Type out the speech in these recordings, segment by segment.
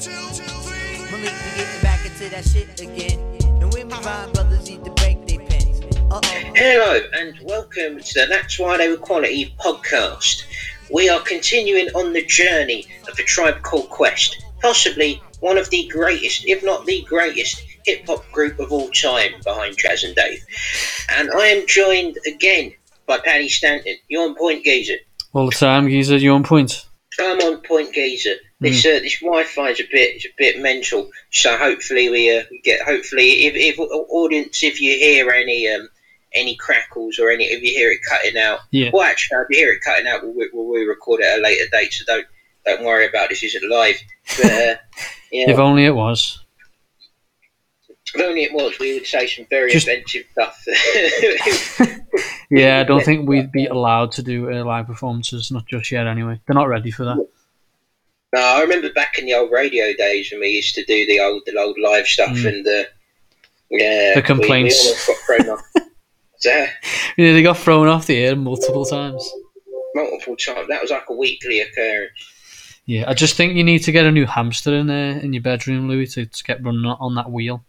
When we be getting back into that shit again. And when we rhyme, brothers need to break their pens. Uh oh. Hello and welcome to the That's Why They Were Quality podcast. We are continuing on the journey of a tribe called Quest, possibly one of the greatest, if not the greatest, hip hop group of all time behind Jazz and Dave. And I am joined again by Paddy Stanton. You're on point, Geezer. All the time, Geezer, you're on point. I'm on point, Geezer. This uh, this Wi-Fi is a bit is a bit mental, so hopefully we, uh, we get hopefully if, if audience if you hear any um any crackles or any if you hear it cutting out, Yeah. well actually if you hear it cutting out, we'll, we'll, we'll record it at a later date, so don't don't worry about this isn't live. But uh, yeah, If only it was. if only it was, we would say some very Just- offensive stuff. Yeah, I don't think we'd be allowed to do uh, live performances, not just yet anyway. They're not ready for that. No, I remember back in the old radio days when we used to do the old the old live stuff Mm. and uh, yeah, The complaints. We, almost got thrown off. So, Yeah, they got thrown off the air multiple times. multiple times. That was like a weekly occurrence. Yeah, I just think you need to get a new hamster in there in your bedroom, Louis, to, to get running on that wheel.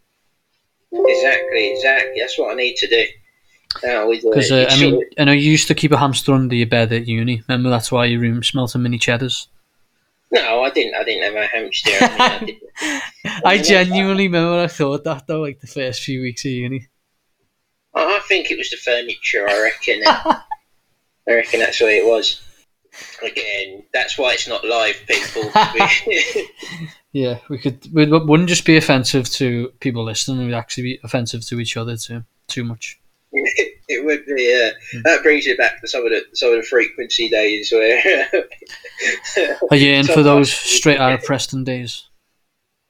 Exactly, exactly. That's what I need to do. We. Because uh, I mean, I know you used to keep a hamster under your bed at uni. Remember that's why your room smelt of mini cheddars. No, I didn't. I didn't have a hamster. I, mean, I. I genuinely remember I thought that though, like the first few weeks of uni. I think it was the furniture. I reckon. Eh? I reckon that's what it was. Again, that's why it's not live, people. Yeah, we could. We wouldn't just be offensive to people listening. We'd actually be offensive to each other too. Too much. It would be. Uh, that brings you back to some of the some of the frequency days where. Are you in for those straight out of Preston days?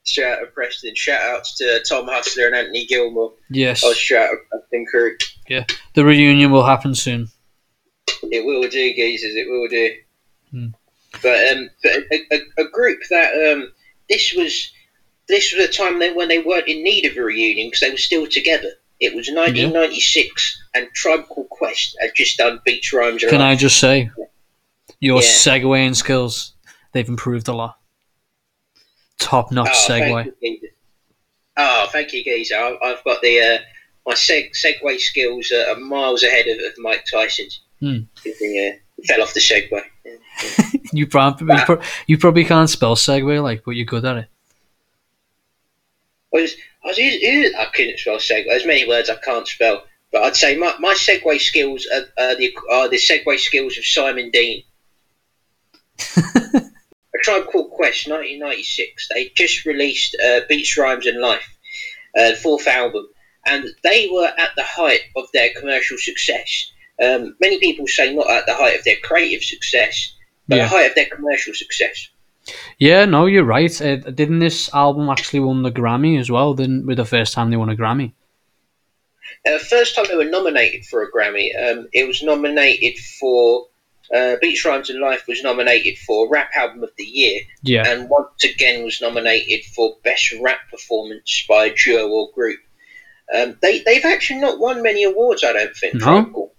Shout out to Preston. Shout outs to Tom Hustler and Anthony Gilmore. Yes. Oh, shout out to Preston crew. The reunion will happen soon. It will do, geezers. It will do. Hmm. But um, but a, a, a group that um, this was this was a time when they weren't in need of a reunion because they were still together. It was 1996, and Tribe Called Quest had just done Beats, Rhymes. Can I just say, your Yeah. segueing skills, they've improved a lot. Top notch oh, segue. Thank oh, thank you, geezer. I've got the uh, my seg- segue skills are miles ahead of, of Mike Tyson's. Hmm. Uh, fell off the segue. You, probably, you, pro- you probably can't spell segue, like, but you're good at it. Was, I was using, I couldn't spell segue. There's many words I can't spell, but I'd say my, my segue skills are, are the are the segue skills of Simon Dean. A Tribe Called Quest, 1996. They just released uh, Beats, Rhymes and Life, uh, fourth album, and they were at the height of their commercial success. Um, many people say not at the height of their creative success, but Yeah. at the height of their commercial success. Yeah, no, you're right. Uh, didn't this album actually won the Grammy as well? Didn't with the first time they won a Grammy? Uh, first time they were nominated for a Grammy, um, it was nominated for uh, Beats, Rhymes and Life was nominated for Rap Album of the Year, Yeah, and once again was nominated for Best Rap Performance by a duo or group. Um, they they've actually not won many awards, I don't think. No?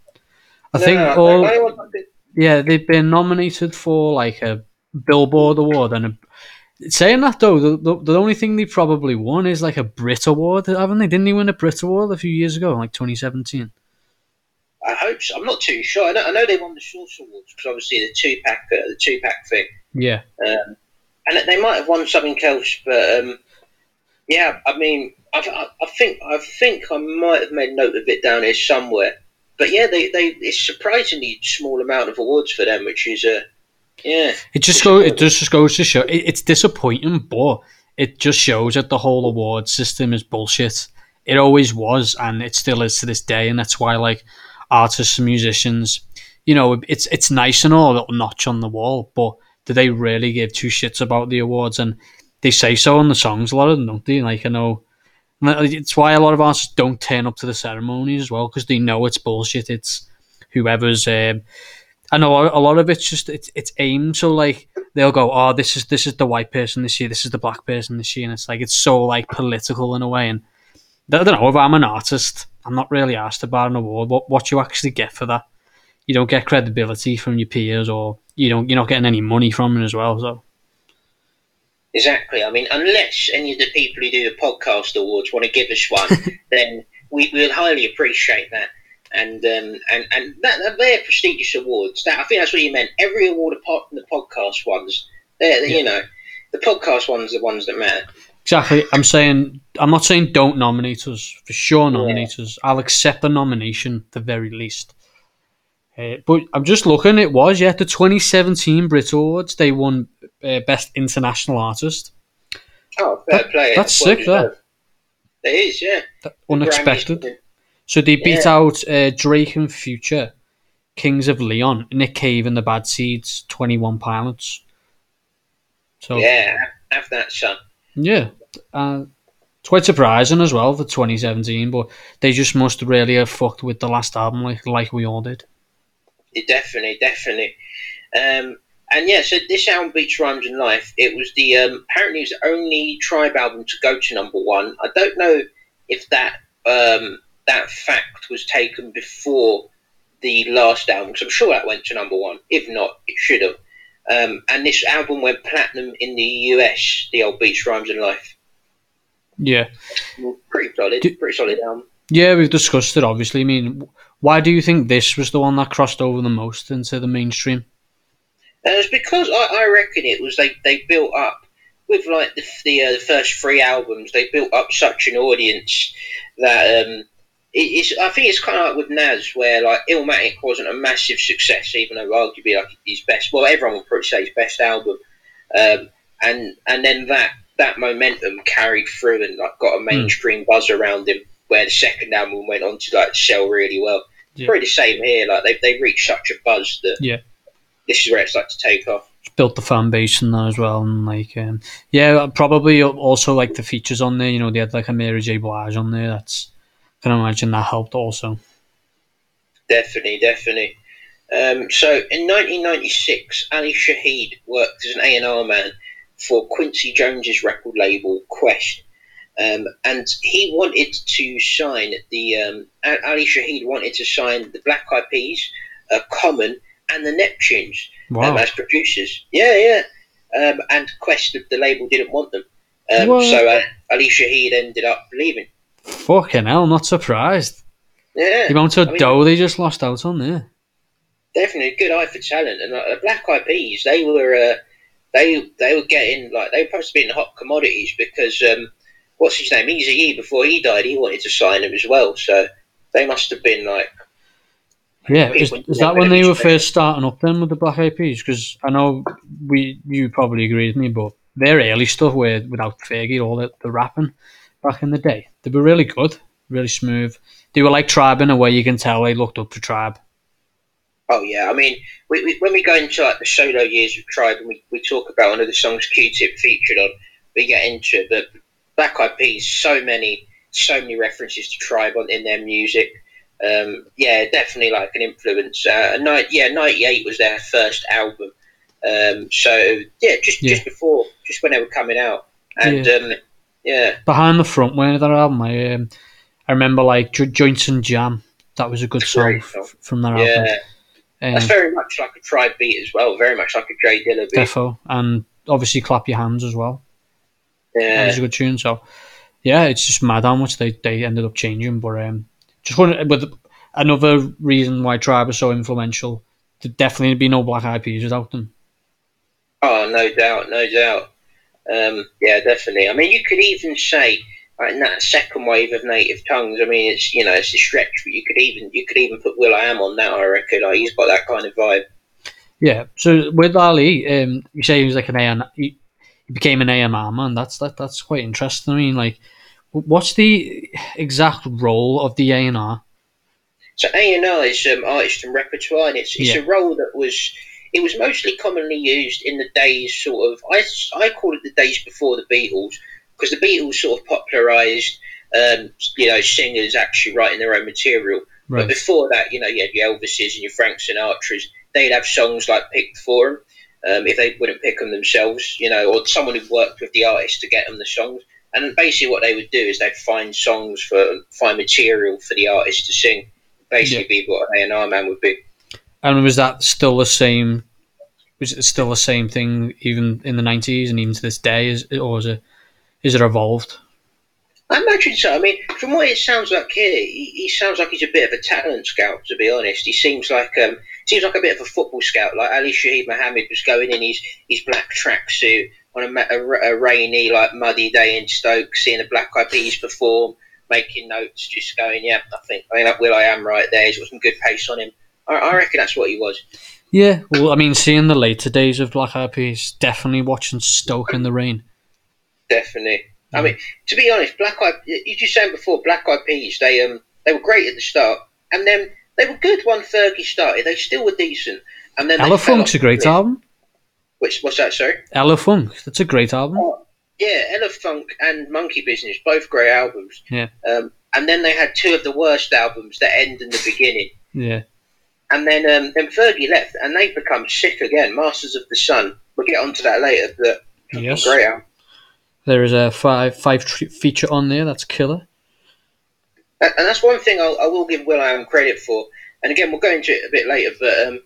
I No, think no, all. the only one I think- Yeah, they've been nominated for like a Billboard award and a. Saying that though, the, the the only thing they probably won is like a Brit award, haven't they? Didn't they win a Brit award a few years ago, like 2017? I hope so. I'm not too sure. I know, I know they won the Source Awards because obviously the 2Pac uh, the 2Pac thing. Yeah, Um, and they might have won something else, but um, yeah, I mean, I've, I, I think I think I might have made note of it down here somewhere. But yeah, they, they it's surprisingly small amount of awards for them, which is uh, yeah, it just go it just goes to show it, it's disappointing, but it just shows that the whole award system is bullshit. It always was, and it still is to this day, and that's why like artists and musicians, you know, it's it's nice and all a little notch on the wall, but do they really give two shits about the awards? And they say so in the songs a lot of them, don't they? Like I know. It's why a lot of artists don't turn up to the ceremonies as well because they know it's bullshit. It's whoever's. Um, I know a lot of it's just it's it's aimed so like they'll go, oh, this is this is the white person this year, this is the black person this year, and it's like it's so like political in a way. And I don't know if I'm an artist, I'm not really asked about an award. What what you actually get for that? You don't get credibility from your peers, or you don't you're not getting any money from it as well. So Exactly. I mean, unless any of the people who do the podcast awards want to give us one, then we will highly appreciate that. And um, and and that, that they're prestigious awards. That I think that's what you meant. Every award apart from the podcast ones, they're, Yeah. you know, the podcast ones are the ones that matter. Exactly. I'm saying I'm not saying don't nominate us. For sure nominate us. I'll accept the nomination the very least. Uh, but I'm just looking. It was yeah the 2017 Brit Awards. They won uh, best international artist. Oh, fair That- play. that's well sick, that. It is, yeah. That- Unexpected. So they beat Yeah. out uh, Drake and Future, Kings of Leon, Nick Cave and the Bad Seeds, Twenty One Pilots. So Yeah, have that, son. Yeah, uh, it's quite surprising as well for 2017, but they just must really have fucked with the last album like like we all did. Yeah, definitely, definitely. Um, and yeah, so this album, Beats, Rhymes and Life, it was the um, apparently it was the only Tribe album to go to number one. I don't know if that um, that fact was taken before the last album, because I'm sure that went to number one. If not, it should have. Um, and this album went platinum in the US, the old Beats, Rhymes and Life. Yeah, Pretty solid, Do- pretty solid album. yeah, we've discussed it. Obviously, I mean, why do you think this was the one that crossed over the most into the mainstream? And it's because I, I reckon it was they, they built up with like the the, uh, the first three albums. They built up such an audience that um, it, it's. I think it's kind of like with Nas, where like Illmatic wasn't a massive success, even though arguably like his best. Well, everyone would probably say his best album. Um, and and then that that momentum carried through and like got a mainstream buzz around him. Where the second album went on to like sell really well. Yeah. Probably the same here. Like they they reached such a buzz that Yeah. this is where it's like to take off. Built the fan base in that as well, and like, um, yeah, probably also like the features on there. You know, they had like a Mary J. Blige on there. That's can imagine that helped also. Definitely, definitely. Um, so in 1996, Ali Shaheed worked as an A&R man for Quincy Jones's record label Qwest, um, and he wanted to sign the um, Ali Shaheed wanted to sign the Black Eyed Peas, uh, Common, and the Neptunes um, Wow. as producers. Yeah, yeah. Um, and Qwest, the label, didn't want them, um, so uh, Ali Shaheed ended up leaving. Fucking hell, I'm not surprised. Yeah, The amount of I mean- dough they just lost out on there. definitely a good eye for talent. And uh, Black Eyed Peas, they were uh, they they were getting like they were supposed to be in the hot commodities because um, what's his name, Easy E, before he died, he wanted to sign them as well. So they must have been like Yeah, is, is that when they were first starting up then with the Black Eyed Peas? Because I know we you probably agree with me, but their early stuff where without Fergie, all the, the rapping back in the day, they were really good, really smooth. They were like Tribe in a way you can tell they looked up to Tribe. Oh yeah, I mean, we, we, when we go into like the solo years of Tribe and we, we talk about one of the songs Q-Tip featured on, we get into it. But Black Eyed Peas, so many, so many references to Tribe on in their music. Um, yeah, definitely like an influence. Uh, night, yeah, '98 was their first album. Um, so yeah, just Yeah. just before, just when they were coming out, and Yeah. um, yeah, Behind the front way of that album, I um, I remember like Jo- Joints and Jam. That was a good song Great f- song. from that yeah, album. that's Um, very much like a Tribe beat as well. Very much like a Jay Dilla beat. defo, and obviously Clap Your Hands as well. That Yeah. was a good tune. So, yeah, it's just mad how much they, they ended up changing. But um, just one with another reason why Tribe was so influential. There'd definitely be no Black Eyed Peas without them. Oh, no doubt, no doubt. Um, yeah, definitely. I mean, you could even say like, in that second wave of native tongues. I mean, it's you know it's a stretch, but you could even you could even put Will I Am on that. I reckon. Like, he's got that kind of vibe. Yeah. So with Ali, um, you say he was like an A he, he became an A&R man. That's that that's quite interesting. I mean, like, what's the exact role of the A and R? So A and R is um, artist and repertoire, and it's it's Yeah. a role that was it was mostly commonly used in the days sort of I, I call it the days before the Beatles because the Beatles sort of popularised um, you know singers actually writing their own material. But before that, you know, you had your Elvises and your Frank Sinatras. They'd have songs like picked for them um, if they wouldn't pick them themselves, you know, or someone who worked with the artist to get them the songs. And basically, what they would do is they'd find songs for find material for the artist to sing. Basically, be what an A and R man would be. And was that still the same Was it still the same thing even in the nineties and even to this day? Is or is it is it evolved? I imagine so. I mean, from what it sounds like here, he, he sounds like he's a bit of a talent scout. To be honest, he seems like um, seems like a bit of a football scout. Like Ali Shaheed Mohammed was going in his his black tracksuit on a, a, a rainy, like muddy day in Stoke, seeing the Black Eyed Peas perform, making notes, just going, "Yeah, I think I mean, Will I am right there. He's got some good pace on him." I, I reckon that's what he was. Yeah, well, I mean, seeing the later days of Black Eyed Peas, definitely watching Stoke in the rain. Definitely. I mean, to be honest, Black Eyed you just saying before Black Eyed Peas, they um they were great at the start, and then they were good when Fergie started. They still were decent, and then Elephunk's a great album. Which what's that? Sorry. Elephunk, that's a great album. Yeah, Elephunk and Monkey Business, both great albums. Yeah. Um, and then they had two of the worst albums that end in the beginning. Yeah, And then um, then Fergie left, and they've become sick again. Masters of the Sun. We'll get onto that later, but yes. great album. There is a five five tr- feature on there. That's killer. And and that's one thing I'll, I will give Will I Am credit for. And again, we'll go into it a bit later, but um,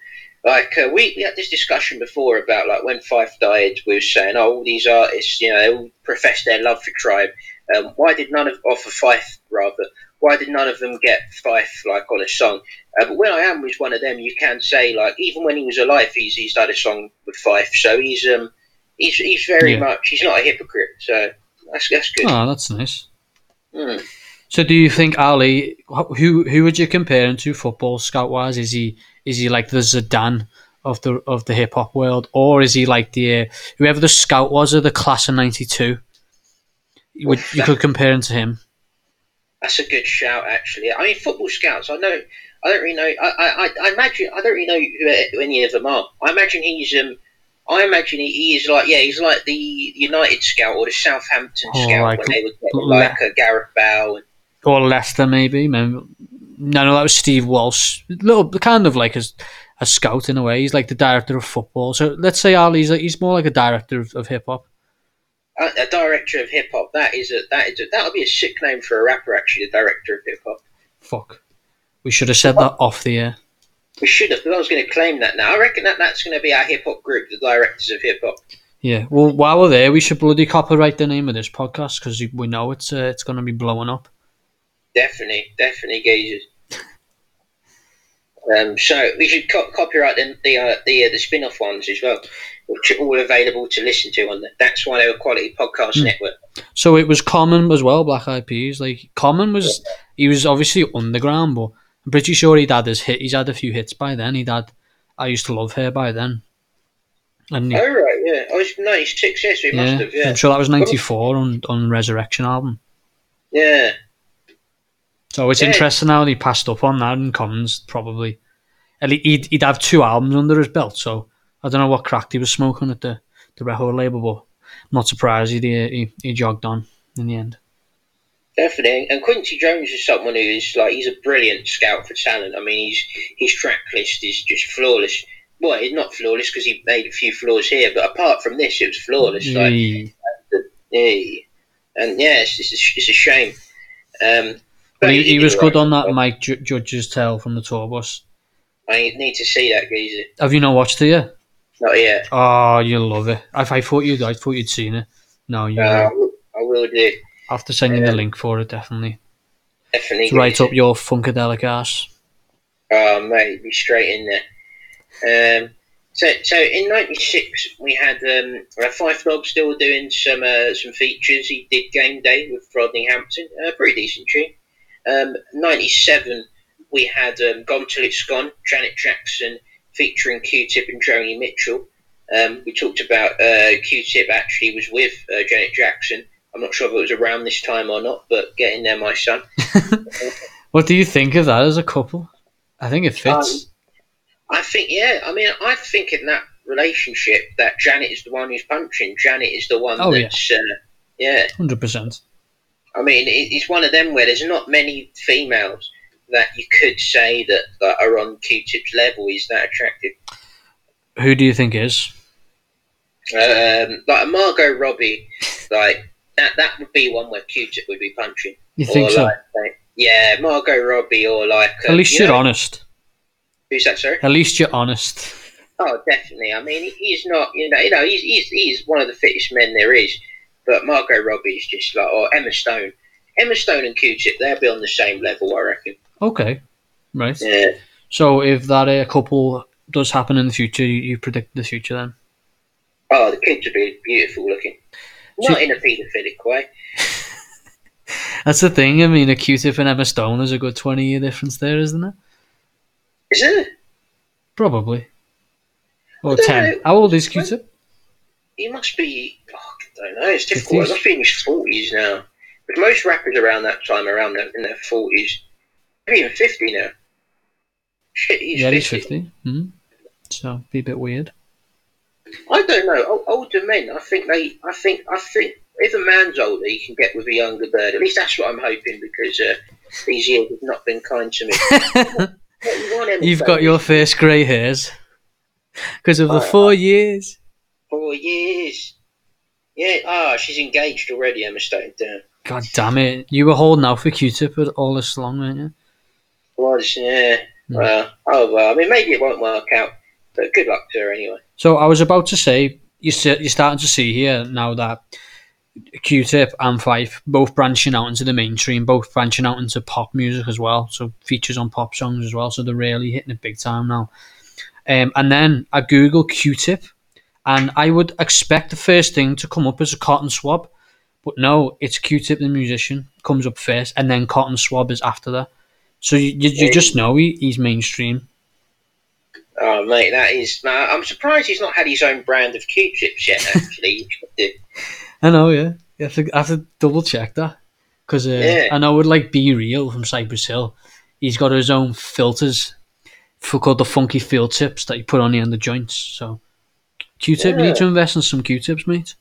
like uh, we, we had this discussion before about like when Phife died, we were saying, oh, all these artists, you know, they all profess their love for Tribe. Um, why did none of, or for Phife rather, why did none of them get Phife like on a song? Uh, but when I Am was one of them. You can say like even when he was alive, he's he's done a song with Phife, so he's um he's he's very Yeah. much he's not a hypocrite. So that's that's good. Oh, that's nice. Hmm. So, do you think Ali? Who who would you compare him to football scout wise? Is he is he like the Zidane of the of the hip hop world, or is he like the uh, whoever the scout was of the class of '92? You, would, you could compare him to him. That's a good shout, actually. I mean, football scouts. I know. I don't really know. I, I, I imagine. I don't really know who, who any of them are. I imagine he's. Um, I imagine he, is like. Yeah, he's like the United scout or the Southampton scout like when they would get Le- like a Gareth Bale. And, or Leicester maybe. Maybe no, no, that was Steve Walsh. Little kind of like a, a scout in a way. He's like the director of football. So let's say Ali's like, he's more like a director of, of hip hop. Uh, a director of hip hop. That is a that is a, that'll be a sick name for a rapper. Actually, the director of hip hop. Fuck, we should have said that off the air. We should have. Because I was going to claim that now. I reckon that that's going to be our hip hop group, the directors of hip hop. Yeah. Well, while we're there, we should bloody copyright the name of this podcast because we know it's uh, it's going to be blowing up. Definitely, definitely geezers. Um, so we should co- copyright the the uh, the, uh, the spin off ones as well, which are all available to listen to on the That's Why They Were Quality Podcast Hmm. Network. So it was Common as well. Black Eyed Peas. Like Common was, he was obviously underground, but I'm pretty sure he'd had his hit. He's had a few hits by then. He'd had. I used to love her by then. And Oh right, yeah, I was ninety six. Yes, we must yeah, have. Yeah, I'm sure that was '94 on on Resurrection album. yeah. So it's Yeah. interesting how he passed up on that and Commons probably. At least he'd, he'd have two albums under his belt, so I don't know what crack he was smoking at the, the record label, but I'm not surprised he, he he jogged on in the end. Definitely, and Quincy Jones is someone who is like he's a brilliant scout for talent. I mean, he's his track list is just flawless. Well, it's not flawless because he made a few flaws here, but apart from this, it was flawless. Like, and yeah, it's, it's, a, it's a shame. Um, But he, he was did good on that Mike Ju- Judge's tell from the tour bus. I need to see that geezer. Have you not watched it yet? Not yet. Oh, you'll love it. I, I thought you'd I thought you'd seen it. No, you Uh, I will. will- I will do. I have to send you the link for it definitely. Definitely. It's right up your funkadelic ass. Oh, mate, be straight in there. Um, so, so in '96 we had um, Phife Dawg still doing some uh, some features. He did Game Day with Rodney Hampton, uh, pretty decent tune. Um, '97 we had um, Got 'til It's Gone, Janet Jackson featuring Q-Tip and Joni Mitchell. Um, we talked about uh, Q-Tip actually was with uh, Janet Jackson. I'm not sure if it was around this time or not, but getting there, my son. What do you think of that as a couple? I think it fits. I think, yeah. I mean, I think in that relationship that Janet is the one who's punching. Janet is the one Oh, yeah. that's, uh, yeah. Hundred percent. I mean, it's one of them where there's not many females that you could say that, that are on Q-Tip's level. Is that attractive? Who do you think is? Um, like a Margot Robbie, like that. That would be one where Q-Tip would be punching. You think or so? Like, like- yeah, Margot Robbie, or like. At least you you're know- honest. Who's that, sir? At least you're honest. Oh, definitely. I mean, he's not. You know, you know, he's he's, he's one of the fittest men there is. But Margot Robbie is just like, or Emma Stone. Emma Stone and Q-Tip, they'll be on the same level, I reckon. Okay, right. Yeah. So if that uh, couple does happen in the future, you, you predict the future then? Oh, the kids would be beautiful looking. Not in a paedophilic way. That's the thing. I mean, a Q-Tip and Emma Stone is a good twenty year difference there, isn't it? Is it? Probably. Or ten. know. How old is Q-Tip? He must be. Oh, I don't know. It's difficult. 50s? He must be in his forties now. But most rappers around that time, around in their forties, maybe even fifty now. Shit, he's yeah, 50. he's fifty. Hmm. So be a bit weird. I don't know. Older men, I think they. I think. I think if a man's older, he can get with a younger bird. At least that's what I'm hoping because uh, these years have not been kind to me. You You've got your first grey hairs because of the four years. four years. Yeah. Ah, she's engaged already. Emma Stone. Damn. God damn it! You were holding out for Q-Tip all this long, weren't you? Was yeah. Hmm. Well, oh well. I mean, maybe it won't work out, but good luck to her anyway. So I was about to say you see, you're starting to see here now that Q-Tip and Phife both branching out into the mainstream, both branching out into pop music as well. So features on pop songs as well. So they're really hitting it big time now. Um, and then I Google Q-Tip, and I would expect the first thing to come up as a cotton swab, but no, it's Q-Tip the musician comes up first, and then cotton swab is after that. So you, you, you just know he, he's mainstream. Oh mate, that is. man, I'm surprised he's not had his own brand of Q-tips yet. Actually, I know, yeah. You have to, I have to double check that because uh, Yeah. I know with like B-Real from Cypress Hill, he's got his own filters for called the funky field tips that you put on the end of joints. So Q-tip, you need to invest in some Q-tips, mate.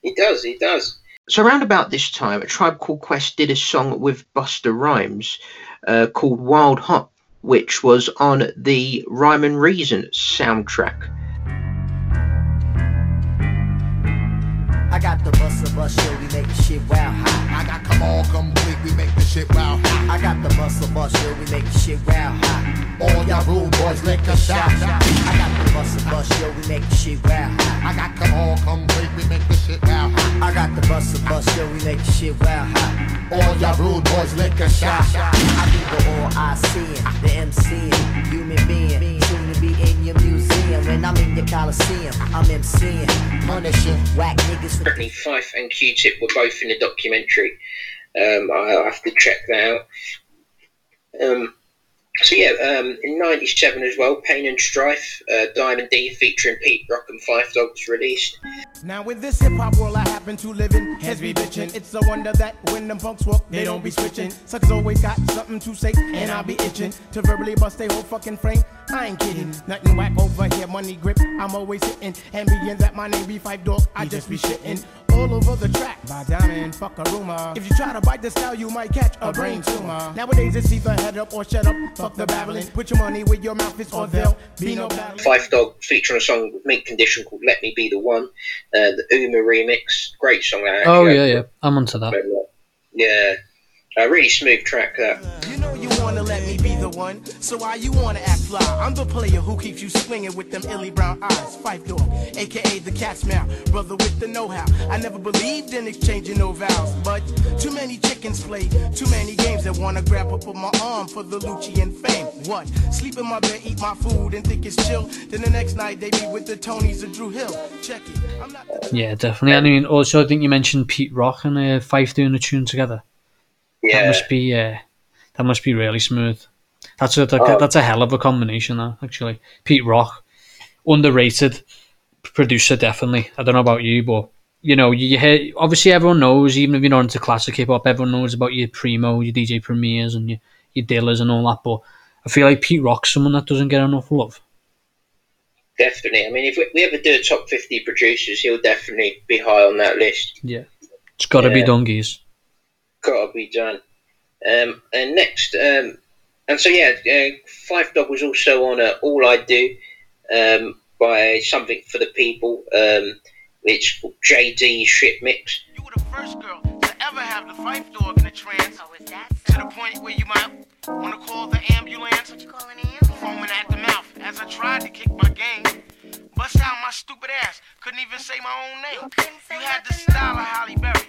He does, he does. So around about this time, a Tribe Called Quest did a song with Busta Rhymes uh, called Wild Hot, which was on the Rhyme and Reason soundtrack. I got the bus bus show, we make the shit wow hot. I got come on complete, we make the shit wow hot. I got the bus bus show, we make the shit wow hot. All y'all rude boys lick a shot. I got the bus bus show, we make the shit wow hot. I got come on complete, we make the shit wow hot. I got the bus bus show, we make the shit wow hot. All y'all rude boys lick a shot. I do the all I see, the MC, human being, When I'm in your coliseum, I'm MCing. Punishing. Whack niggas Apparently, Phife and Q-Tip were both in the documentary. Um, I'll have to check that out. Um, so yeah, um, in '97 as well, Pain and Strife, uh, Diamond D featuring Pete Rock and Phife Dawgs released. Now in this hip hop world I happen to live in, heads be bitchin'. It's a wonder that when them punks walk, they don't be switching. Suckers always got something to say, and I be itching to verbally bust their whole fucking frame. I ain't kidding, nothing whack over here, money grip. I'm always hitting, and being that my name be Phife Dawg, I just be shitting. All over the track, by diamond, fuck a rumor. If you try to bite the style, you might catch a brain tumor. Nowadays it's either head up or shut up, fuck the babbling. Put your money where your mouth is, or there'll be no battling. Phife Dawg featuring a song with Mint Condition called "Let Me Be the One," uh, the Ummah remix, great song. That Oh yeah, yeah, I'm onto that. yeah, a really smooth track. That You know you wanna let me be the one, so why you wanna act fly? I'm the player who keeps you swinging with them illy brown eyes. Phife Dawg, aka the cat's mouth, brother with the know-how. I never believed in exchanging no vows, but too many chickens play too many games that wanna grab up on my arm for the Lucci fame. What? Sleep in my bed, eat my food, and think it's chill. Then the next night they be with the Tonys of Drew Hill. Check it. I'm not. Yeah, definitely. I mean, also I think you mentioned Pete Rock and uh, Phife doing a tune together. That must be uh, that must be really smooth. That's a that, Oh. that's a hell of a combination, though. Actually, Pete Rock, underrated producer, definitely. I don't know about you, but you know, you hear obviously everyone knows, even if you're not into classic hip hop, everyone knows about your primo, your DJ premiers, and your your Dillas and all that. But I feel like Pete Rock's someone that doesn't get enough love. definitely. I mean, if we, we ever do a top fifty producers, he'll definitely be high on that list. Yeah, it's got to be Yeah. Dungies. Gotta be done. Um, and next, um, and so yeah, uh, Phife Dawg was also on uh, All I Do um, by Something for the People, um, which JD Shit Mix. You were the first girl to ever have the Phife Dawg in a trance. Oh, is that To the point where you might want to call the ambulance. What you calling him? Foaming at the mouth as I tried to kick my game. Bust out my stupid ass. Couldn't even say my own name. You say You had the nothing, style of Halle Berry.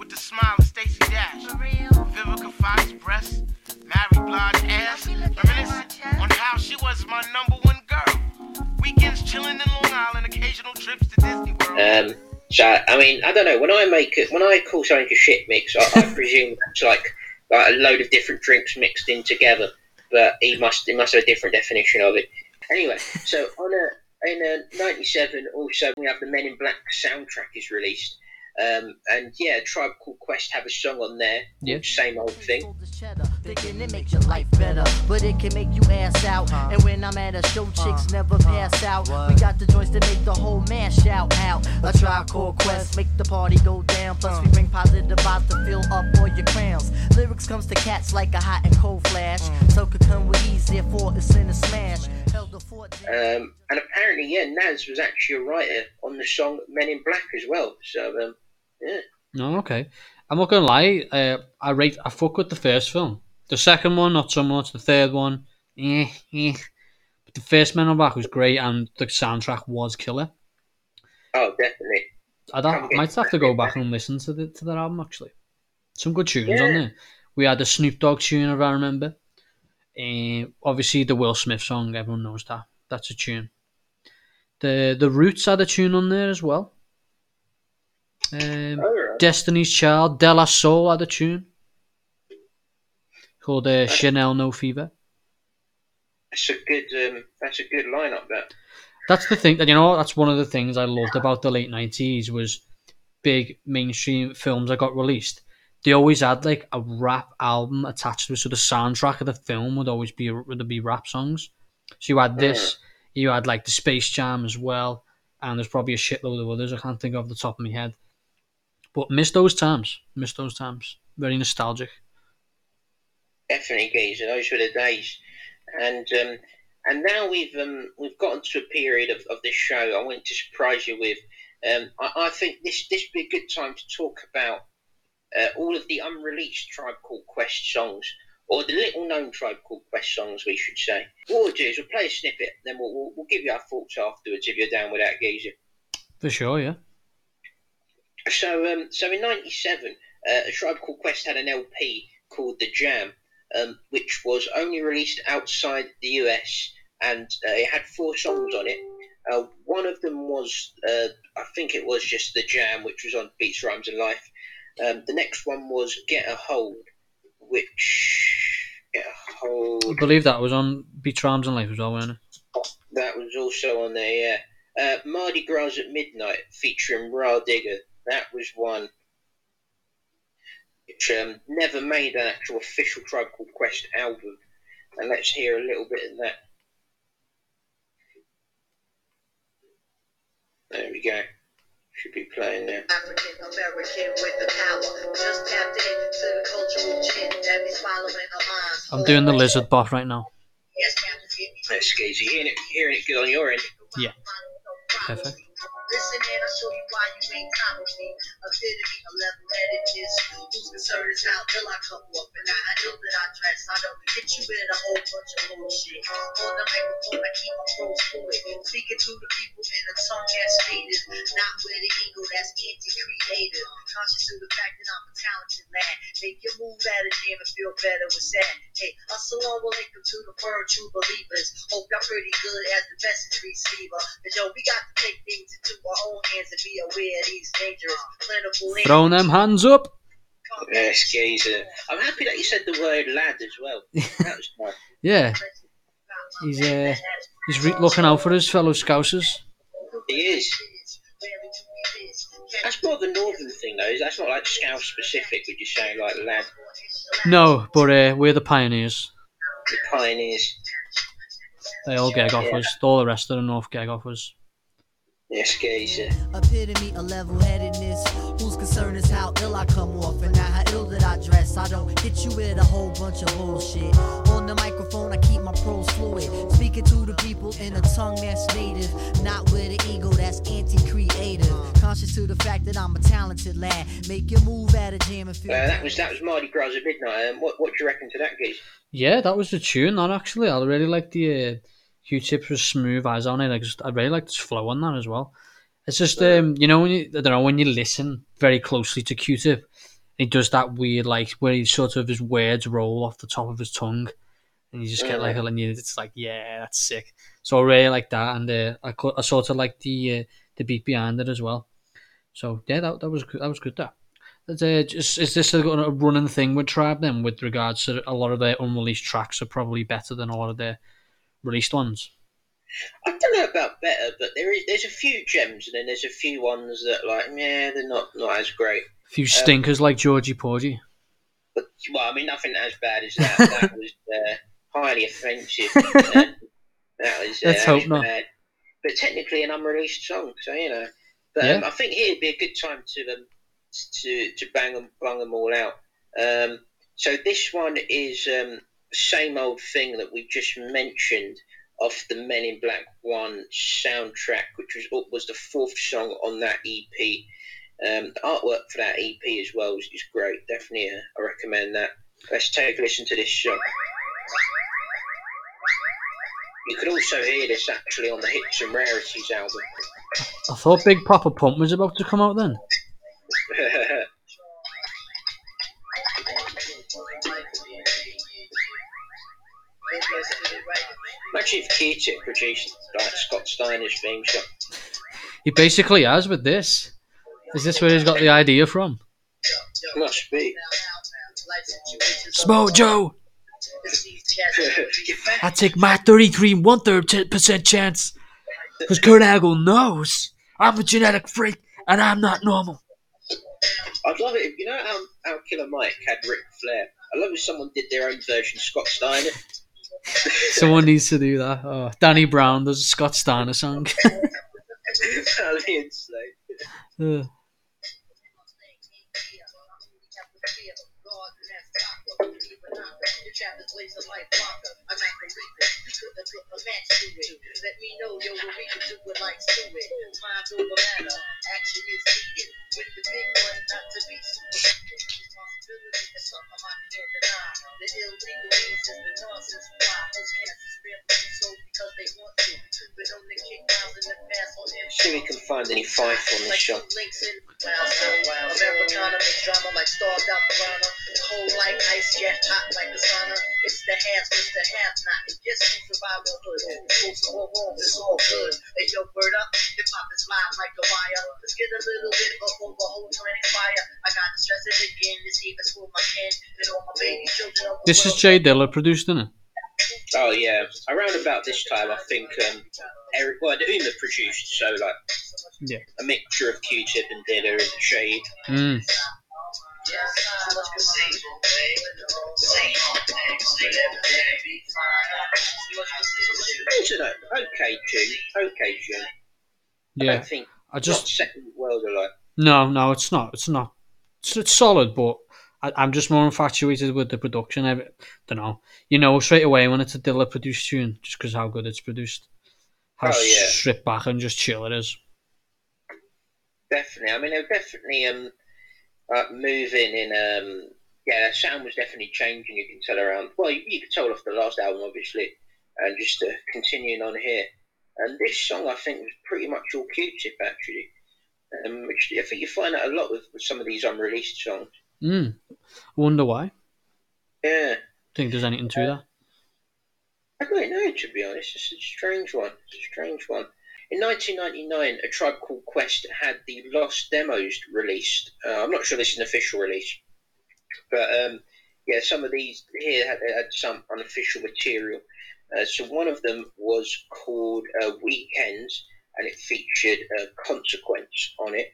With the smile of Stacey Dash. For real? Vivica Fox breasts. Mary Blige ass. Don't be looking Reminiscing at my chest. on how she was my number one girl. Weekends chilling in Long Island. Occasional trips to Disney World. Um, so I mean, I don't know. When I make it, when I call something a shit mix, I, I presume it's like like a load of different drinks mixed in together. But he must he must have a different definition of it. Anyway, so on a in a '97, also we have the Men in Black soundtrack is released. Um, and yeah, Tribe Called Quest have a song on there. Yeah. Same old thing. Sold this cheddar, Thinking it makes your life better, but it can make you ass out. And when I'm at a show, chicks never pass out. We got the joints to make the whole man shout out. A tribe called Quest, make the party go down. Plus we bring positive vibes to fill up all your crowns. Lyrics comes to cats like a hot and cold flash. So could come with ease, therefore it's in a smash. Held the fort. Um, and apparently, yeah, Nas was actually a writer on the song Men in Black as well. So um, yeah. No, okay. I'm not gonna lie. Uh, I rate. I fuck with the first film. The second one, not so much. The third one, eh, eh. But the first Men in Black was great, and the soundtrack was killer. Oh, definitely. I'd have, might have to go back and listen to the to that album actually. Some good tunes on there. We had the Snoop Dogg tune, if I remember. Uh, obviously, the Will Smith song. Everyone knows that. That's a tune. The the Roots had a tune on there as well. Um, Alright. Destiny's Child, De La Soul had a tune called uh, Chanel No Fever. That's a good. Um, that's a good lineup. That. That's the thing that you know. That's one of the things I loved about the late nineties was big mainstream films that got released. They always had like a rap album attached to it, so the soundtrack of the film would always be would be rap songs. So you had this, you had like the Space Jam as well, and there's probably a shitload of others I can't think of off the top of my head. But miss those times, miss those times. Very nostalgic. Definitely, geezer. Those were the days, and um, and now we've um, we've gotten to a period of, of this show. I want to surprise you with. Um, I, I think this this would be a good time to talk about uh, all of the unreleased Tribe Called Quest songs, or the little known Tribe Called Quest songs, we should say. What we'll do is we'll play a snippet, then we'll, we'll, we'll give you our thoughts afterwards if you're down with that, geezer. For sure, yeah. So, um, so in '97, uh, a tribe called Quest had an LP called The Jam, um, which was only released outside the US, and uh, it had four songs on it. Uh, one of them was, uh, I think it was just The Jam, which was on Beats, Rhymes, and Life. Um, the next one was Get a Hold, which Get a Hold. I believe that was on Beats, Rhymes, and Life as well, wasn't it? That was also on there, yeah. Uh, Mardi Gras at Midnight featuring Rah Digga. That was one which um, never made an actual official Tribe Called Quest album. And let's hear a little bit of that. There we go. Should be playing there. African American with the power. Just tapped into the cultural gin that be swallowing our. I'm doing the lizard bot right now. Yes, Captain. That's Skeezy. Hearing it, hearing it good on your end. Yeah. Perfect. Listen and I'll show you why you ain't common me. Epitome of level-headedness. Whose concern is how ill I come up and how ill that I dress. I don't hit you with a whole bunch of bullshit. On the microphone, I keep my pros fluid. Speaking to the people in a tongue that's faded. Not with an ego that's anti-creative. Conscious of the fact that I'm a talented lad. Make your move at a jam and feel better with that. Hey, hustle on, we'll link them to the firm true believers. Hope y'all pretty good as the message receiver. Cause yo, we got to take things into our own hands and be aware of these dangerous, plentiful Throwing them hands up. Yeah, Skeezer. I'm happy that you said the word lad as well. That was nice. Yeah, he's uh, he's re- looking out for his fellow Scousers. He is. That's more of a northern thing, though. That's not like Scouse specific, would you say, like lad, No, but uh, we're the pioneers. the pioneers. They all gag offers. All the rest of the North gag offers. Yes, geezer. Epitome of level-headedness. Whose concern is how ill I come off and not how ill that I dress. I don't hit hit you with a whole bunch of bullshit. On the microphone, I keep my pros fluid. Speaking to the people in a tongue that's native. Not with an ego that's anti creative. Conscious to the fact that I'm a talented lad. Make your move at a jam and feel. Uh, that was that was Mardi Gras at midnight. Um, what what do you reckon to that, Geese? Yeah, that was the tune. That actually, I really like the uh, Q-tips was smooth as on it. I just, I really like the flow on that as well. It's just, um, you know, when you, I don't know, when you listen very closely to Q-tip, he does that weird like where he sort of his words roll off the top of his tongue, and you just get like, and you, it's like, yeah, that's sick. So I really like that, and uh, I, I sort of like the uh, the beat behind it as well. So yeah, that, that was good. That was good. That. Is, uh, just, is this a, a running thing with Tribe then, with regards to a lot of their unreleased tracks are probably better than a lot of their released ones? I don't know about better, but there is there's a few gems, and then there's a few ones that like, yeah, they're not not as great. A few stinkers like Georgie Porgy. But well, I mean, nothing as bad as that. that was uh, highly offensive. That was uh, Let's hope not. bad. But technically an unreleased song, so you know. But um, Yeah. I think it'd be a good time to um, to to bang them bang them all out. Um, so this one is um, same old thing that we just mentioned off the Men in Black One soundtrack, which was was the fourth song on that EP. Um, the artwork for that EP as well is, is great. Definitely, uh, I recommend that. Let's take a listen to this song. You could also hear this actually on the Hits and Rarities album. I thought Big Poppa Pump was about to come out then. Imagine if Q-Tip produced like Scott Steiner's theme song. He basically has with this. Is this where he's got the idea from? Must be. Smoke Joe, I take my 33 and one third percent chance. Because Kurt Angle knows I'm a genetic freak and I'm not normal. I'd love it if you know how, how Killer Mike had Ric Flair. I love if someone did their own version of Scott Steiner. Someone needs to do that. Oh, Danny Brown does a Scott Steiner song. That'd Uh, Let me know, yo, what we can do it like do it. Mind over matter, action is needed. With the big one, not to be stupid. Responsibility is something I can't deny. The illegal means is the nonsense why most cats spare so because they want to. But on the kick rounds in the past on them. See we can find any fife on this Like song. links in Wild Zone, Americana makes drama like starved out piranha. Cold like ice, jet hot like the sauna. It's the half, it's the half not. Yes, we survive the hood. Folks are all wrong, it's all good. Hey, yo, word up, hip hop is live like a wire. Let's get a little bit of fire. I gotta stress it again, this even's for my kin and all my baby children. this is. Jay Dilla produced, isn't it? Oh yeah, around about this time, I think um, Eric, well, the Ummah produced, so like Yeah. a mixture of Q-Tip and Dilla and Shaheed. Mm. So much conceivable, babe. It's an o- okay tune, okay tune. I Yeah. don't think I just second world no, no, it's not. It's not. It's, it's solid, but I, I'm just more infatuated with the production. I don't know. You know straight away when it's a Dilla produced tune, just because how good it's produced, how Oh, yeah. stripped back and just chill it is. Definitely. I mean, they're definitely um, uh, moving in. Um, yeah, the sound was definitely changing. You can tell around. Well, you, you could tell off the last album, obviously, and just uh, continuing on here. And this song, I think, was pretty much all Q-Tip actually. Um, which I think you find that a lot with, with some of these unreleased songs. Mm. I wonder why. Yeah, Think there's anything to that? I don't know to be honest. It's a strange one. It's a strange one. In 1999, a tribe called Quest had the Lost Demos released. Uh, I'm not sure this is an official release, but um, yeah, some of these here had, had some unofficial material. Uh, so one of them was called uh, Weekends, and it featured uh, Consequence on it.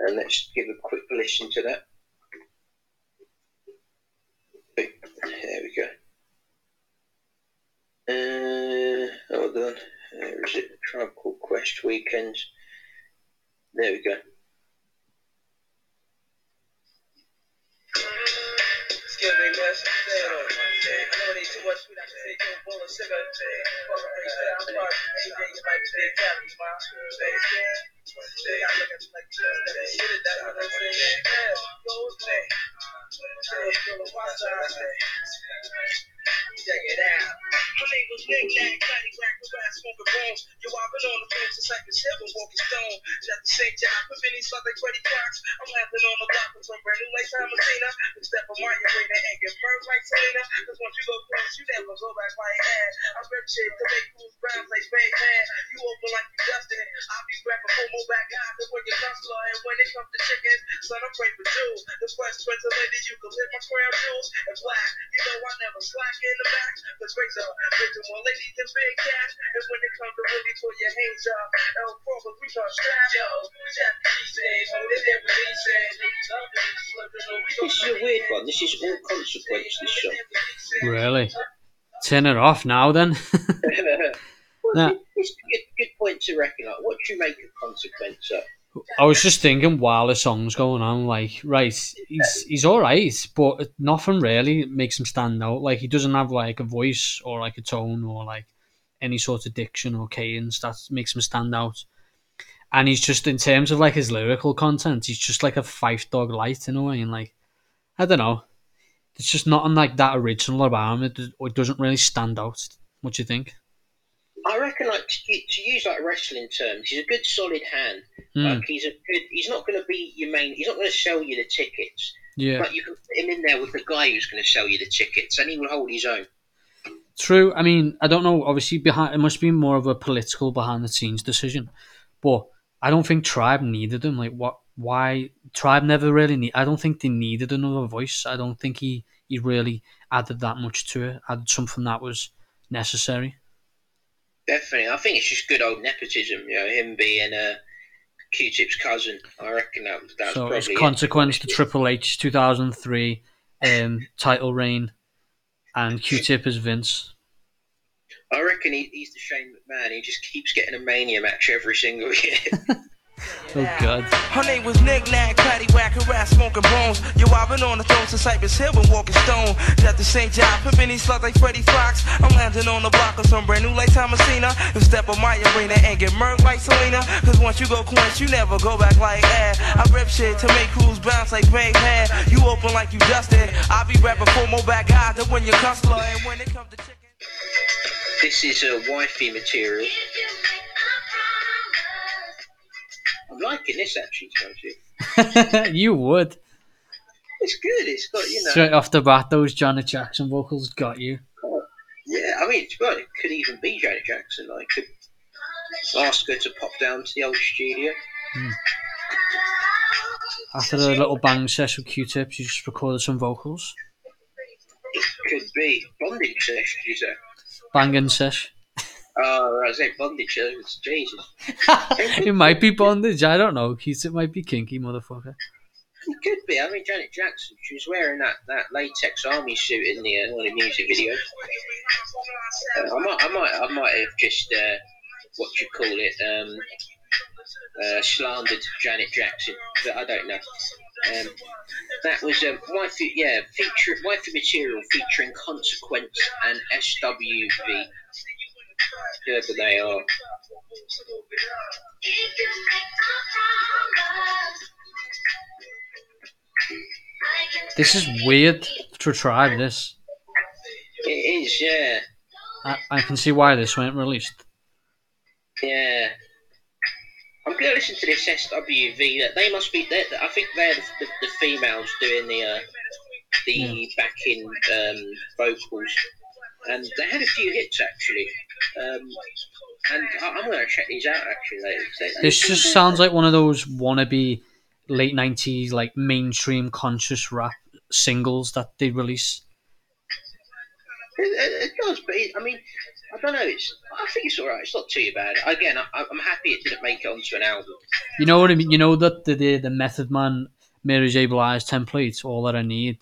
And let's give a quick listen to that. There we go. Uh, hold on. Uh, Is it? Tribe called Quest Weekends. There we go. On. I. I I with out. Check it out. My name was Nick Nack, Patty Rack, Harass, Smoking Bones. Yo, I've been on the phone since I was seven, walking stone. At the same time, put many like Freddie Fox. I'm laughing on the block with some brand new like Thomasina. The step of my arena and get burned like Selena. Cause once you go close, you never go back by your ass. I rip shit to make fools brown like Spade Man. You open like you Justin. I'll be back before more back eyes than when you hustler. And when it comes to chickens, son, I'm praying for Jews. The fresh prince of ladies, you can live my crown jewels. And black, you know I never slack in the back. Cause razor, razor more ladies than big cash. And when it comes to really pull your hands up, L Crawford, we gon' strap. Yo, Jeff G said, hold it there, what he said. Niggas love it, slipping on, we gon' This is a weird one. This is all consequence. This song. Really? Turn it off now then. well, Nah. It's a good, good point to reckon. Like, what do you make of consequence? Of? I was just thinking while the song's going on, like, right, he's he's all right, but nothing really makes him stand out. Like, he doesn't have like a voice or like a tone or like any sort of diction or cadence that makes him stand out. And he's just in terms of like his lyrical content, he's just like a Phife Dawg light in a way, and like, I don't know, it's just nothing like that original about him. It, it doesn't really stand out. What do you think? Reckon, like to, to use like wrestling terms, he's a good solid hand. Hmm, Like he's a good. He's not going to be your main. He's not going to sell you the tickets. yeah. But you can put him in there with the guy who's going to sell you the tickets, and he will hold his own. True. I mean, I don't know. Obviously, behind it must be more of a political behind the scenes decision, but I don't think Tribe needed him. Like, what? Why Tribe never really need? I don't think they needed another voice. I don't think he he really added that much to it. Added something that was necessary. Definitely, I think it's just good old nepotism. You know, him being uh, Q-Tip's cousin. I reckon that that's so probably it's it. consequence to Triple H 2003 um, title reign, and Q-Tip is Vince. I reckon he, he's the Shane McMahon. He just keeps getting a Mania match every single year. Oh God. Her name was Nick Nack, Patty Whack, harass, smoking bones. Yo, I've been on the throne since Cypress Hill and walking stone. Got the same job, pimping these sluts like Freddie Fox. I'm landing on the block of some brand new like Thomasina. You step on my arena and get murked like Selena. Cause once you go quench, you never go back like air. I rip shit to make crews bounce like Bang Hair. You open like you Justin. I be rapping for more back guys than when you're hustler. And when it comes to chicken. this is a uh, wifey material. I'm liking this actually. To you. you would. It's good. It's got you know. Straight off the bat, those Janet Jackson vocals got you. Yeah, I mean, honest, it could even be Janet Jackson. I could ask her to pop down to the old studio. Hmm. After a little bang session with Q-Tip, she just recorded some vocals. It Could be bondage sesh. You say? Banging sesh. Oh, I say bondage. uh, it's Jesus. it might be bondage. I don't know. Q-Tip might be kinky, motherfucker. It could be. I mean, Janet Jackson. She was wearing that, that latex army suit in the uh, one of the music videos. Uh, I might, I might, I might have just uh, what you call it, um, uh, slandered Janet Jackson, but I don't know. Um, that was um, wifey, yeah, feature wifey material featuring Consequence and SWV. Whoever they are. This is weird to try this. It is, yeah, I, I can see why this went released. yeah. I'm gonna listen to this SWV. That they must be. they're- I think they're the, the, the females doing the uh, the backing um, vocals, and they had a few hits actually. Um, and I, I'm gonna check these out actually later. This just sounds like one of those wannabe late 90s, like mainstream conscious rap singles that they release. It, it, it does, but it, I mean, I don't know. It's I think it's alright. It's not too bad. Again, I, I'm happy it didn't make it onto an album. You know what I mean? You know that the the, the Method Man Mary J. Blige template, all that I need.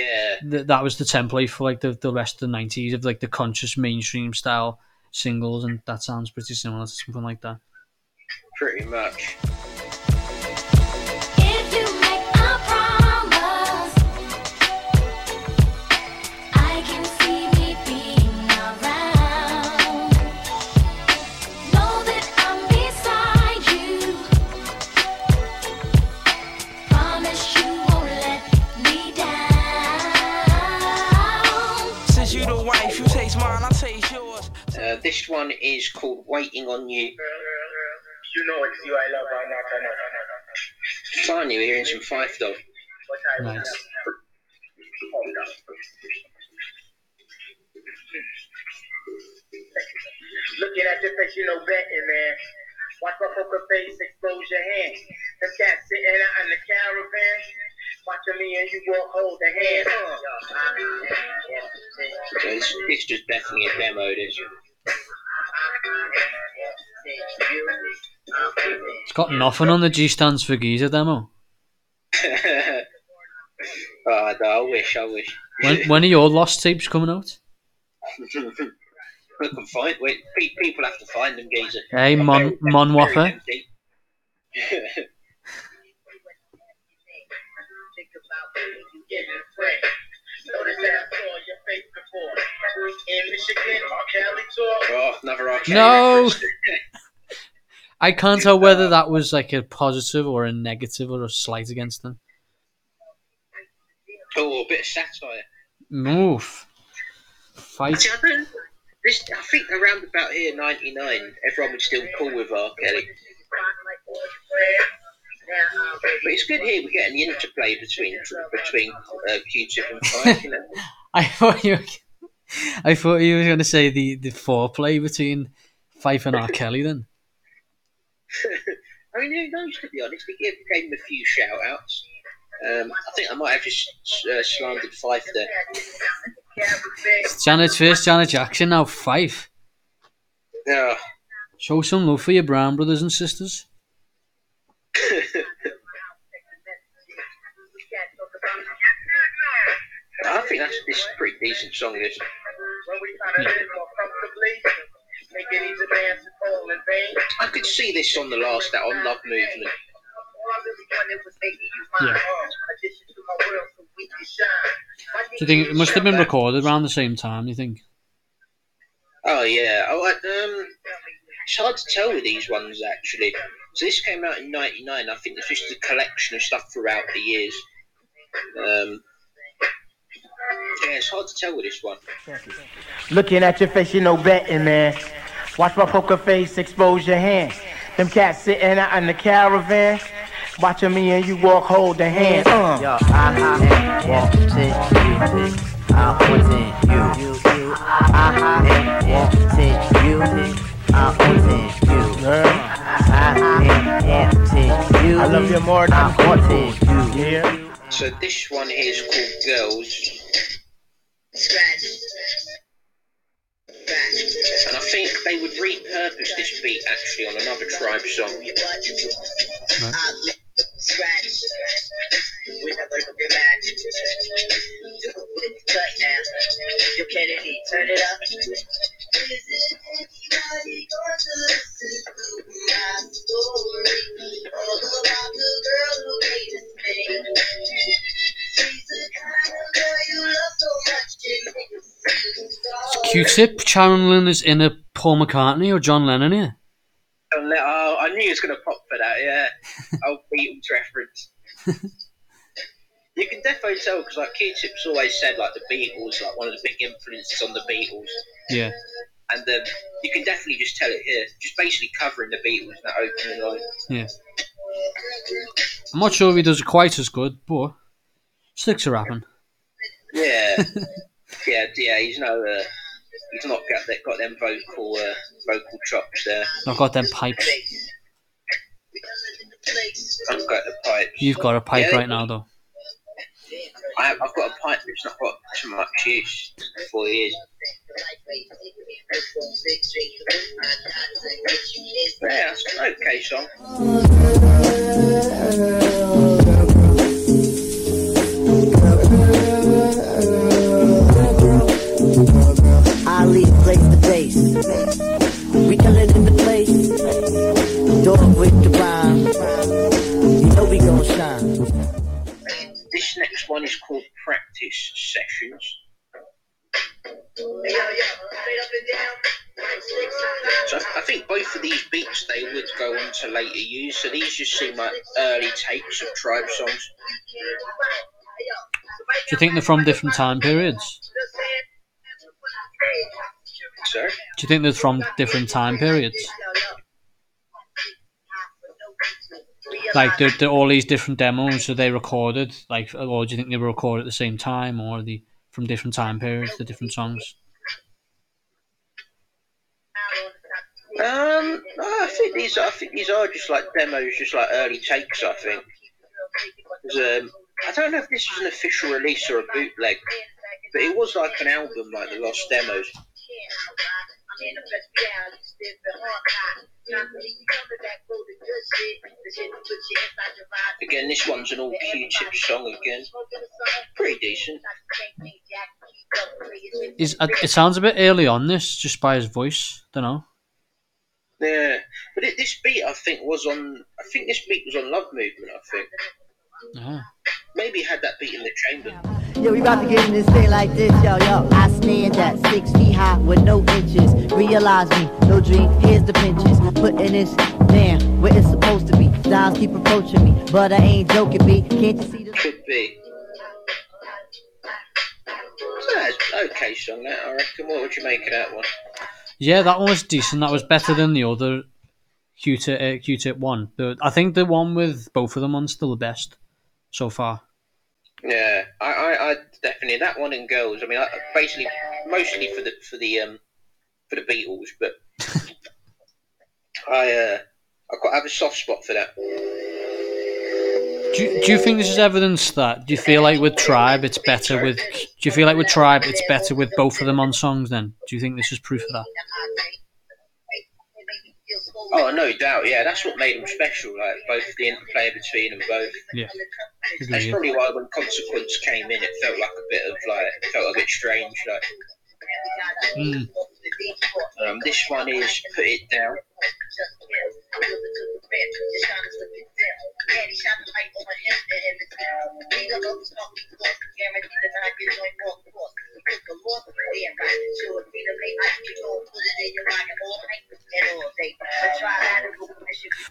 Yeah, Th- that was the template for like the, the rest of the 90s of like the conscious mainstream style singles, and that sounds pretty similar to something like that. pretty much. Yours. This one is called Waiting on You. You know it's you I love or not, or not, or not. Finally, we're hearing some Phife Dawg. Nice. Looking at your face, you know betting, man. Watch my poker face, expose your hand. The cat sitting out in the caravan. Watching me and you walk, hold the hand. So this, this is definitely a demo, this. It's got nothing on the G stands for Giza demo. oh, no, I wish, I wish. When when are your lost tapes coming out? we can find, wait, pe- people have to find them, geezer. Hey, I'm Mon very- Mon very Waffer. empty. Think about when you get a friend. Notice that I saw your face before. In Michigan, or Cali tour. oh, another R. No. I can't tell whether that was like a positive or a negative or a slight against them. oh, a bit of satire. Move. Fight. See, I don't. This, I think around about here, '99, everyone was still cool with R. Kelly. But it's good here we're getting the interplay between between uh, Q-Tip and Phife. You know? I thought you. Were, I thought you were going to say the the foreplay between Phife and R. Kelly. Then I mean, who knows? To be honest, we gave, gave him a few shout outs. Um, I think I might have just uh, slandered Phife there. Janet first, Janet Jackson now Phife. Oh, Show some love for your brown brothers and sisters. I think that's this is a pretty decent song. This. When we try to live more comfortably, making these demands to fall in vain. I could see this on the last that on Love Movement. I really wanted was making you Yeah. mine. Addition to my world so we can shine. My Do you think it must have been recorded around the same time? You think? Oh yeah. Oh, I, um, it's hard to tell with these ones actually. So this came out in '99. I think it's just a collection of stuff throughout the years. Um, yeah, it's hard to tell with this one. Looking at your face, you know betting, man. Watch my poker face, expose your hand. Them cats sitting out in the caravan. Watching me and you walk, hold the hand. Uh. Yo, I, I, walk, sit, you, sit, I, what's in you, you, you, I, I, walk, sit, you, I, what's you, Girl, I, walk, you, I love you more than I, what's in you, yeah. So this one here is called Girls, Scratch. and I think they would repurpose this beat actually on another tribe song. Your butt. I lick, scratch. We never look your match. Do it with the cut now. Yo, turn it up. Is anybody going to listen to my story? All about the girl who made us sing. She's the kind of girl you love so much. It makes you so Q-Tip channeling his inner Paul McCartney or John Lennon here. Oh, I knew he was going to pop for that, yeah. Old Beatles reference. you can definitely tell because like Q-Tip's always said like the Beatles, like one of the big influences on the Beatles, Yeah. and um, you can definitely just tell it here. Just basically covering the Beatles in that opening line. Yeah. I'm not sure if he does it quite as good, but sticks are rapping. Yeah, yeah, yeah. He's no, uh, he's not got that got them vocal uh, vocal chops there. I've got them pipes. I've got the pipes. You've got a pipe Yeah. right now, though. I have, I've got a pipe that's not got too much use for years. Yeah, that's an okay song. The bass. We killing in the place. Dog with the rhyme. You know we gon' shine. This next one is called Practice Sessions. So I- think both of these beats they would go on to later use. So these just seem like early takes of tribe songs. Do you think they're from different time periods? Do you think they're from different time periods? Like, all these different demos, are they recorded? Like, or do you think they were recorded at the same time, or they from different time periods, the different songs? Um, I think these are, I think these are just like demos, just like early takes. I think Um, I don't know if this was an official release or a bootleg, but it was like an album, like the Lost Demos. Again, this one's an old Q-tip song again. Pretty decent. Is uh, it sounds a bit early on this, just by his voice. Don't know. Yeah, but it, this beat I think was on. I think this beat was on Love Movement. I think Ah. maybe he had that beat in the chamber. Yo, we about to get in this thing like this, yo, yo. I stand at six feet high with no inches. Realize me, no dream, here's the pinches. Putting this down where it's supposed to be. Styles keep approaching me, but I ain't joking, B. Can't you see the Could be. So that's okay song that I reckon. What would you make of that one? Yeah, that one was decent. That was better than the other Q-tip, uh, Q-tip one. The, I think the one with both of them on still the best so far. Yeah, I, I, I definitely that one and girls. I mean, I, basically mostly for the for the um for the Beatles, but I uh I quite have a soft spot for that. Do you, do you think this is evidence that? Do you feel like with Tribe it's better with? Do you feel like with Tribe it's better with both of them on songs? Then do you think this is proof of that? Oh, no doubt. Yeah, that's what made them special. Like both the interplay between them both. Yeah. That's probably why when Consequence came in, it felt like a bit of like felt a bit strange. Like Mm. Um, this one is Put It Down.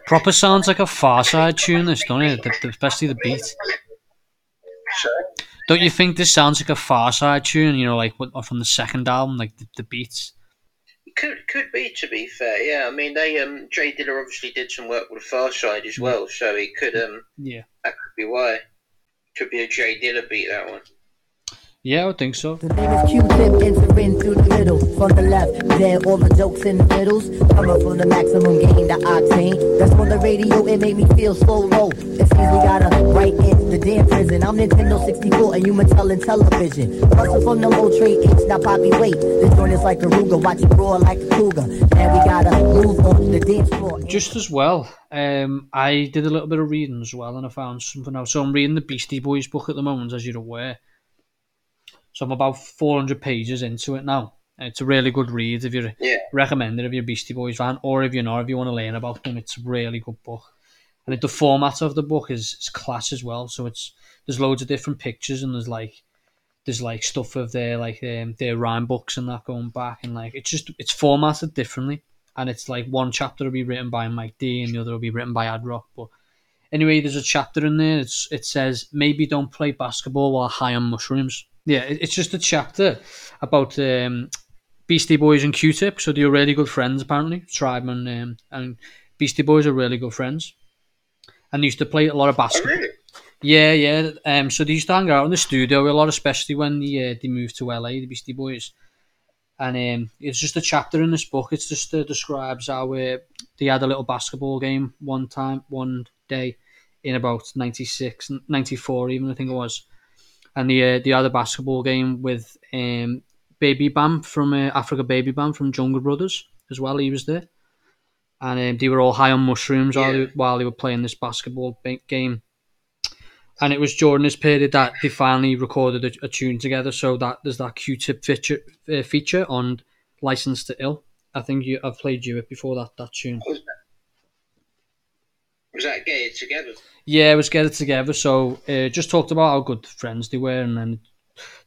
Proper sounds like a Pharcyde tune. This, don't it? The, the, especially the beat. So Don't you think this sounds like a Pharcyde tune? You know, like what from the second album, like the, the beats. Could could be to be fair. Yeah, I mean they um J Dilla obviously did some work with the Pharcyde as well, so he could um Yeah. that could be why. Could be a J Dilla beat that one. Yeah, I would think so. The name is Q-tip, entering through the middle. From the left, then all the jokes in the middles. Coming from the maximum gain, the octane. That's on the radio, it made me feel so low. It seems we gotta right in the damn prison. I'm Nintendo 64 and you Mattel and television. Hustle from the low trade H, now poppy wait. This joint is like a Ruger, watch it roar like a cougar. Now we gotta move on the dance floor. Just as well, um, I did a little bit of reading as well, and I found something else. So I'm reading the Beastie Boys book at the moment, as you're aware. So I'm about 400 pages into it now. It's a really good read if you're Yeah. recommended if you're a Beastie Boys fan, or if you're not, if you want to learn about them. It's a really good book, and it, the format of the book is, is class as well. So it's there's loads of different pictures, and there's like there's like stuff of their like um, their rhyme books and that going back, and like it's just it's formatted differently, and it's like one chapter will be written by Mike D, and the other will be written by Ad Rock, but. Anyway, there's a chapter in there. It's, it says maybe don't play basketball while high on mushrooms. Yeah, it's just a chapter about um, Beastie Boys and Q-Tip. So they're really good friends apparently. Tribe and, um, and Beastie Boys are really good friends, and they used to play a lot of Oh basketball. really? Yeah, yeah. Um, so they used to hang out in the studio a lot, especially when they uh, they moved to LA, the Beastie Boys. And um, it's just a chapter in this book. It just uh, describes how uh, they had a little basketball game one time, one day, in about 96, 94 even I think it was. And the uh, had a basketball game with um, Baby Bam from uh, Afrika Baby Bam from Jungle Brothers as well. He was there, and um, they were all high on mushrooms while, they, while they were playing this basketball game and it was during this period that they finally recorded a, a tune together. So that there's that Q-tip feature uh, feature on "License to Ill." I think you I've played you it before that that tune. Was that, was that Get It Together? Yeah, it was get it together. So uh, just talked about how good friends they were, and then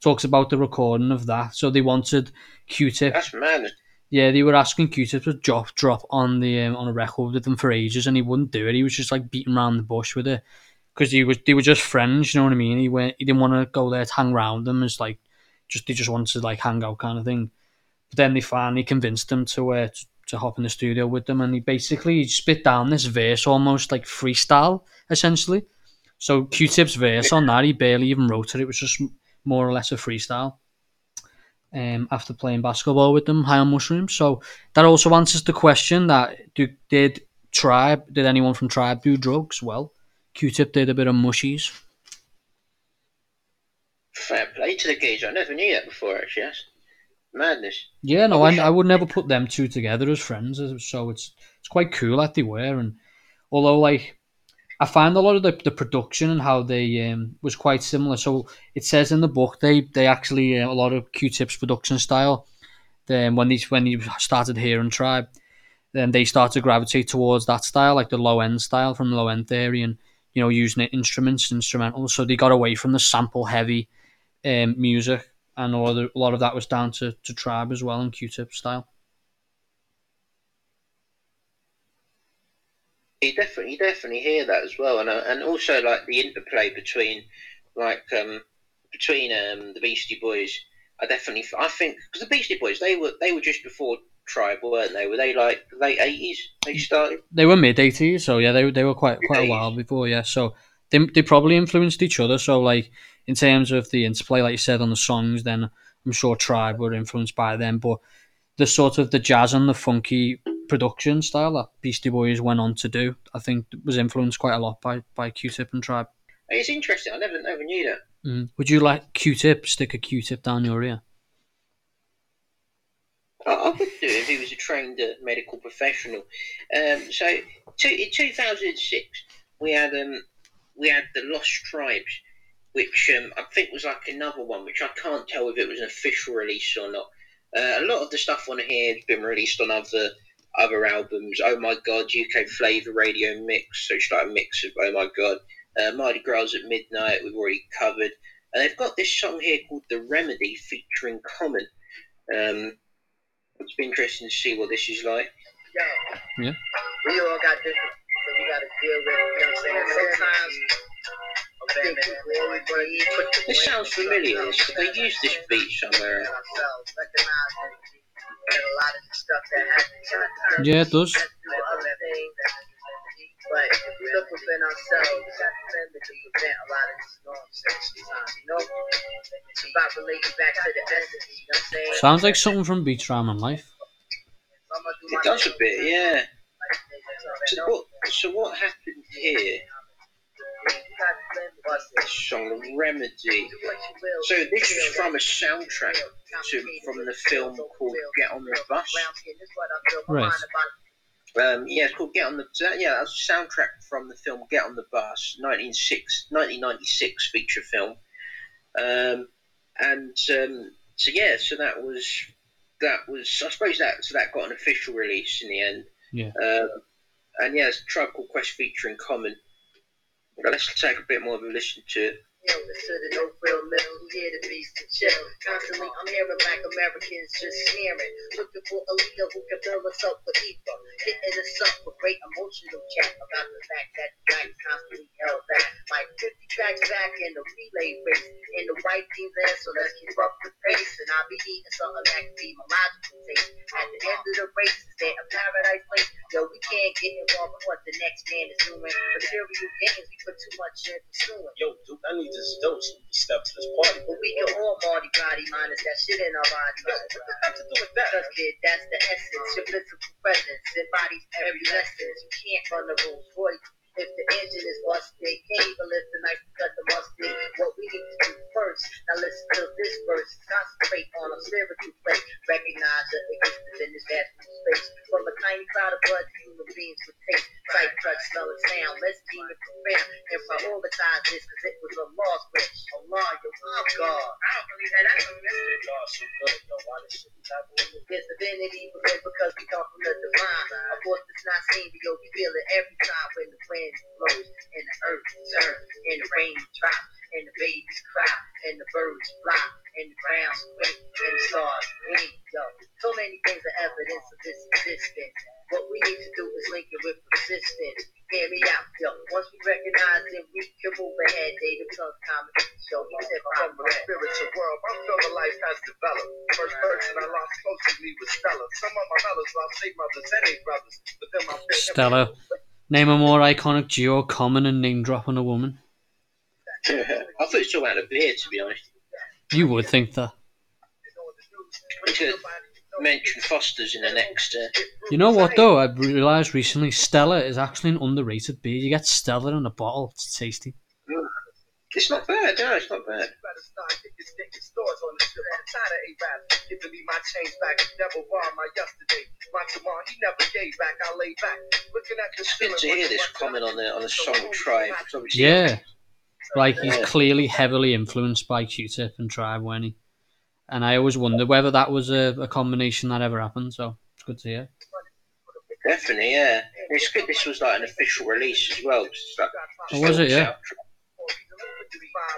talks about the recording of that. So they wanted Q-tip. That's mad. Yeah, they were asking Q-tip to drop drop on the um, on a record with them for ages, and he wouldn't do it. He was just like beating around the bush with it because he was they were just friends. You know what I mean? He went he didn't want to go there to hang around them. It's like just they just wanted to like hang out kind of thing. But then they finally convinced him to uh, to, to hop in the studio with them, and he basically spit down this verse almost like freestyle, essentially. So Q-Tip's verse on that, he barely even wrote it. It was just more or less a freestyle. Um, after playing basketball with them, high on mushrooms. So that also answers the question that do, did Tribe, did anyone from Tribe do drugs? Well, Q-Tip did a bit of mushies. Fair play to the geezer. I never knew that before, actually. Madness. Yeah, no, I I, I, would never put them two together as friends. So it's it's quite cool that they were, and although like I find a lot of the, the production and how they um, was quite similar. So it says in the book they they actually uh, a lot of Q-Tip's production style. Then when they when he started hearing Tribe, then they started to gravitate towards that style, like the low end style from low end theory, and you know using it instruments, instrumentals. So they got away from the sample heavy um, music, and a lot, of, a lot of that was down to, to Tribe as well and Q-Tip style. You definitely, you definitely hear that as well, and uh, and also like the interplay between, like um, between um the Beastie Boys. I definitely, I think because the Beastie Boys they were they were just before Tribe, weren't they? Were they like late eighties? They started. They were mid eighties, so yeah, they they were quite quite a while before, yeah. So they they probably influenced each other. So like in terms of the interplay, like you said on the songs, then I'm sure Tribe were influenced by them, but the sort of the jazz and the funky production style that Beastie Boys went on to do, I think was influenced quite a lot by by Q-Tip and Tribe. It's interesting. I never never knew that. Mm. Would you like Q-Tip stick a Q-tip down your ear? I, would do it if he was a trained uh, medical professional. Um, so two, in 2006, we had um, we had the Lost Tribes, which um, I think was like another one, which I can't tell if it was an official release or not. Uh, a lot of the stuff on here has been released on other other albums. Oh my God, UK Flavor Radio Mix, so it's like a mix of Oh my God, uh, Mardi Gras at Midnight. We've already covered, and they've got this song here called The Remedy featuring Common. Um, it's been interesting to see what this is like. Yo, Yeah. we all got different, so we got to deal with. You know what I'm saying? Sometimes This sounds familiar. This, they used this beat somewhere. ourselves, recognize that that a lot of the stuff that happens. Yeah, it does. That's through other things. But if we look within ourselves, then we can prevent a lot of this nonsense you know? It's about relating back to the essence, you know what I'm saying? Sounds like something from Beats Rhyme and Life. It does a bit, yeah. So what? So what happened here? Song, Remedy. So this is from a soundtrack to from the film called Get on the Bus. Right. Um, yeah, it's called Get on the. Yeah, that's a soundtrack from the film Get on the Bus, 1996, 1996 feature film. Um, and um, so yeah, so that was that was I suppose that so that got an official release in the end. Yeah. Um, and yeah, it's a Tribe Called Quest featuring Common. Let's take a bit more of a listen to it. To the no real middle, here to beast and chill. Constantly, I'm hearing black Americans just sneering, looking for a leader who can fill us up with ether, hitting us up with great emotional chat about the fact that black constantly held back, like 50 tracks back in the relay race, and the white team's there, so let's keep up the pace, and I'll be eating something that can be my taste. At the end of the race, is there a paradise place? Yo, we can't get involved with what the next man is doing. Material games, we put too much in pursuing. Yo, I need this dose to step to this party. But we can all Mardi Gras minus that shit in our body. Yo, what the got to do with that? Cause kid, that's the essence. Your physical presence embodies every lesson. You can't run the Rolls Royce if the engine is busted. Can't even lift the knife because the mustard. What we need to do first. Now listen to this verse. Concentrate on a spiritual place. Recognize the existence in this vast space. From a tiny cloud of blood, human beings with taste. Sight, touch, smell, and sound. Let's deem it profound and prioritize this because it was a lost wish. Allah, your oh God. I don't believe that. That's a mystery. Y'all so good, yo. Why this shit be happening? There's divinity within because we come from the divine. Of course, it's not seen, but yo, we feel it every time when the wind blows and the earth turns and the rain drops and the babies cry and the birds fly and the ground quake and the stars blink. Yo, so many things are evidence of this existence. What we need to do is link it with persistence. Hear me out, yo. Once we recognize it, we can move ahead, David Tubbs comedy show. He said, From the spiritual world, my film life has developed. First person I lost close to me was Stella. Some of my fellas lost their mothers and their brothers. But then my Stella. Name a more iconic duo common and name dropping a woman. I thought you were talking about the beard, to be honest. You would think that. Could mention Foster's in the next. Uh, You know what though? I realised recently Stella is actually an underrated beer. You get Stella in a bottle. It's tasty. It's not bad, no, it's not bad. better start kicking stinking stores on the strip. I'm tired of A-Rap giving me my change back. Devil bar my yesterday. My tomorrow, he never gave back. I lay back. Looking at the It's good to hear this comment on the on the song Tribe. 'cause obviously- Yeah. Like he's Yeah. clearly heavily influenced by Q-Tip and Tribe, when he? And I always wonder whether that was a, a combination that ever happened. So it's good to hear. Definitely, yeah. And It's good. This was like an official release as well. 'cause it's like Oh, was it? Yeah. soundtrack.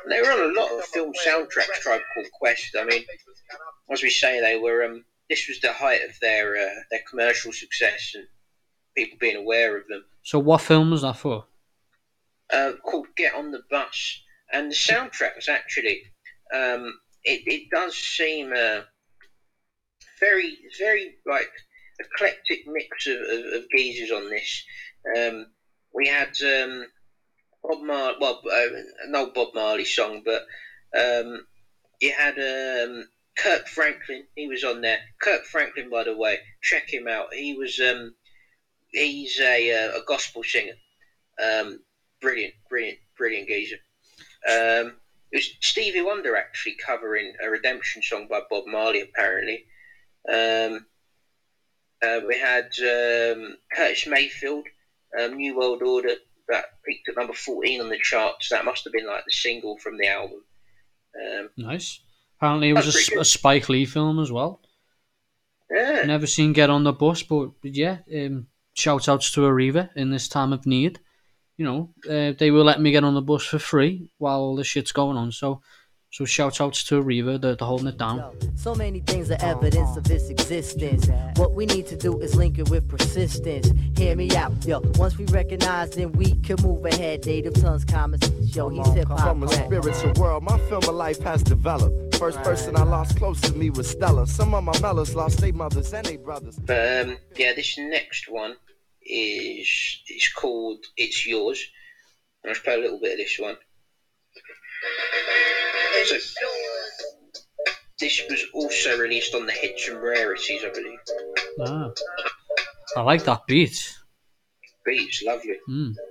They were on a lot of film soundtracks. Tribe Called Quest. I mean, as we say, they were. Um, this was the height of their uh, their commercial success and people being aware of them. So what film was that for? uh, called Get on the Bus, and the soundtrack was actually um, it, it does seem uh, very very like eclectic mix of, of, of geezers on this. Um, we had um, Bob Marley, well, uh, no Bob Marley song, but um, you had um, Kirk Franklin. He was on there. Kirk Franklin, by the way, check him out. He was um, he's a uh, a gospel singer. Um, brilliant, brilliant, brilliant geezer. Um, it was Stevie Wonder actually covering a Redemption song by Bob Marley, apparently. Um, uh, we had um, Curtis Mayfield, um, New World Order, that peaked at number 14 on the charts. That must have been like the single from the album. Um, Nice. Apparently, it was a, That's S- pretty a. Spike Lee film as well. yeah, Never seen Get on the Bus, but, but yeah, um, shout outs to Arriva in this time of need. You know, uh, they will let me get on the bus for free while all this shit's going on. So, so shout outs to Arriva, they're, they're holding it down. So many things are evidence of its existence. What we need to do is link it with persistence. Hear me out, yo. Once we recognize, then we can move ahead. Native tongues, comments, yo. He's hip hop. From a spiritual world, my film of life has developed. First person I lost close to me was Stella. Some of my mellows lost their mothers and their brothers. But um, yeah, this next one is it's called "It's Yours." And I'll play a little bit of this one. So, this was also released on the Hits and Rarities, I believe. Ah. I like that beat. Beats, lovely. Mm.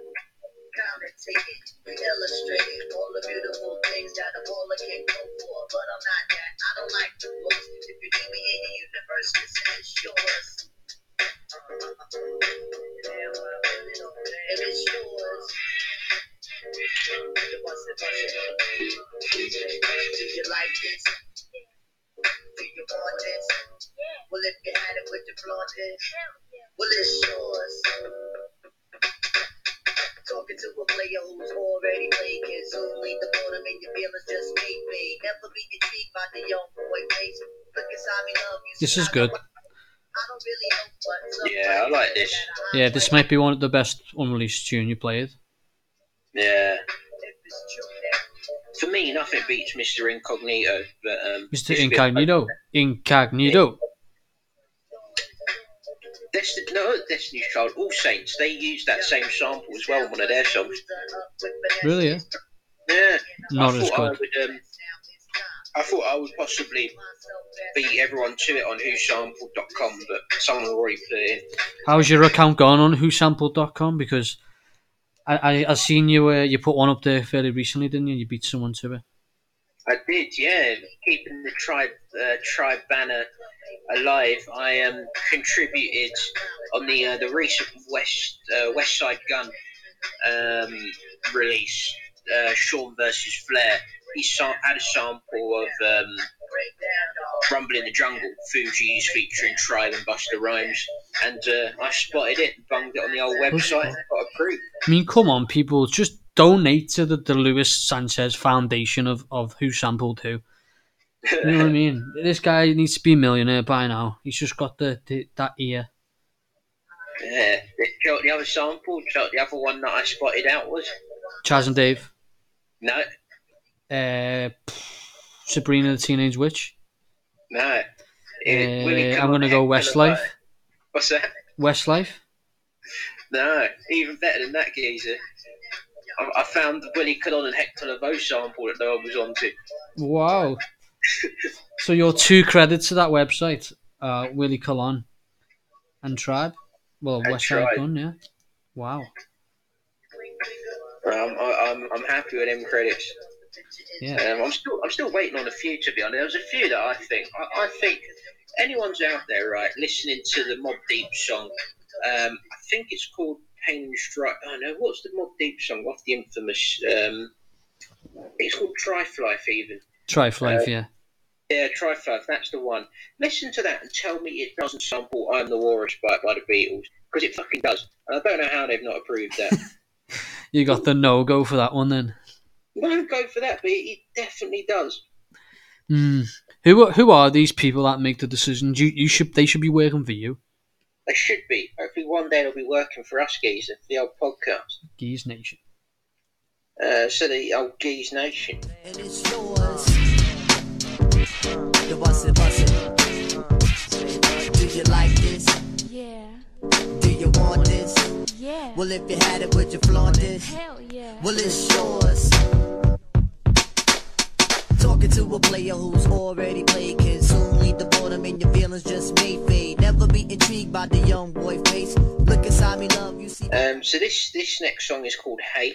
commentated, illustrated, all the beautiful things that a baller can go for. But I'm not that. Don't like the books. If you need me in the universe, listen, it's yours. And it's yours. You must have Do you like this? Do you want this? Well, if you had it, would you flaunt? Well, it's yours. Talking to a player who's already played kids who the ball to your feelings just make me. Never be intrigued by the young boy face. Look inside me, love you. This is good. I don't really know, but Yeah, I like this. Yeah, this might be one of the best unreleased tune you played. Yeah. For me, nothing beats Mr. Incognito. But um, Mr. Incognito. Incognito. No, Destiny's Child, All Saints. They use that same sample as well in one of their songs. Really? Yeah. Yeah. Not I as thought I good. would. Um, I thought I would possibly beat everyone to it on whosampled.com, but someone already put it in. How's your account going on whosampled.com? Because I, I, seen you uh, you put one up there fairly recently, didn't you? You beat someone to it. I did, yeah. Keeping the tribe uh, tribe banner alive. I um, contributed on the uh, the recent West uh, West Side Gun um, release, uh, Sean versus Flair. He had a sample of um, Rumble in the Jungle, Fugees featuring Tribe and Busta Rhymes, and uh, I spotted it and bunged it on the old website and got approved. I mean, come on, people, just donate to the, the Luis Sanchez Foundation of, of Who Sampled Who. You know what I mean? This guy needs to be a millionaire by now. He's just got the, the that ear. Yeah. Do you know what the other sample? Do you know what the other one that I spotted out was? Chas and Dave. No, Uh, Sabrina the Teenage Witch. no. Uh, It- Willie I'm gonna go Heck Full of Westlife. What's that? Westlife. No, even better than that, geezer. I, I found the Willie Colon and Hector Lavoe sample that no one was onto. Wow. so your two credits to that website are Willie Colon and Tribe. Well, And West Side. Gun, yeah. Wow. Um, I, I'm I'm happy with them credits. Yeah. Um, I'm still I'm still waiting on a few to be honest. There's a few that I think I, I think anyone's out there right listening to the Mobb Deep song. Um, I think it's called Pain and Strike. Oh know what's the Mobb Deep song off the infamous? Um, it's called Trife Life even. Trife Life, Uh, yeah. Yeah, Trife. That's the one. Listen to that and tell me it doesn't sample "I'm the Walrus" by by the Beatles because it fucking does. And I don't know how they've not approved that. You got the no go for that one then. No, go for that, but it, it definitely does. Hmm. Who are- who are these people that make the decisions? You you should they should be working for you. They should be. Hopefully, one day they'll be working for us, Geezer, the old podcast. Geese Nation. Uh, so the old Geese Nation. It's yours. The bust it, bust. Do you like this? Yeah, Do you want this? yeah. Well, if you had it, would you flaunt this? Hell yeah. Well, it's yours. Talking to a player who's already played, can soon lead the boredom and your feelings just may fade. Never be intrigued by the young boy face. Look inside me, love, you see. Um, so this this next song is called Hey.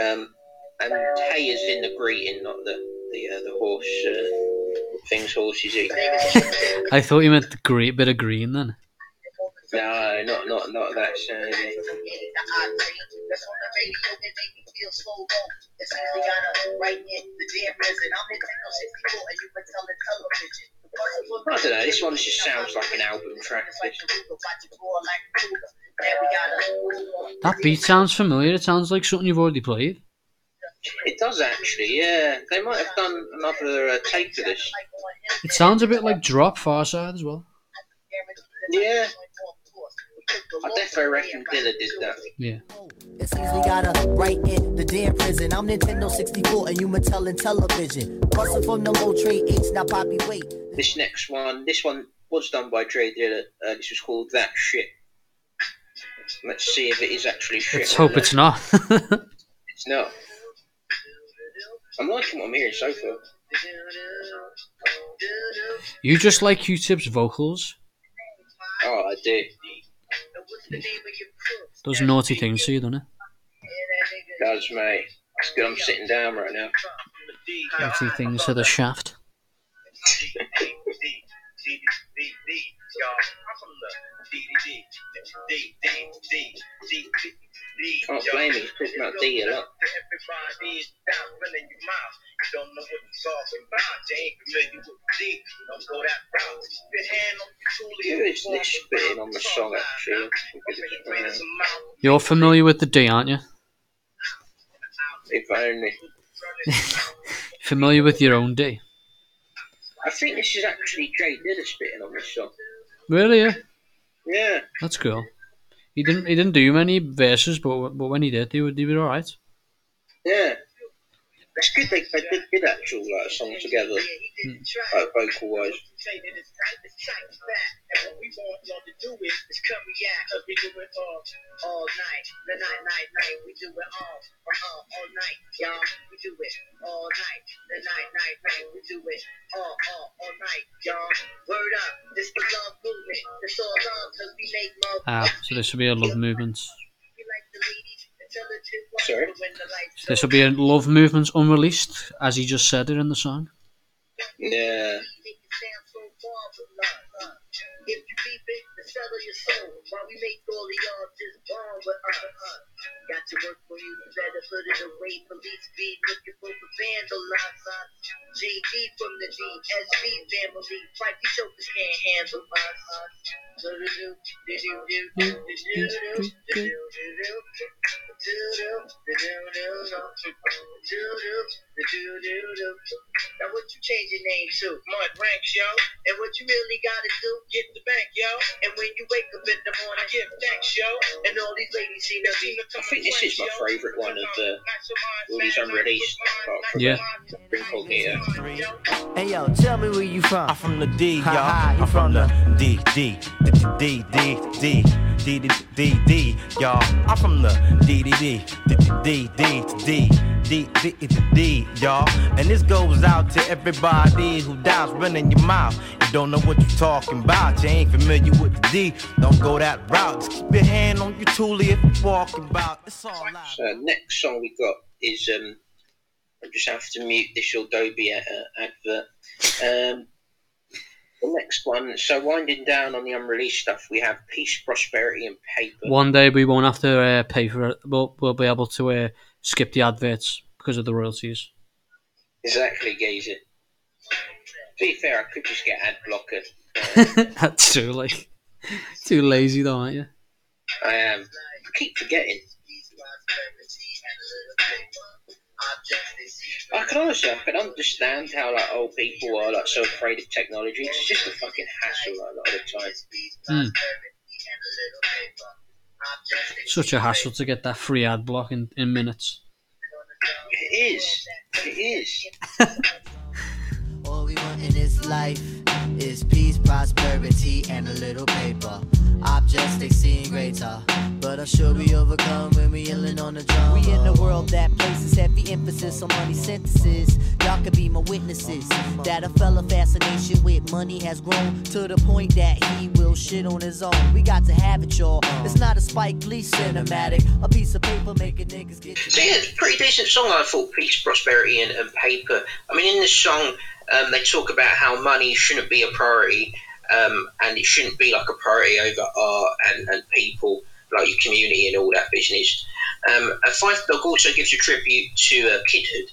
Um, and Hey is in the greeting, not the the uh, the horse uh, things horses eat. I thought you meant the great bit of green then. No, not not not that. That's on the radio that make me feel so low. It's easy, gotta write in the damn resin. I'm Nintendo 64 and you can tell the television. I don't know. This one just sounds like an album track. That beat sounds familiar. It sounds like something you've already played. It does actually. Yeah, they might have done another uh, take of this. It sounds a bit like Drop Pharcyde as well. Yeah. I definitely reckon Dilla did that. Yeah. It seems we gotta write in the damn prison. I'm Nintendo 64 and you Mattel and television. Bustin' from the low trade H, now Poppy, wait. This next one, this one was done by Dre Dilla. Uh, this was called That Shit. Let's see if it is actually shit. Let's hope it's not. It's not. I'm liking what I'm hearing so far. you just like Q-Tip's vocals. Oh, I do. Does naughty things to you, doesn't it? Does, mate. It's good I'm sitting down right now. Naughty things to the shaft. Can't blame him. He's about D a lot. Who is this spitting on the song, actually? Uh, You're familiar with the D, aren't you? if only. Familiar with your own D? I think this is actually Dre Dilla spitting on this song. Really? Yeah. Yeah. That's cool. He didn't. He didn't do many verses, but but when he did, they were they were all right. Yeah. It's good they, they did, did actual like, song together, like vocal wise. all night, the night, night, night. We do it all, all night, y'all. We do it all night, the night, night, night. We do it all, all, all night, y'all. Word up, this the love movement. It's all love 'cause we make love. Ah, so this will be a love movement. We like the ladies, intelligent ones. Sorry? When the lights This will be a love movement unreleased, as he just said it in the song. Yeah. make it sound so far from love. If you keep it, the sell your soul. While we make all of y'all just born with us. Uh, got to work for you, better put it away. Police be looking for the vandalize us. JD from the DSB family. Fight these jokers can't handle us. Uh. Now what you change your name to? Mud ranks, yo. And what you really gotta do? Get the bank, yo. And when you wake up in the morning, give thanks, yo. and all these ladies seem to be I think this is my favourite one of the all these unreleased. yeah. Incognito. Hey yo, tell me where you from? I'm from the D, y'all. I'm from the D, D, D, D, D. D D D D, y'all. I'm from the D D D D D D D. D, D, D, D, y'all. And this goes out to everybody who doubts running your mouth. You don't know what you're talking about. You ain't familiar with the D. Don't go that route. Just keep your hand on your toolie if you're walking about. It's all live. So next song we got is um, I just have to mute this Adobe uh, advert. Um, the next one. So winding down on the unreleased stuff, we have Peace, Prosperity, and Paper. One day we won't have to uh, pay for it. We'll, we'll be able to uh, skip the adverts because of the royalties. Exactly, Gazer. To be fair, I could just get ad blocker. That's true, like too lazy though, aren't you? I am. I keep forgetting. I can honestly, I can understand how like old people are like so afraid of technology. It's just a fucking hassle like, a lot of the time. Hmm. Such a hassle to get that free ad block in, in minutes. It is. It is. All we want in this life is peace, prosperity, and a little paper. Objects they seem greater, but I'm sure we overcome when we yelling on the drum. We in a world that places heavy emphasis on money synthesis. Y'all could be my witnesses that a fella fascination with money has grown to the point that he will shit on his own. We got to have it, y'all. It's not a Spike Lee cinematic. A piece of paper making niggas get. So yeah, it's a pretty decent song. I thought peace, prosperity, and, and paper. I mean, in this song, um, they talk about how money shouldn't be a priority, um, and it shouldn't be like a priority over art and, and people, like your community and all that business. Um, and Phife Dawg also gives a tribute to uh, kidhood,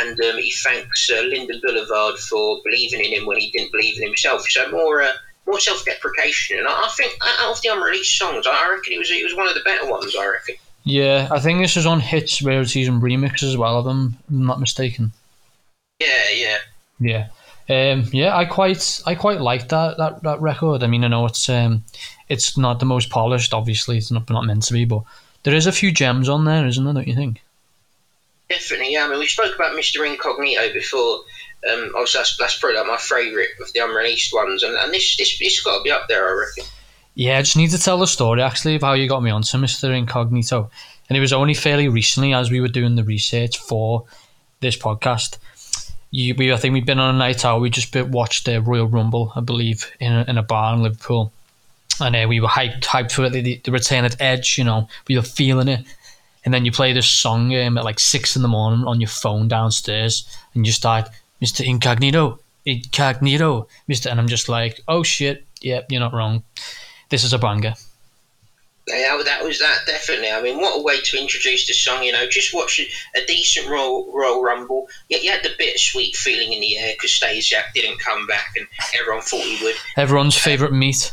and um, he thanks uh, Linden Boulevard for believing in him when he didn't believe in himself. So more. Uh, more self-deprecation, and I I think out of the unreleased songs, I reckon it was it was one of the better ones. I reckon. Yeah, I think this is on hits, rarities, and remixes as well. If I'm not mistaken. Yeah, yeah. Yeah. Um, yeah, I quite I quite like that, that that record. I mean, I know it's um, it's not the most polished. Obviously, it's not not meant to be, but there is a few gems on there, isn't there? Don't you think? Definitely, yeah. I mean, we spoke about Mr. Incognito before. Um, obviously, that's, that's probably like my favourite of the unreleased ones, and, and this this this got to be up there, I reckon. Yeah, I just need to tell the story actually of how you got me onto Mister Incognito, and it was only fairly recently as we were doing the research for this podcast. You, we I think we've been on a night out. We just watched the Royal Rumble, I believe, in a, in a bar in Liverpool, and uh, we were hyped hyped for it. The, the return at Edge, you know, we were feeling it. And then you play this song um, at like six in the morning on your phone downstairs, and you start Mister Incognito, Incognito, Mister, and I'm just like, oh shit, yep, you're not wrong. This is a banger. Yeah, that was that definitely. I mean, what a way to introduce the song. You know, just watch a decent Royal, Royal Rumble. Yet you had the bittersweet feeling in the air because Stasiak didn't come back, and everyone thought he would. Everyone's favourite meat.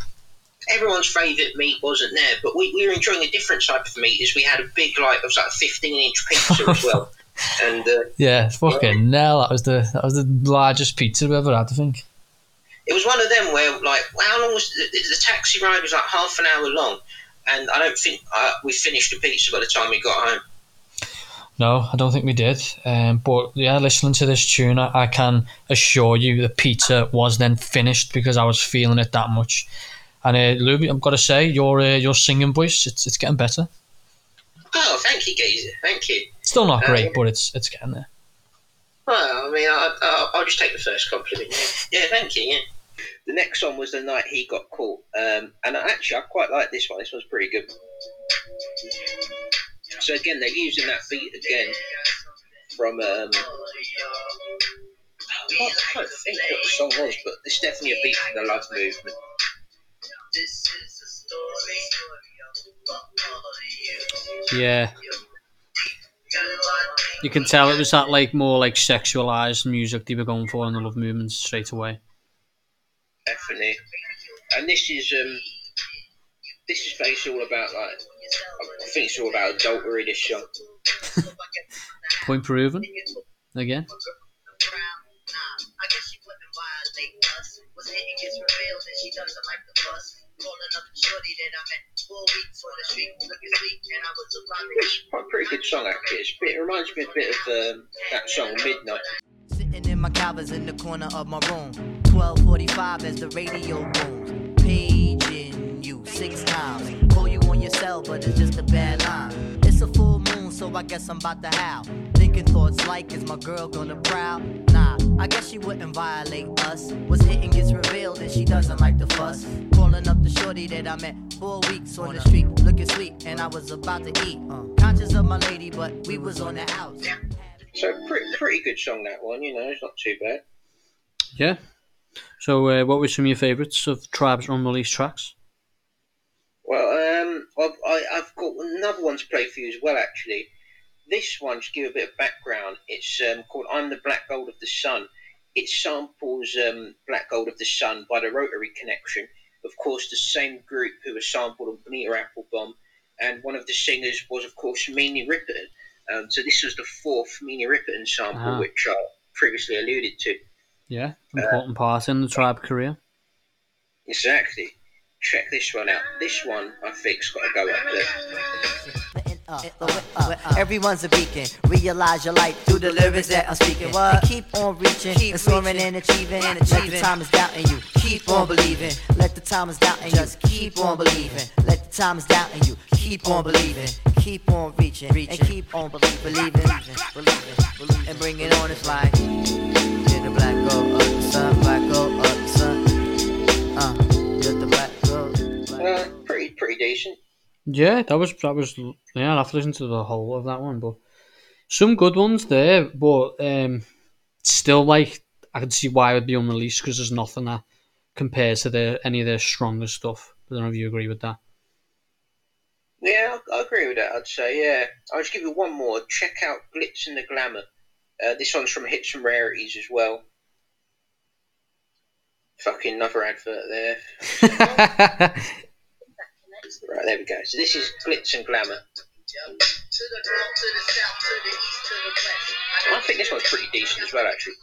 Everyone's favourite meat wasn't there, but we, we were enjoying a different type of meat. As we had a big, like, it was like a fifteen inch pizza as well, and uh, Yeah, fucking hell, that was the that was the largest pizza we ever had, I think. it was one of them where like how long was the, the taxi ride was like half an hour long and i don't think uh, we finished the pizza by the time we got home No, I don't think we did. Um, but yeah, listening to this tune, I, I can assure you the pizza was then finished because I was feeling it that much. And uh, Louis, I've got to say, your uh, your singing voice, it's it's getting better. oh thank you geezer thank you Still not great, Um, but it's it's getting there. well i mean I, I, i'll just take the first compliment yeah. yeah thank you yeah the next one was the night he got caught um, and actually i quite like this one this one's pretty good so again they're using that beat again from um, I can't, think what the song was, but it's definitely a beat from the Love Movement. Yeah. You can tell it was that like more like sexualized music they were going for in the love movements straight away. Effany, and this is um, this is basically all about like I think it's all about adultery. This song. Point proven. Again. It's a pretty good song actually. It's bit, it reminds me a bit of um, that song Midnight. Sitting in my covers in the corner of my room. 1245 as the radio booms. Paging you six times. Call you on your cell, but it's just a bad line. It's a full moon, so I guess I'm about to howl. Thinking thoughts like, is my girl gonna prowl? Nah, I guess she wouldn't violate us. Was hitting gets revealed and she doesn't like the fuss. Calling up the shorty that I met four weeks on the street, looking sweet, and I was about to eat. Uh, conscious of my lady, but we was on the outs. So pretty, pretty good song that one. You know, it's not too bad. Yeah. So, uh, what were some of your favourites of Tribe's unreleased tracks? Well, um, I've, I, I've got another one to play for you as well. Actually, this one to give a bit of background. It's um, called "I'm the Black Gold of the Sun." It samples um, "Black Gold of the Sun" by the Rotary Connection, of course, the same group who was sampled on Bonita Applebum, and one of the singers was, of course, Minnie Riperton. Um, so this was the fourth Minnie Riperton sample, Ah. which I previously alluded to. Yeah, uh, important part in the Tribe career. Exactly. Check this one out. This one, I think's got to go up there. Uh, uh, uh, Everyone's a beacon. Realize your light through the lyrics that I'm speaking. And keep on reaching, keep and soaring and achieving. And Let the time is doubting you. Keep on believing. Let the time is doubting you. Just keep on believing. Let the time is doubting you. Keep on believing. Keep on reaching, and keep on believing, believing, believing, believing, and bring it on. It's like you're the black gold of the sun, black gold of the sun. Uh, you're the black gold. black Uh, pretty, pretty decent. Yeah, that was that was yeah. I'll have to listen to the whole of that one, but some good ones there. But um, still, like I can see why it would be unreleased because there's nothing that compares to their any of their stronger stuff. I don't know if you agree with that. Yeah, I, I agree with that. I'd say yeah. I'll just give you one more. Check out Glitz and the Glamour. Uh, this one's from Hits and Rarities as well. Fucking another advert there. Right, there we go. So this is Glitz and Glamour. I think this one's pretty decent as well, actually.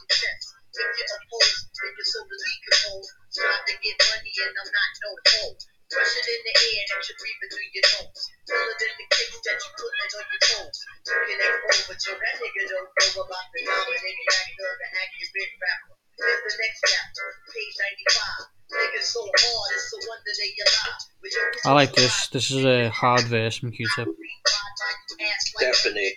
Air that nigga don't know about the factor, the accurate rapper. The next chapter, page 95. Niggas so hard, it's a wonder they alive. I like this. This is a hard verse from Q-Tip. Definitely.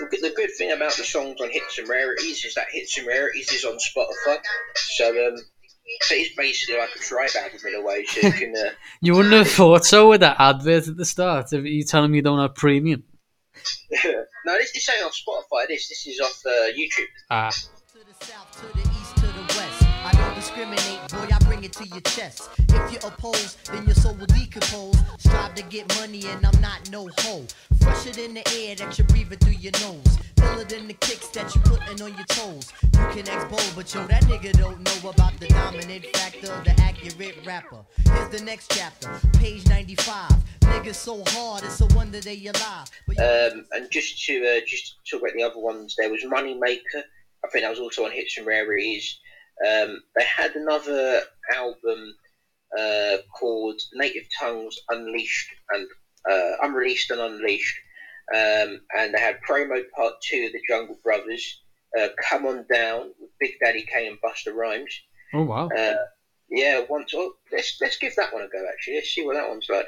Look at the good thing about the songs on Hits and Rarities is that Hits and Rarities is on Spotify. So um, so it's basically like a tribe album in a way. So you can. Uh, You wouldn't have thought so with that advert at the start. If you telling me you don't have premium. no, this, this ain't off Spotify. This this is off uh, YouTube. Ah, south, to the east, to the west. I don't discriminate, boy, I bring it to your chest. If you're opposed, then your soul will decompose. Strive to get money, and I'm not no hoe. Fresher than the air that you're breathing through your nose. Filler than the kicks that you putting on your toes. You can ex but yo, that nigga don't know about the dominant factor, the accurate rapper. Here's the next chapter, page 95. Niggas so hard, it's a wonder they alive. Um, and just to uh, just talk about the other ones, there was Moneymaker. I think that was also on Hits and Rarities. Um, they had another album uh, called Native Tongues Unleashed and uh, Unreleased and Unleashed, um, and they had promo part two of the Jungle Brothers. Uh, Come on down with Big Daddy Kane and Busta Rhymes. oh wow. Uh, yeah, once. Oh, let's let's give that one a go. Actually, let's see what that one's like.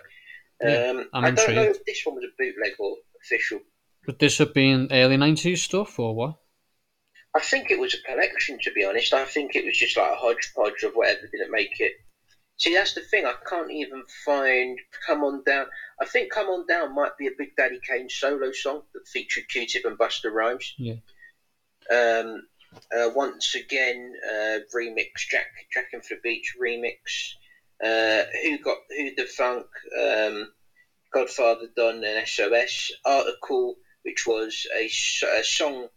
Yeah, um, I don't know if this one was a bootleg or official. Would this have been early nineties stuff or what? I think it was a collection, to be honest. I think it was just like a hodgepodge of whatever didn't make it. See, that's the thing. I can't even find "Come On Down." I think "Come On Down" might be a Big Daddy Kane solo song that featured Q-Tip and Busta Rhymes. Yeah. Um, uh, once again, uh, remix Jack Jackin' for the Beach remix. Uh, who got who the funk? Um, Godfather Don and SOS article, which was a, a song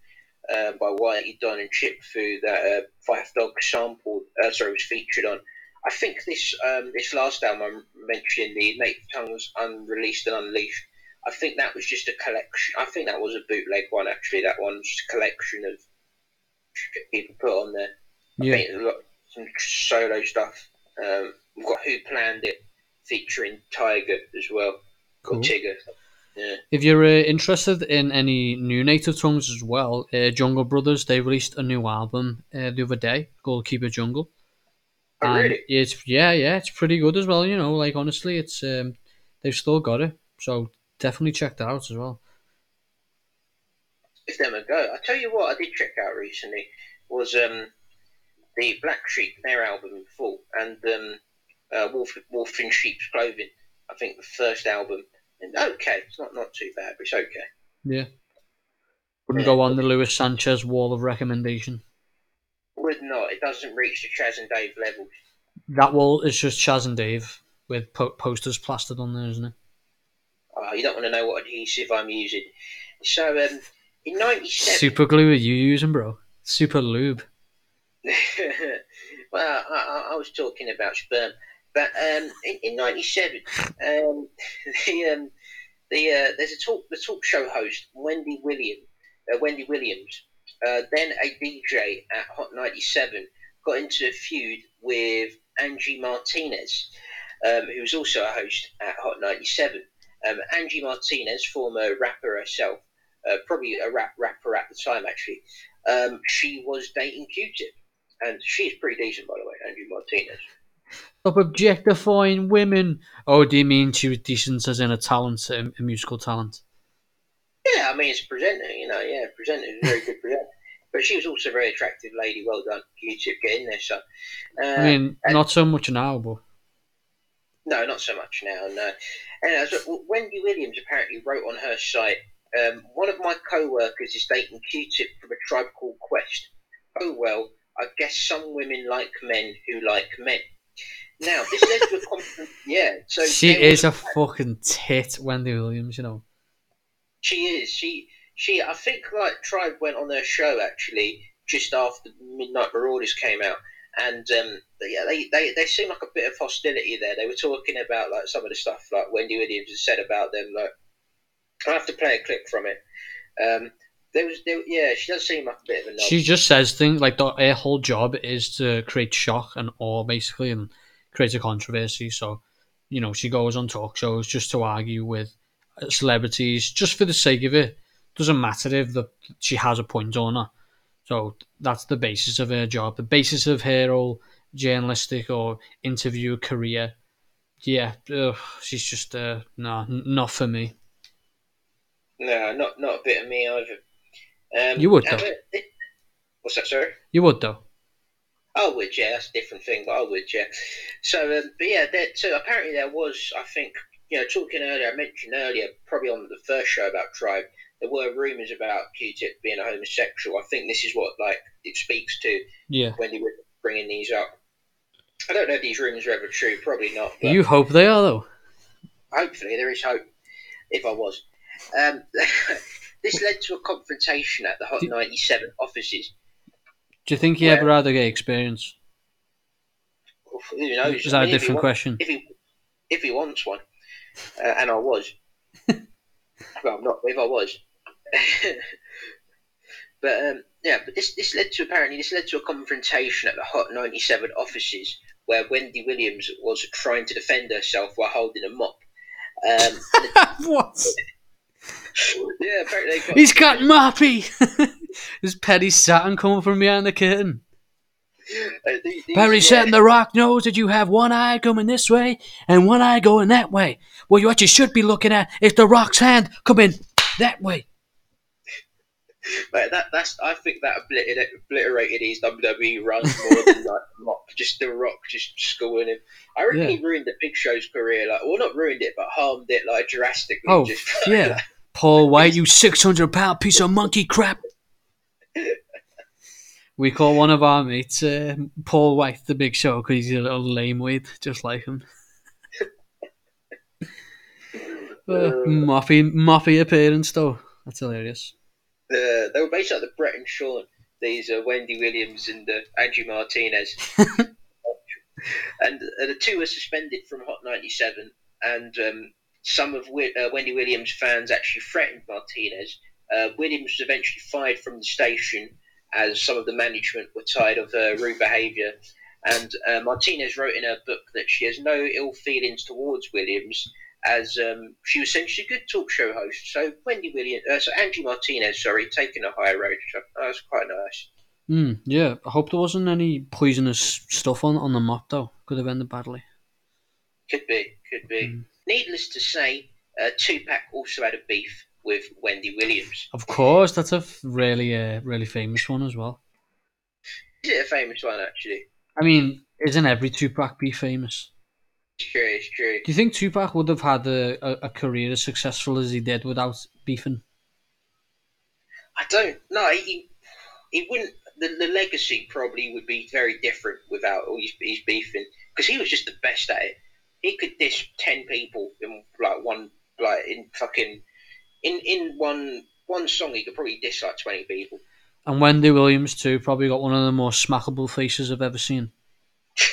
uh, by Whitey Don and Chip Fu that uh, Phife Dawg sampled. Uh, sorry, was featured on. I think this um, this last album I'm mentioning, the Native Tongues Unreleased and Unleashed, I think that was just a collection. I think that was a bootleg one, actually. That one just a collection of people put on there. I Yeah. think there's lot, some solo stuff. Um, we've got Who Planned It featuring Tiger as well. Or Cool. Tigger. Yeah. If you're uh, interested in any new native tongues as well, uh, Jungle Brothers they released a new album uh, the other day called Keep It Jungle. Oh, And really? It's yeah, yeah, it's pretty good as well. You know, like honestly, it's um, they've still got it, so definitely check that out as well. Give them a go. I tell you what, I did check out recently was um, the Black Sheep, their album in full, and um, uh, Wolf, Wolf in Sheep's Clothing. I think the first album. Okay, it's not not too bad, but it's okay. Yeah, wouldn't go on the Luis Sanchez wall of recommendation. Would not. It doesn't reach the Chas and Dave levels. That wall is just Chas and Dave with po- posters plastered on there, isn't it? Oh, you don't want to know what adhesive I'm using. So um, in '97. Super glue are you using, bro? Super lube. well, I, I, I was talking about sperm, but um, in, in '97, um, the um, the uh, there's a talk the talk show host Wendy Williams, uh, Wendy Williams, uh, then a DJ at Hot 97, got into a feud with Angie Martinez, um, who was also a host at Hot 97. Um, Angie Martinez, former rapper herself, uh, probably a rap rapper at the time actually, um, she was dating Q-Tip, and she's pretty decent by the way, Angie Martinez. Stop objectifying women. Oh, do you mean she was decent as in a talent, a, a musical talent? Yeah, I mean it's a presenter, you know, yeah, presenter, a very good presenter. But she was also a very attractive lady. Well done, Q-Tip, get in there, son. Uh, I mean, and- not so much now, but No, not so much now. No. And as Wendy Williams apparently wrote on her site, um, one of my co-workers is dating Q-Tip from a tribe called Quest. Oh well, I guess some women like men who like men. Now this led to a. Yeah, so she is was a fucking tit, Wendy Williams. You know. She is. She she. I think like Tribe went on their show actually just after Midnight Marauders came out, and um, yeah, they, they they seem like a bit of hostility there. They were talking about like some of the stuff like Wendy Williams has said about them. Like I have to play a clip from it. Um, there was there, yeah, she does seem like a bit of a knob. She just says things like the, her whole job is to create shock and awe, basically, and create a controversy. So, you know, she goes on talk shows just to argue with celebrities, just for the sake of it. Doesn't matter if the she has a point or not. So that's the basis of her job, the basis of her whole journalistic or interview career. Yeah, ugh, she's just uh, no, n- not for me. no, not not a bit of me either. Um, You would, though. it- what's that? Sorry. You would though. I would, yeah, that's a different thing, but I would, yeah. So, um, but yeah, there, so apparently there was, I think, you know, talking earlier, I mentioned earlier, probably on the first show about Tribe, there were rumours about Q-Tip being a homosexual. I think this is what, like, it speaks to Yeah. when they were bringing these up. I don't know if these rumours are ever true, probably not, but You hope they are though. hopefully there is hope, if I was. Um, this led to a confrontation at the Hot 97 offices. Do you think he ever had a gay experience? Who knows? Is that I a mean, if he different wa- question? If he if he wants one, uh, and I was, well, I'm not. If I was, but um, yeah, but this this led to apparently this led to a confrontation at the Hot 97 offices where Wendy Williams was trying to defend herself while holding a mop. Um, what? Yeah, apparently got, He's got Moppy. There's Perry Saturn coming from behind the curtain. uh, these- these- yeah, Saturn the Rock knows that you have one eye coming this way and one eye going that way. Well, what you should be looking at is the Rock's hand coming that way. Like that, that's I think that obliterated, obliterated his WWE run more than like Rock, just the Rock just schooling him. I reckon Yeah. he ruined the Big Show's career, like well, not ruined it, but harmed it like drastically. Oh, just, yeah. Paul Wight, you 600 pound piece of monkey crap. We call one of our mates uh, Paul White the Big Show because he's a little lame weight, just like him. uh, Moppy, Moppy appearance, though. That's hilarious. Uh, they were basically like the Brett and Sean. These are Wendy Williams and uh, Andrew Martinez. and uh, the two were suspended from Hot 97, and um, some of uh, Wendy Williams fans actually threatened Martinez. Uh, Williams was eventually fired from the station as some of the management were tired of her rude behaviour. And uh, Martinez wrote in her book that she has no ill feelings towards Williams, as um, she was essentially a good talk show host. So Wendy Williams, uh, so Angie Martinez, sorry, taking a higher road. So that was quite nice. Mm, yeah, I hope there wasn't any poisonous stuff on, on the map, though. Could have ended badly. Could be, could be. Needless to say, uh, Tupac also had a beef with Wendy Williams. Of course, that's a really, uh, really famous one as well. Is it a famous one, actually? I mean, isn't every Tupac be famous? It's true, it's true. Do you think Tupac would have had a, a, a career as successful as he did without beefing? I don't know. He, he wouldn't. The, the legacy probably would be very different without all his, his beefing because he was just the best at it. He could dish ten people in like one like in fucking in in one one song. He could probably dish like twenty people. And Wendy Williams too probably got one of the most smackable faces I've ever seen.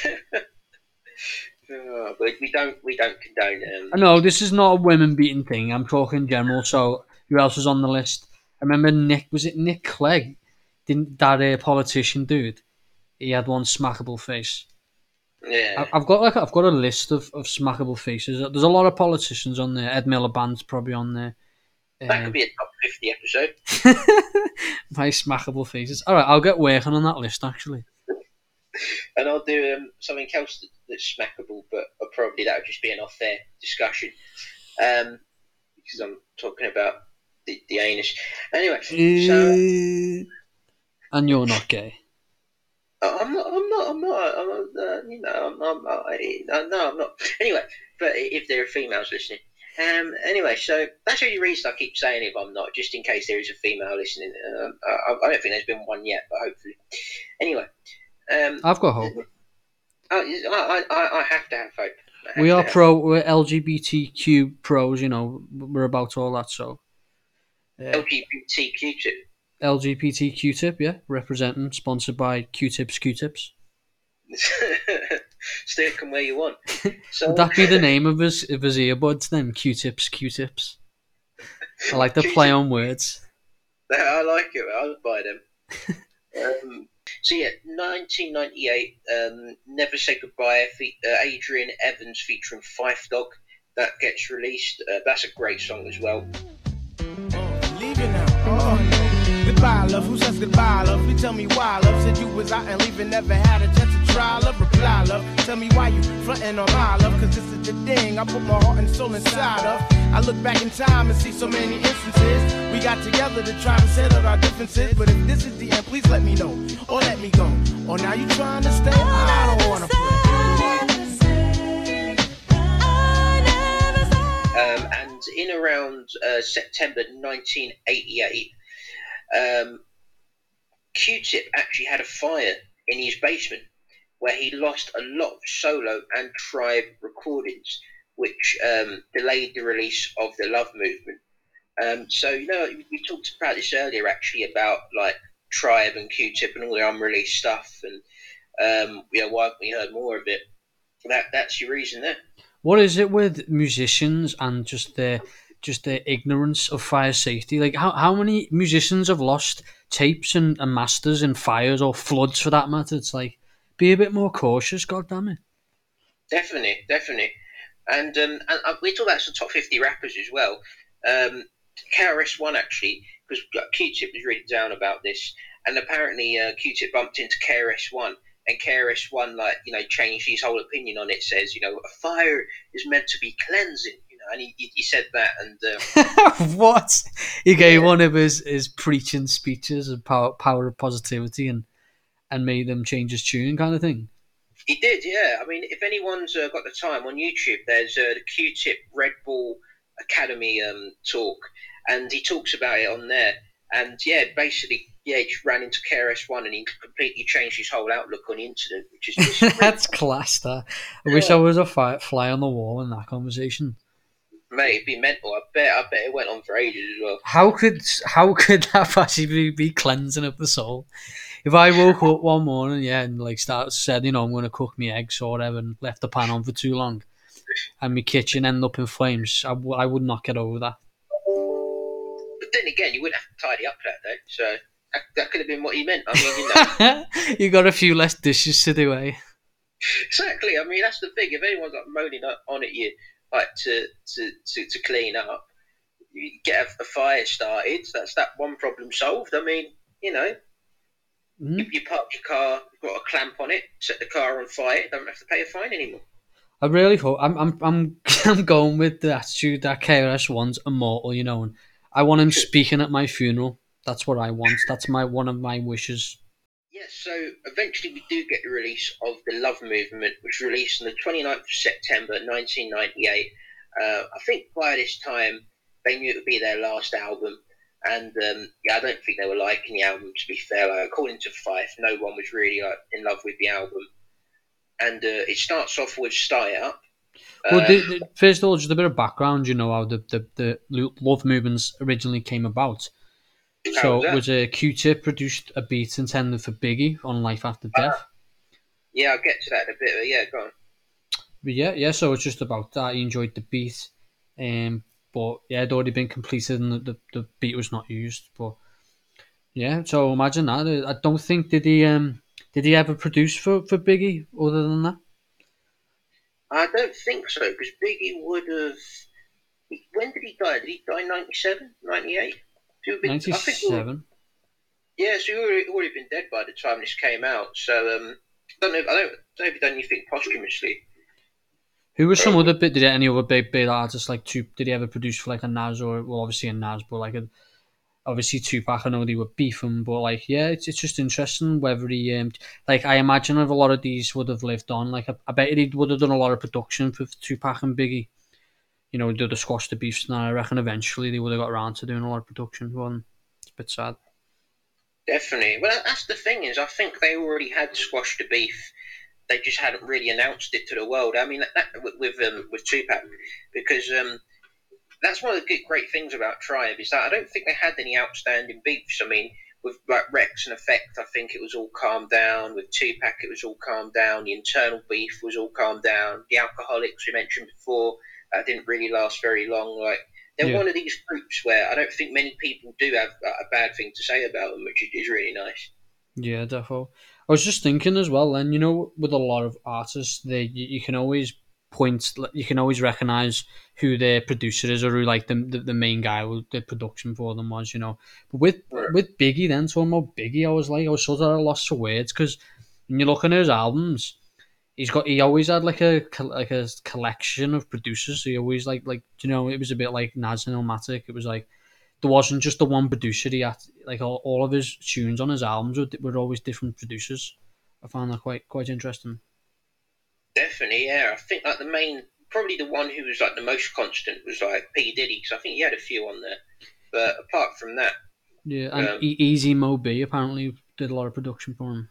Uh, but we don't we don't condone um, No, this is not a women beating thing. I'm talking general. So who else was on the list? I remember Nick. Was it Nick Clegg? Didn't that uh, politician dude? He had one smackable face. Yeah. I've got like I've got a list of, of smackable faces. There's a lot of politicians on there. Ed Miliband's probably on there. That Um, could be a top fifty episode. my smackable faces. All right, I'll get working on that list actually. and I'll do um, something else that, that's smackable, but uh, probably that would just be an off-air discussion. Um, because I'm talking about the, the anus. Anyway, so and you're not gay. I'm not. I'm not. I'm not. I'm not uh, you know. I'm. I'm I, no, I'm not. Anyway, but if there are females listening. Um, anyway, so that's the only reason I keep saying if I'm not, just in case there is a female listening. Um, I, I don't think there's been one yet, but hopefully. Anyway, um, I've got hope. I, I, I, I have to have hope. Have We are pro. We're LGBTQ pros. You know, we're about all that. So LGBT Q-tip. LGBT Q-tip, yeah, representing, sponsored by Q-tips. Q-tips. Stick them where you want. So Would that be the name of his of his earbuds then? Q-tips. Q-tips. I like the play on words. I like it. I'll buy them. um, so yeah, 1998. Um, Never Say Goodbye. Fe- uh, Adrian Evans featuring Phife Dawg. That gets released. Uh, that's a great song as well. Love. Who says goodbye, love? Please tell me why, love. Said you was out and leaving, never had a chance to try, love. Reply, love. Tell me why you frontin' on my love, cause this is the thing I put my heart and soul inside of. I look back in time and see so many instances. We got together to try to settle our differences, but if this is the end, please let me know, or let me go. Or now you trying to stay? I don't wanna Um, and in around uh, September 1988, um, Q-Tip actually had a fire in his basement where he lost a lot of solo and tribe recordings, which um, delayed the release of the Love Movement. Um, so you know, we talked about this earlier actually about like Tribe and Q-Tip and all their unreleased stuff, and um, you know why haven't we heard more of it? That that's your reason there. What is it with musicians and just their just their ignorance of fire safety? Like how, how many musicians have lost tapes and, and masters in fires or floods for that matter? It's like be a bit more cautious, god damn it. Definitely, definitely. And um, and uh, we talk about some top fifty rappers as well. Um, KRS One actually, because Q-Tip was really down about this, and apparently uh, Q-Tip bumped into KRS One, and KRS One like you know changed his whole opinion on it. Says you know a fire is meant to be cleansing, and he, he, he said that, and uh, what? He gave one of his, his preaching speeches of power power of positivity and and made them change his tune kind of thing. He did, yeah. I mean, if anyone's uh, got the time on YouTube, there's uh, the Q-Tip Red Bull Academy um, talk, and he talks about it on there. And yeah, basically, yeah, he just ran into KRS One, and he completely changed his whole outlook on the incident, which is just That's class. That I wish I was a fi- fly on the wall in that conversation. Mate, it'd be mental. I bet. I bet it went on for ages as well. How could how could that possibly be cleansing of the soul? If I woke up one morning, yeah, and like start said, you know, I'm gonna cook me eggs or whatever, and left the pan on for too long, and my kitchen end up in flames, I, w- I would not get over that. But then again, you wouldn't have to tidy up that day, so that, that could have been what he meant. I mean, you know, you got a few less dishes to do, eh? exactly. I mean, that's the thing. If anyone's like moaning on at you, like to to to, to clean up, you get a, a fire started. That's that one problem solved. I mean, you know, Mm. you, you park your car, you've got a clamp on it, set the car on fire, don't have to pay a fine anymore. I really hope I'm I'm I'm I'm going with the attitude that KRS One's immortal, you know, and I want him speaking at my funeral. That's what I want. That's my one of my wishes. Yes, so eventually we do get the release of The Love Movement, which released on the 29th of September 1998. Uh, I think by this time they knew it would be their last album, and um, yeah, I don't think they were liking the album, to be fair. Like, according to Phife, no one was really like, in love with the album. And uh, it starts off with Stay Up. Well, Uh, the, the, first of all, just a bit of background. You know how the the, the love movements originally came about. How So was it was a Q-Tip produced a beat intended for Biggie on Life After Death. yeah, I'll get to that in a bit, but yeah, go on. But yeah, yeah. So it's just about that. He enjoyed the beat, um, but yeah, it already been completed and the, the, the beat was not used. But yeah, so imagine that. I don't think did he um did he ever produce for for Biggie other than that. I don't think so, because Biggie would have. When did he die? Did he die in 97, 98? Been- I Ninety think he would- Yeah, so he already, already been dead by the time this came out. So um, I don't know. If, I don't, don't know if done anything posthumously. Who was some other bit? Did any other big big artists like Tup? Did he ever produce for like a Nas or well, obviously a Nas, but like a obviously Tupac? I know they were beefing, but like yeah, it's it's just interesting whether he um like I imagine if a lot of these would have lived on. Like I, I bet he would have done a lot of production for Tupac and Biggie. You know, do the squash the beefs, and I reckon eventually they would have got around to doing a lot of production them. It's a bit sad. Definitely. Well, that's the thing is, I think they already had squashed the beef. They just hadn't really announced it to the world. I mean, that, that with with, um, with Tupac, because um, that's one of the good, great things about Tribe is that I don't think they had any outstanding beefs. I mean, with like Wreckx-N-Effect, I think it was all calmed down. With Tupac, it was all calmed down. The internal beef was all calmed down. The Alcoholics we mentioned before, that didn't really last very long. Like they're Yeah. one of these groups where I don't think many people do have a bad thing to say about them, which is- really nice. Yeah, defo. I was just thinking as well, and you know, with a lot of artists, they you, you can always point, you can always recognize who their producer is or who like the the, the main guy who the production for them was, you know. But with Right. with Biggie, then talking about Biggie, I was like, I was sort of loss for words because when you look at his albums, he's got he always had like a like a collection of producers. So he always like like you know, it was a bit like Nas and Illmatic. It was like there wasn't just the one producer. He had like all, all of his tunes on his albums were, were always different producers. I found that quite quite interesting. Definitely, yeah. I think like the main, probably the one who was like the most constant was like P Diddy, because I think he had a few on there. But apart from that, Yeah, and Um, e- Easy Mo Bee apparently did a lot of production for him.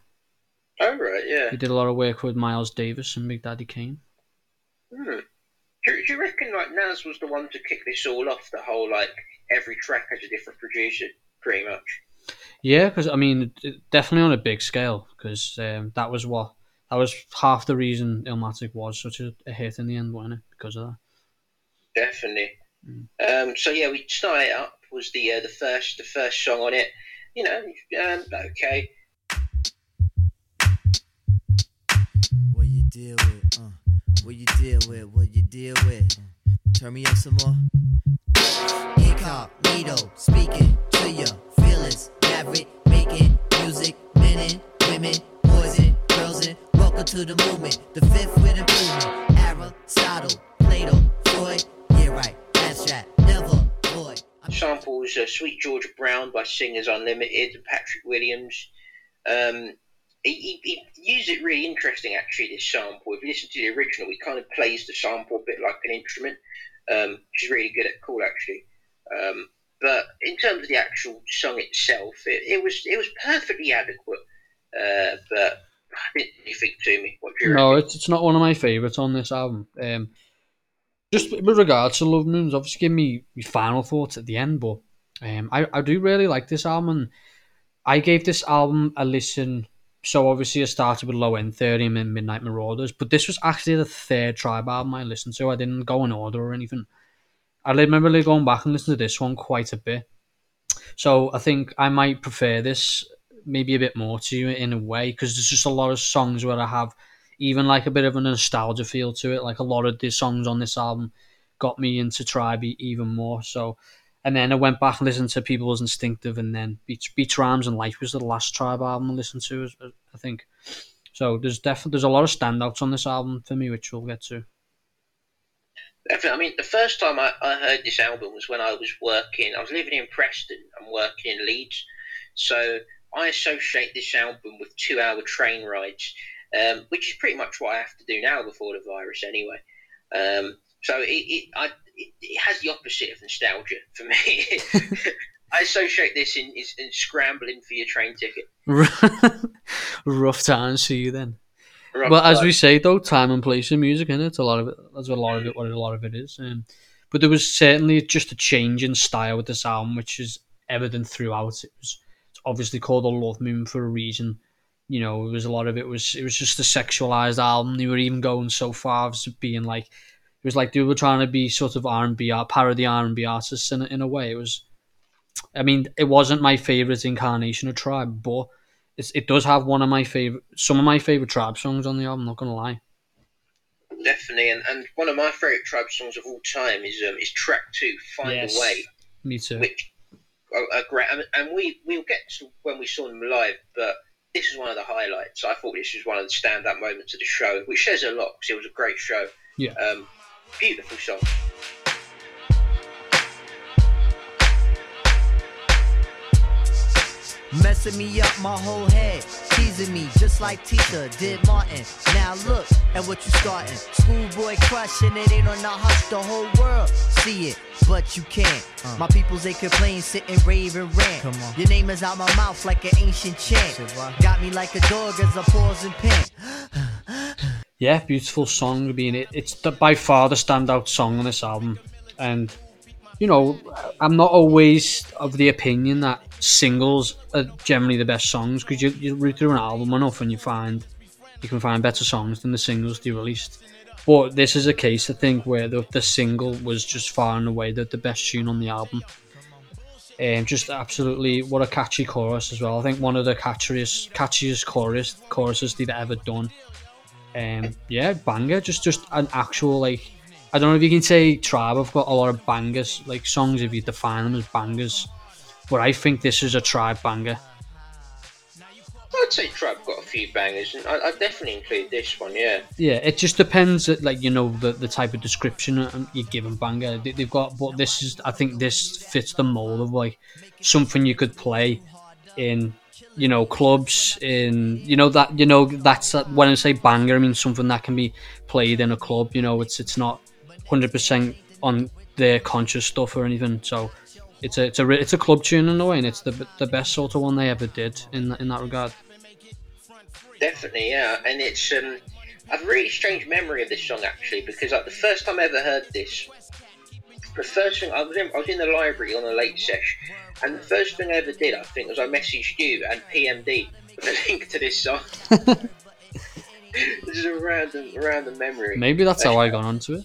Oh right, yeah. He did a lot of work with Miles Davis and Big Daddy Kane. Hmm. Do, do you reckon like Nas was the one to kick this all off? The whole like every track has a different producer, pretty much. Yeah, because I mean, definitely on a big scale, because um, that was what that was half the reason Illmatic was such a, a hit in the end, wasn't it? Because of that. Definitely. Um, so yeah, we started up was the uh, the first the first song on it. You know, um, okay. What you deal with? What you deal with? Turn me up some more. Incognito, speaking to your feelings. Maverick, making music, men and women, boys and girls, and welcome to the movement. The fifth with improvement. Aristotle, Plato, Freud, yeah right, right, never void. samples uh, Sweet Georgia Brown by Singers Unlimited Patrick Williams. Um, he, he, he used it really interesting actually. This sample, if you listen to the original, he kind of plays the sample a bit like an instrument, um, which is really good at cool actually. Um, but in terms of the actual song itself, it, it was it was perfectly adequate. Uh, but it didn't really think to me. What do you No, reckon? it's, it's not one of my favourites on this album. Um, Just with regards to Love Moons, obviously give me my final thoughts at the end, but um, I, I do really like this album. and I gave this album a listen. So obviously I started with Low End Theory and Midnight Marauders, but this was actually the third Tribe album I listened to. I didn't go in order or anything. I remember going back and listening to this one quite a bit. So I think I might prefer this maybe a bit more to you in a way because there's just a lot of songs where I have even like a bit of a nostalgia feel to it. Like a lot of the songs on this album got me into Tribe even more. So, and then I went back and listened to People's Instinctive, and then Beats, Beats Rhymes and Life was the last Tribe album I listened to. as- I think. So there's definitely there's a lot of standouts on this album for me, which we'll get to. I mean, the first time I, I heard this album was when I was working. I was living in Preston and working in Leeds, so I associate this album with two-hour train rides, um, which is pretty much what I have to do now before the virus, anyway. Um, so it it, I, it it has the opposite of nostalgia for me. I associate this in, is in scrambling for your train ticket. Rough times for you then. Rough well, as we say though, time and place in music, and it's a lot of it. That's a lot of it. What a lot of it is. Um, but there was certainly just a change in style with this album, which is evident throughout. It was it's obviously called a love moon for a reason. You know, it was a lot of it was it was just a sexualized album. They were even going so far as being like it was like they were trying to be sort of R and B art, parody R and B artists in a, in a way. It was, I mean, it wasn't my favorite incarnation of Tribe, but it's, it does have one of my favorite, some of my favorite Tribe songs on the album. Not gonna lie. Definitely, and, and one of my favourite Tribe songs of all time is um, is track two, "Find Yes. a Way," Me too. which are, are great. And, and we we'll get to when we saw them live, but this is one of the highlights. I thought this was one of the stand-up moments of the show, which says a lot because it was a great show. Yeah. Um, beautiful song. Messing me up my whole head, teasing me just like Tita did Martin. Now look at what you starting. Schoolboy crushing it ain't on the hush, the whole world see it, but you can't. Uh. My peoples they complain, sit and rave and rant. Come on. Your name is out my mouth like an ancient chant. Got me like a dog as I pause and pant. Yeah, beautiful song. Being it, it's the, by far the standout song on this album, and you know, I'm not always of the opinion that singles are generally the best songs because you, you root through an album enough and you find you can find better songs than the singles they released. But this is a case, I think, where the, the single was just far and away the, the best tune on the album. Um, just absolutely, what a catchy chorus as well. I think one of the catchiest, catchiest chorus choruses they've ever done. Um, yeah, banger. Just, just an actual like. I don't know if you can say Tribe. I've got a lot of bangers, like songs if you define them as bangers. But I think this is a Tribe banger. I'd say Tribe got a few bangers, and I, definitely include this one. Yeah. Yeah, it just depends, at, like you know, the, the type of description you give them banger. They, they've got, but this is, I think, this fits the mold of like something you could play in, you know, clubs. In you know that you know that's when I say banger, I mean something that can be played in a club. You know, it's it's not hundred percent on their conscious stuff or anything. So it's a it's a it's a club tune in a way, and it's the the best sort of one they ever did in in that regard. Definitely, yeah, and it's um, I have a really strange memory of this song actually because like the first time I ever heard this, the first thing I was in, I was in the library on a late sesh, and the first thing I ever did I think was I messaged you and PMD with a link to this song. this is a random random memory. Maybe that's how I got onto it.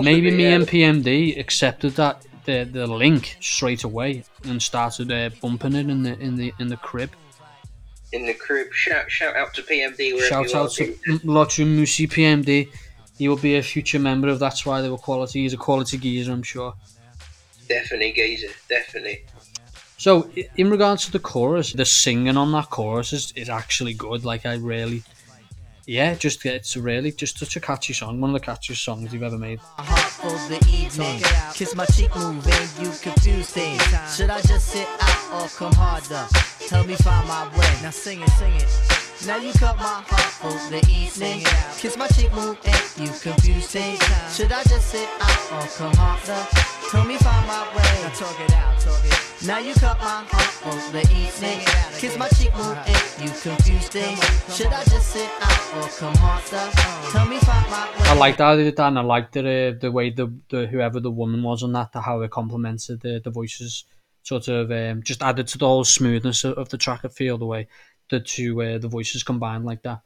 Maybe me yeah. and PMD accepted that the the link straight away and started uh, bumping it in the in the in the crib. in the crib. Shout shout out to PMD Shout out to Lotru Musi PMD. He will be a future member of That's Why They Were Quality. He's a quality geezer, I'm sure. Definitely, geezer. Definitely. So, in regards to the chorus, the singing on that chorus is, is actually good. Like, I really, yeah, just it's really just such a catchy song. One of the catchiest songs you've ever made. heart for the evening. Kiss my cheek move and you confuse things. Should I just sit out or come harder? Help me find my way. Now sing it, sing it. Now you cut my heart for the evening. Kiss my cheek move and you confuse things. Should I just sit out or come harder? Told me find my way. Now talk it out, talk it. Now you cut my heart on the evening. Kiss my cheek, move, and you confused things. Should I just sit out or come on stuff? Tell me find my way. I like that, that and I like the uh, the way the, the whoever the woman was on that, the, how it complemented the, the voices, sort of um, just added to the whole smoothness of, of the track. I feel the way the two uh, the voices combined like that,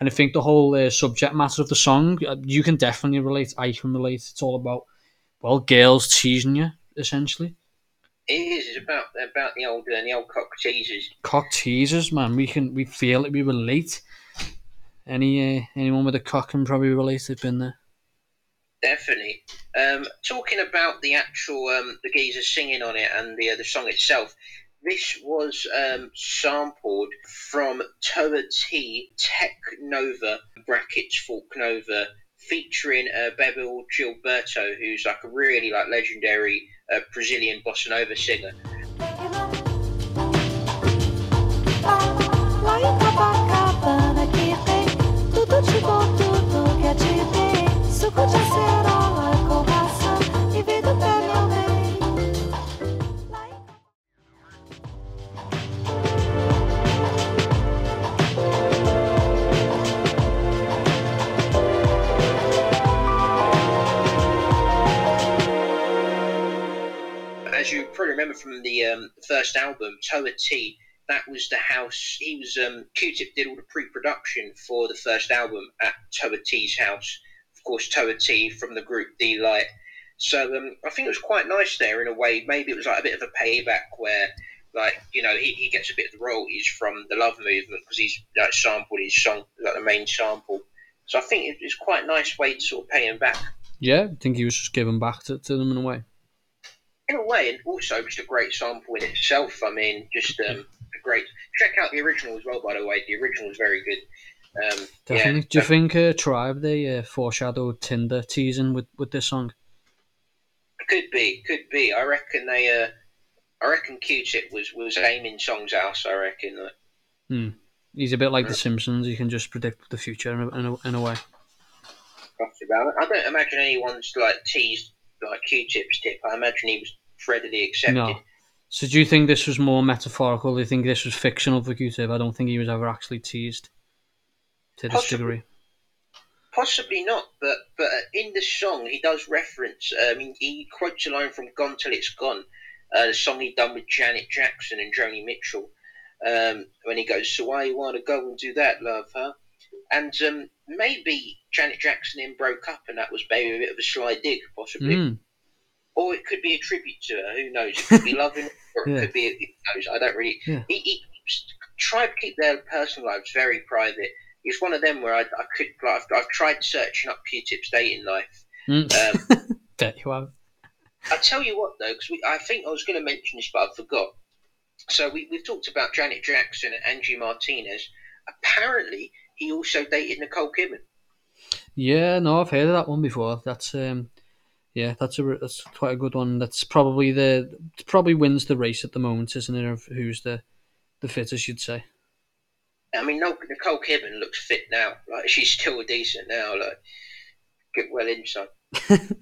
and I think the whole uh, subject matter of the song uh, you can definitely relate. I can relate. It's all about well girls teasing you essentially. It is. It's about about the old uh, the old cock teasers. Cock teasers, man. We can we feel it. We relate. Any uh, anyone with a cock can probably relate. They've been there. Definitely. Um, talking about the actual um, the geezer singing on it and the uh, the song itself. This was um, sampled from Towa Tei Tech Nova brackets Fork Nova featuring uh, Bebel Gilberto, who's like a really like legendary uh, Brazilian bossa nova singer. As you probably remember from the um, first album, Towa Tei, that was the house. He was um, Q-Tip did all the pre-production for the first album at Towa Tei's house. Of course, Towa Tei from the group Deee-Lite. So um, I think it was quite nice there in a way. Maybe it was like a bit of a payback where, like you know, he, he gets a bit of the royalties from the Love Movement because he's like sampled his song, like the main sample. So I think it- it's quite a nice way to sort of pay him back. Yeah, I think he was just giving back to, to them in a way. In a way, and also just a great sample in itself. I mean, just um, a great. Check out the original as well, by the way. The original is very good. Um, Definitely. Yeah, Do you think uh, Tribe they uh, foreshadowed Tinder teasing with, with this song? could be, could be. I reckon they. Uh, I reckon Q-Tip was was aiming songs out. I reckon. Like, Hmm. He's a bit like The Simpsons. He can just predict the future in a, in a, in a way. about it. I don't imagine anyone's like teased like Q-Tip's tip. I imagine he was readily accepted. No. So do you think this was more metaphorical? Do you think this was fictional for Q-Tip? I don't think he was ever actually teased to this Possibly. degree. Possibly not, but but in the song he does reference. I mean, he quotes a line from "Got 'til It's Gone," uh, the song he done with Janet Jackson and Joni Mitchell. Um, when he goes, "So why you want to go and do that, love, huh?" And um, maybe Janet Jackson then broke up, and that was maybe a bit of a sly dig, possibly. Mm. Or it could be a tribute to her. Who knows? It could be loving, or it Yeah. could be. Who knows? I don't really. Yeah. He, he tried to keep their personal lives very private. It's one of them where I, I could. Like, I've, I've tried searching up Q-Tip's dating life. Mm. Um, Bet you have. I tell you what though, because I think I was going to mention this, but I forgot. So we, we've talked about Janet Jackson and Angie Martinez. Apparently, he also dated Nicole Kidman. Yeah, no, I've heard of that one before. That's um, yeah, that's a that's quite a good one. That's probably the probably wins the race at the moment, isn't it? Of who's the the fittest, you'd say. I mean, no, Nicole Kidman looks fit now. Like she's still decent now. Like get well inside.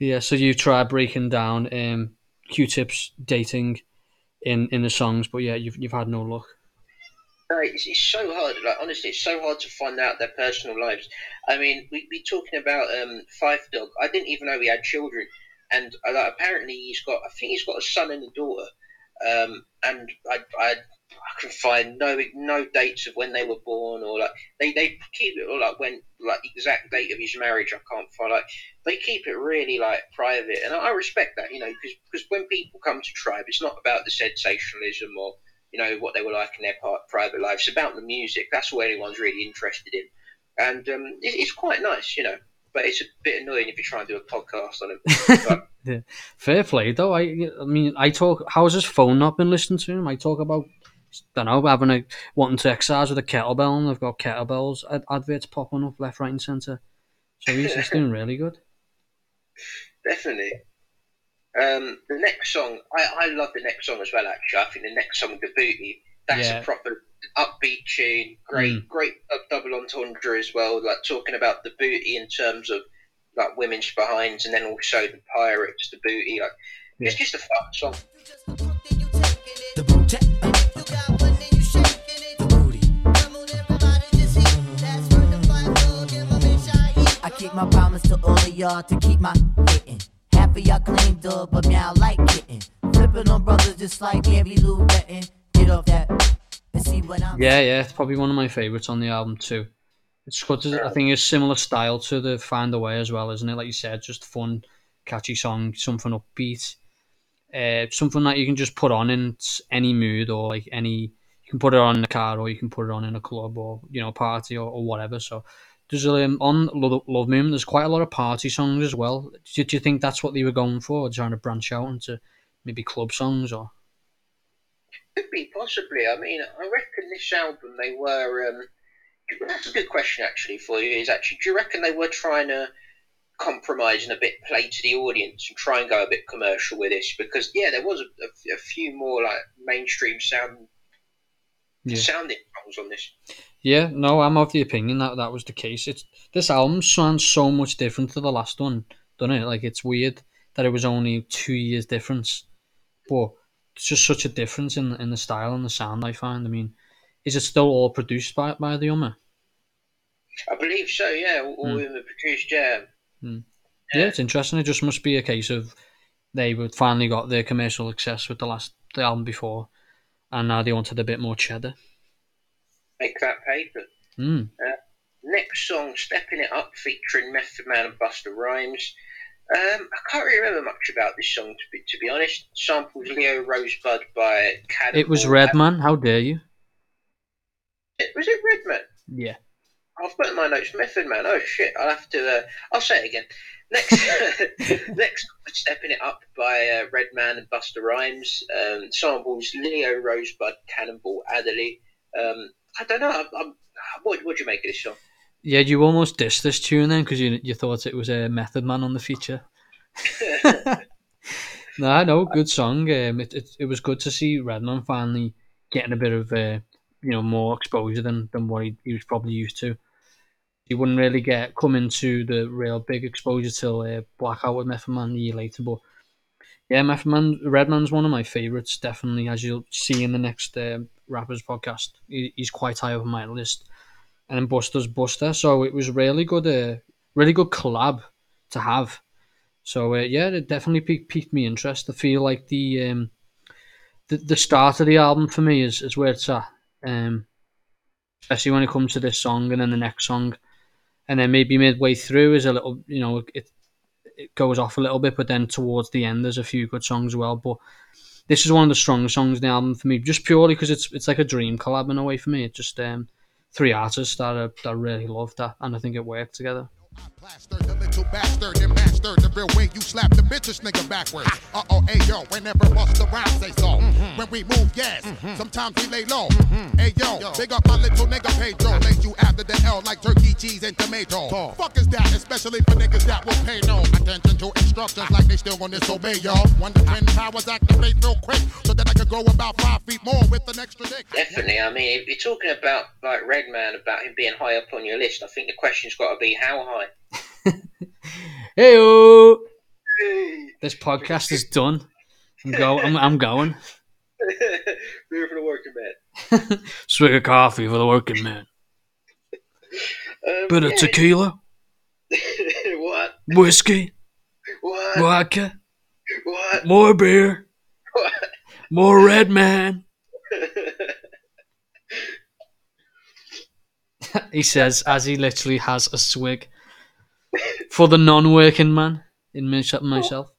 Yeah, so you try breaking down um, Q-Tip's dating in in the songs, but yeah, you've you've had no luck. No, it's, it's so hard. Like honestly, it's so hard to find out their personal lives. I mean, we we talking about um Phife Dawg. I didn't even know he had children, and uh, like, apparently he's got. I think he's got a son and a daughter. Um, and I I I can find no no dates of when they were born or like they, they keep it or like when like exact date of his marriage. I can't find like they keep it really like private, and I, I respect that. You know, because when people come to Tribe, it's not about the sensationalism or you know what they were like in their private lives. It's about the music. That's what anyone's really interested in, and um, it, it's quite nice, you know. But it's a bit annoying if you try and do a podcast on it. But Yeah. Fair play though. I I mean, I talk. How's his phone not been listening to him? I talk about. don't know, having a wanting to exercise with a kettlebell, and I've got kettlebells ad- adverts popping up left, right, and centre. So he's, he's doing really good. Definitely. Um, the next song, I, I love the next song as well. Actually, I think the next song, the booty, that's Yeah. a proper upbeat tune. Great, Mm. great uh, double entendre as well. Like talking about the booty in terms of like women's behinds, and then also the pirates, the booty. Like it's just a fun song. The boot, I keep my promise to all of y'all to keep my hitting. Half of y'all claim dog, but me I like hitting. Flipping on brothers just like Lou betting. Get off that and see what I'm. Yeah, yeah, it's probably one of my favourites on the album too. It's got, I think, a similar style to the Find a Way as well, isn't it? Like you said, just fun, catchy song, something upbeat, uh, something that you can just put on in any mood or like any. You can put it on in the car or you can put it on in a club or you know party or, or whatever. So there's um, on Love, Love Moon. There's quite a lot of party songs as well. Do, do you think that's what they were going for, trying to branch out into maybe club songs or? Could be possibly. I mean, I reckon this album they were. Um, that's a good question actually for you. Is actually, do you reckon they were trying to compromise and a bit play to the audience and try and go a bit commercial with this? Because yeah, there was a, a, a few more like mainstream sound Yeah. sounding songs on this. Yeah, no, I'm of the opinion that that was the case. It's this album sounds so much different to the last one, doesn't it? Like it's weird that it was only two years difference, but it's just such a difference in in the style and the sound. I find. I mean, is it still all produced by by the Ummah? I believe so. Yeah, all, Hmm. in the produced. Yeah, Mm. Yeah, it's interesting. It just must be a case of they would finally got their commercial success with the last the album before, and now they wanted a bit more cheddar. Make that paper. Mm. Uh, next song, Stepping It Up, featuring Method Man and Busta Rhymes. Um, I can't really remember much about this song, to be, to be honest. Samples Leo Rosebud by Cannonball. It was Redman. How dare you? Was it Redman? Yeah. I've put in my notes Method Man. Oh shit! I'll have to. Uh, I'll say it again. Next, next, stepping it up by uh, Redman and Busta Rhymes. Um, samples Leo Rosebud, Cannonball Adderley. Um, I don't know. I'm, I'm, what would you make of this song? Yeah, you almost dissed this tune then because you you thought it was a Method Man on the feature. no, no, good song. Um, it, it it was good to see Redman finally getting a bit of uh, you know more exposure than, than what he, he was probably used to. He wouldn't really get come into the real big exposure till uh, Blackout with Method Man a year later. But yeah, Method Man, Redman's one of my favourites. Definitely, as you'll see in the next uh, rappers podcast, he, he's quite high up on my list and then Busta's Busta. So it was really good, uh, really good collab to have. So uh, yeah, it definitely piqued, piqued me interest. I feel like the um, the the start of the album for me is, is where it's at. Um, especially when it comes to this song and then the next song, and then maybe midway through is a little, you know, it it goes off a little bit, but then towards the end there's a few good songs as well. But this is one of the strongest songs in the album for me, just purely because it's it's like a dream collab in a way for me. It's just um, three artists that I, that I really love that, and I think it worked together. Plastered the little bastard and mastered the real way you slap the bitches nigga backwards. Uh oh, hey yo, whenever bust the rhyme say so. When we move, yes, sometimes we lay low. Hey yo, big up my little nigga Pedro. Lay you after the L like turkey, cheese, and tomato. Fuck is that, especially for niggas that will pay no attention to instructions like they still gonna disobey, y'all. When the twin powers activate real quick so that I can grow about five feet more with an extra dick. Definitely. I mean, if you're talking about like Redman, about him being high up on your list, I think the question's got to be how high. Hey This podcast is done. I'm go. I'm, I'm going. Beer for the working man. Swig of coffee for the working man. Um, Bit of yeah. tequila, what? whiskey, What? vodka, What? more beer, What? more red man. he says as he literally has a swig for the non-working man in myself. myself.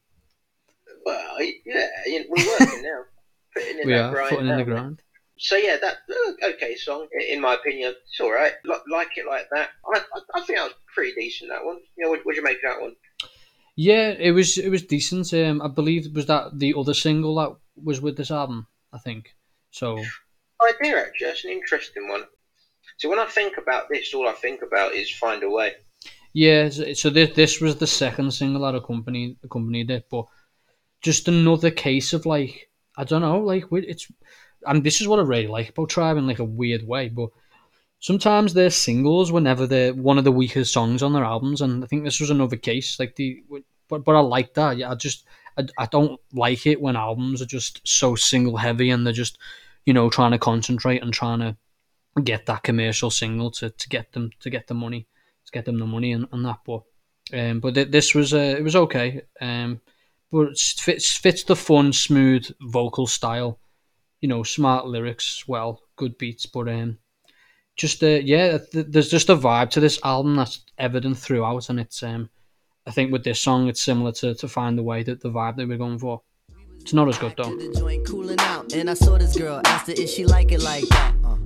well, yeah, we're working now. Putting in We are grind putting in the now. ground. So yeah, that uh, okay song in my opinion. It's all right. Like it like that. I, I, I think that was pretty decent. That one. You know, what would you make of that one? Yeah, it was it was decent. Um, I believe was that the other single that was with this album. I think so. idea actually. That's an interesting one. So when I think about this, all I think about is find a way. Yeah, so, this this was the second single that accompanied accompanied it, but just another case of like I don't know, like it's and this is what I really like about Tribe in like a weird way, but sometimes their singles were never the one of the weakest songs on their albums, and I think this was another case. Like the, but but I like that. Yeah, I just I, I don't like it when albums are just so single heavy and they're just you know trying to concentrate and trying to get that commercial single to, to get them to get the money to get them the money and, and that. But um, but th- this was uh, it was okay. Um, but it fits fits the fun, smooth vocal style. You know, smart lyrics, well, good beats, but um, just uh, yeah, th- there's just a vibe to this album that's evident throughout, and it's um, I think with this song, it's similar to to Find the Way that the vibe that we're going for. It's not as good though.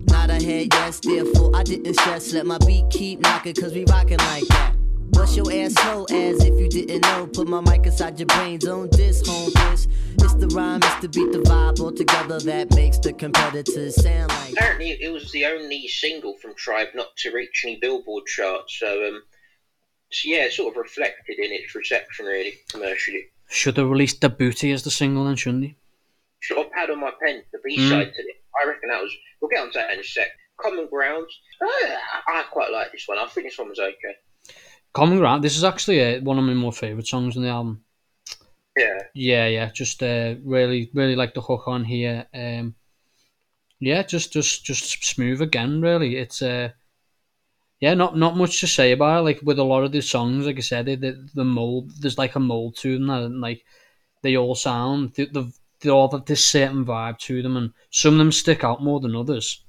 The joint cooling out, and I saw this girl. Asked her, is she like it like that? Nod her head, yes. Therefore, I didn't stress. Let my beat keep knocking, cause we rockin' like that. Bust your ass slow, as if you didn't know. Put my mic inside your brains on this home this. It's the rhyme, it's the beat, the vibe all together that makes the competitors sound like. Apparently, it was the only single from Tribe not to reach any Billboard charts. So, um, so yeah, it sort of reflected in its reception, really, commercially. Should have released the booty as the single then, shouldn't he? Should have had on my pen the B side to it. I reckon that was. We'll get onto that in a sec. Common Ground. Uh, I quite like this one. I think this one was okay. Common Ground. This is actually uh, one of my more favourite songs on the album. Yeah. Yeah, yeah. Just uh, really, really like the hook on here. Um, yeah, just, just, just smooth again. Really, it's uh, yeah, not not much to say about it. Like with a lot of these songs, like I said, the the, the mold there's like a mold to them, and like they all sound the the they all have this certain vibe to them, and some of them stick out more than others.